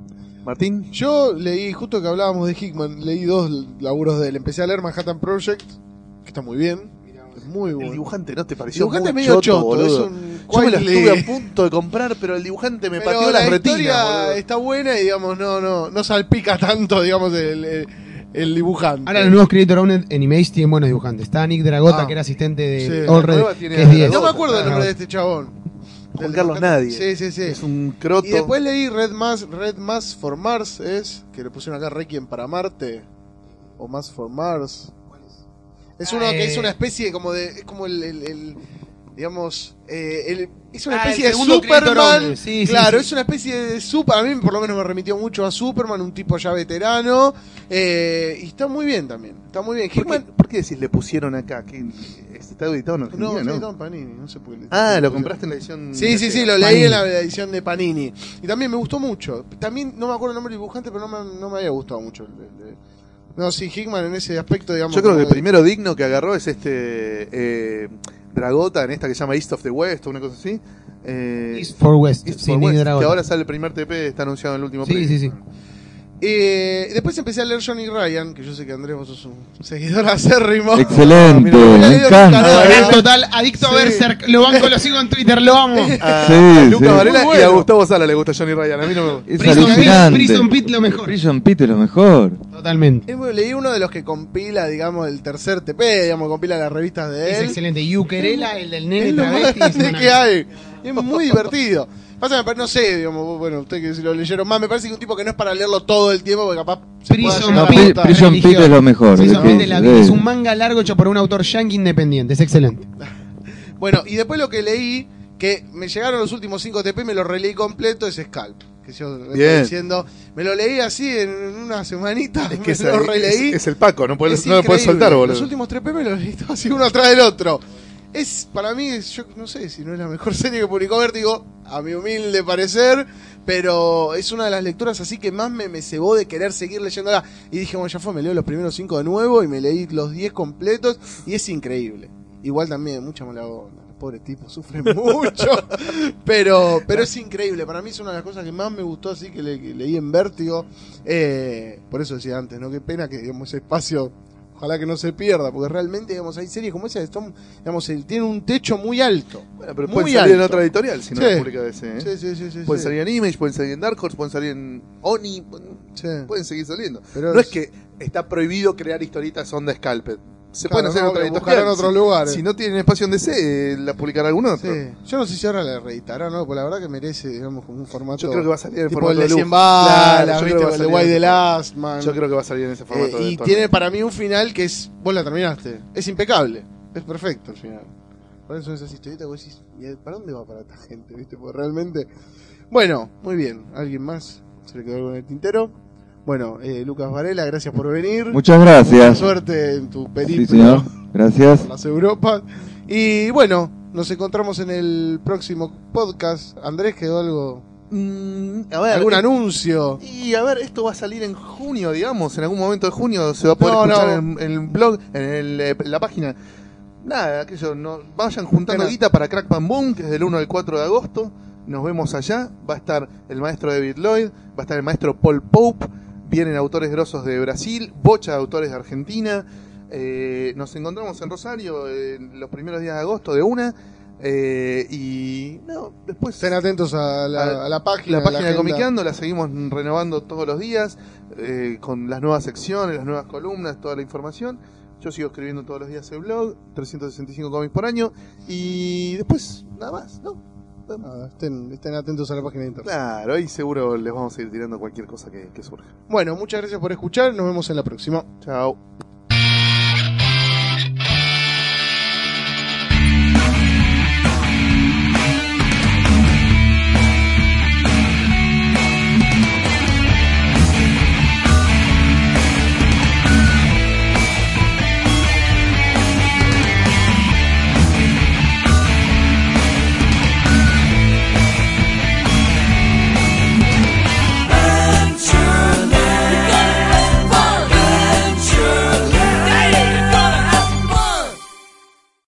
Martín. Yo leí, justo que hablábamos de Hickman, leí dos laburos de él. Empecé a leer Manhattan Project, que está muy bien. Muy El bueno. dibujante no te pareció dibujante muy medio choto, choto, boludo? es un Yo me lo Quiley. estuve a punto de comprar, pero el dibujante me Pero pateó la retinas. historia está buena y digamos no no no salpica tanto digamos el, el, el dibujante. Ahora los nuevos Creator Owned en Image tienen buenos dibujantes. Está Nick Dragota, Ah. que era asistente de Sí, All la Red, nueva tiene que es a 10. No me acuerdo el nombre de este chabón. Juan Carlos. Nadie. Sí, sí, sí. Es un croto. Y después leí Red Mass, Red Mass for Mars, es, que le pusieron acá Requiem para Marte, o Mass for Mars. Es uno Ah, que eh. es una especie como de, es como el, el- el, digamos, eh, el- es una Ah, especie el de Superman. Sí, claro, sí. es una especie de super, a mí por lo menos me remitió mucho a Superman, un tipo ya veterano, eh, y está muy bien también, está muy bien. ¿Por qué, Hickman, por qué decís le pusieron acá? ¿Qué, ¿Está editado en no, Argentina? no, No, está en Panini, no sé por qué Ah, lo compraste en la edición. Sí, sí, sí, lo Panini. leí en la edición de Panini. Y también me gustó mucho. También no me acuerdo el nombre del dibujante, pero no me, no me había gustado mucho el, el- No, sí, Hickman en ese aspecto, digamos. Yo creo que el primero digno que agarró es este eh, Dragota en esta que se llama East of the West o una cosa así. Eh, East for West, East sí, for West, Dragota. que ahora sale el primer TP, está anunciado en el último Sí, sí, sí. Eh, después empecé a leer Johnny Ryan, que yo sé que Andrés vos sos un seguidor acérrimo. Excelente, Mira, me encanta. Es total, adicto a. Berserk. Lo banco, lo sigo en Twitter, lo amo. A, Sí, a Lucas sí. Varela y a. Gustavo Sala le gusta Johnny Ryan. A mí no me gusta. Es Prison Pit-. Prison Pit lo mejor. Prison Pit es lo mejor. Totalmente. Eh, bueno, leí uno de los que compila, digamos, el tercer TP, digamos, compila las revistas de Es él. excelente. Y Ukerela, el del nene Es travesti. es que hay. Es muy divertido. Pasa, no sé, digamos, vos, bueno, usted que si lo leyeron más, me parece que un tipo que no es para leerlo todo el tiempo, porque capaz se Prison Pit, Pit es lo mejor. Prison es Pit que- de la vida. Es un manga largo hecho por un autor yankee independiente. Es excelente. Bueno, y después lo que leí, que me llegaron los últimos 5 TP, me lo releí completo, es Scalp. Que yo estoy Bien. diciendo, me lo leí así en una semanita, Es que me es, lo releí. es- es el Paco, no, puedes- Es no lo puedes soltar, boludo. Los últimos 3 P me los leí así uno atrás del otro. Es, para mí, yo no sé si no es la mejor serie que publicó Vértigo, a mi humilde parecer, pero es una de las lecturas así que más me, me cebó de querer seguir leyéndola. Y dije, bueno, ya fue, me leo los primeros 5 de nuevo y me leí los 10 completos y es increíble. Igual también, mucha mala onda. Pobre tipo sufre mucho. pero, pero es increíble. Para mí es una de las cosas que más me gustó así que, le- que leí en Vértigo. Eh, por eso decía antes, ¿no? Qué pena que digamos, ese espacio, ojalá que no se pierda, porque realmente digamos, hay series como esa que son, digamos, tienen un techo muy alto. Bueno, pero pueden salir en otra editorial si no Sí. la publica DC. ¿eh? Sí, sí, sí, sí, pueden sí. salir en Image, pueden salir en Dark Horse, pueden salir en Oni, pueden, Sí. pueden seguir saliendo. Pero no es- es que está prohibido crear historietas onda Scalped. Se Claro, pueden hacer no, en otros Si- lugares. Si no tienen espacio en DC, la publicará algún otro. Sí. Yo no sé si ahora la reeditará, ¿no? Porque la verdad que merece, digamos, como un formato. Yo creo que va a salir en tipo formato el de de 100 lujo. Claro, balas, yo ¿viste? creo que va a el de salir White en the ese Last Man. Yo creo que va a salir en ese formato. Eh, y tono. tiene para mí un final que es. Vos la terminaste. Es impecable. Es perfecto el final. Por eso esas historietas vos decís, ¿y ¿para dónde va para esta gente? ¿Viste? Porque realmente. Bueno, muy bien. ¿Alguien más? ¿Se le quedó algo en el tintero? Bueno, eh, Lucas Varela, gracias por venir. Muchas gracias. Mucha suerte en tu periplo Sí, señor. Gracias. por las Europas. Y bueno, nos encontramos en el próximo podcast. Andrés, ¿quedó algo? Mm, a ver, ¿Algún eh, anuncio? Y a ver, esto va a salir en junio, digamos, en algún momento de junio se va a poder No, escuchar no. En, en el blog, en, el, eh, en la página. Nada, aquello, no, vayan juntando guita para Crack Bam Boom, que es del 1 al 4 de agosto. Nos vemos allá. Va a estar el maestro David Lloyd, va a estar el maestro Paul Pope, vienen autores grosos de Brasil, bocha de autores de Argentina. Eh, nos encontramos en Rosario en los primeros días de agosto de una. eh, y no, después Estén atentos a la, a la página. la página de. Comiqueando la seguimos renovando todos los días eh, con las nuevas secciones, las nuevas columnas, toda la información. Yo sigo escribiendo todos los días el blog, 365 cómics por año y después nada más, ¿no? Nada, estén, estén atentos a la página de internet. Claro, ahí seguro les vamos a ir tirando cualquier cosa que, que surja. Bueno, muchas gracias por escuchar. Nos vemos en la próxima. Chao.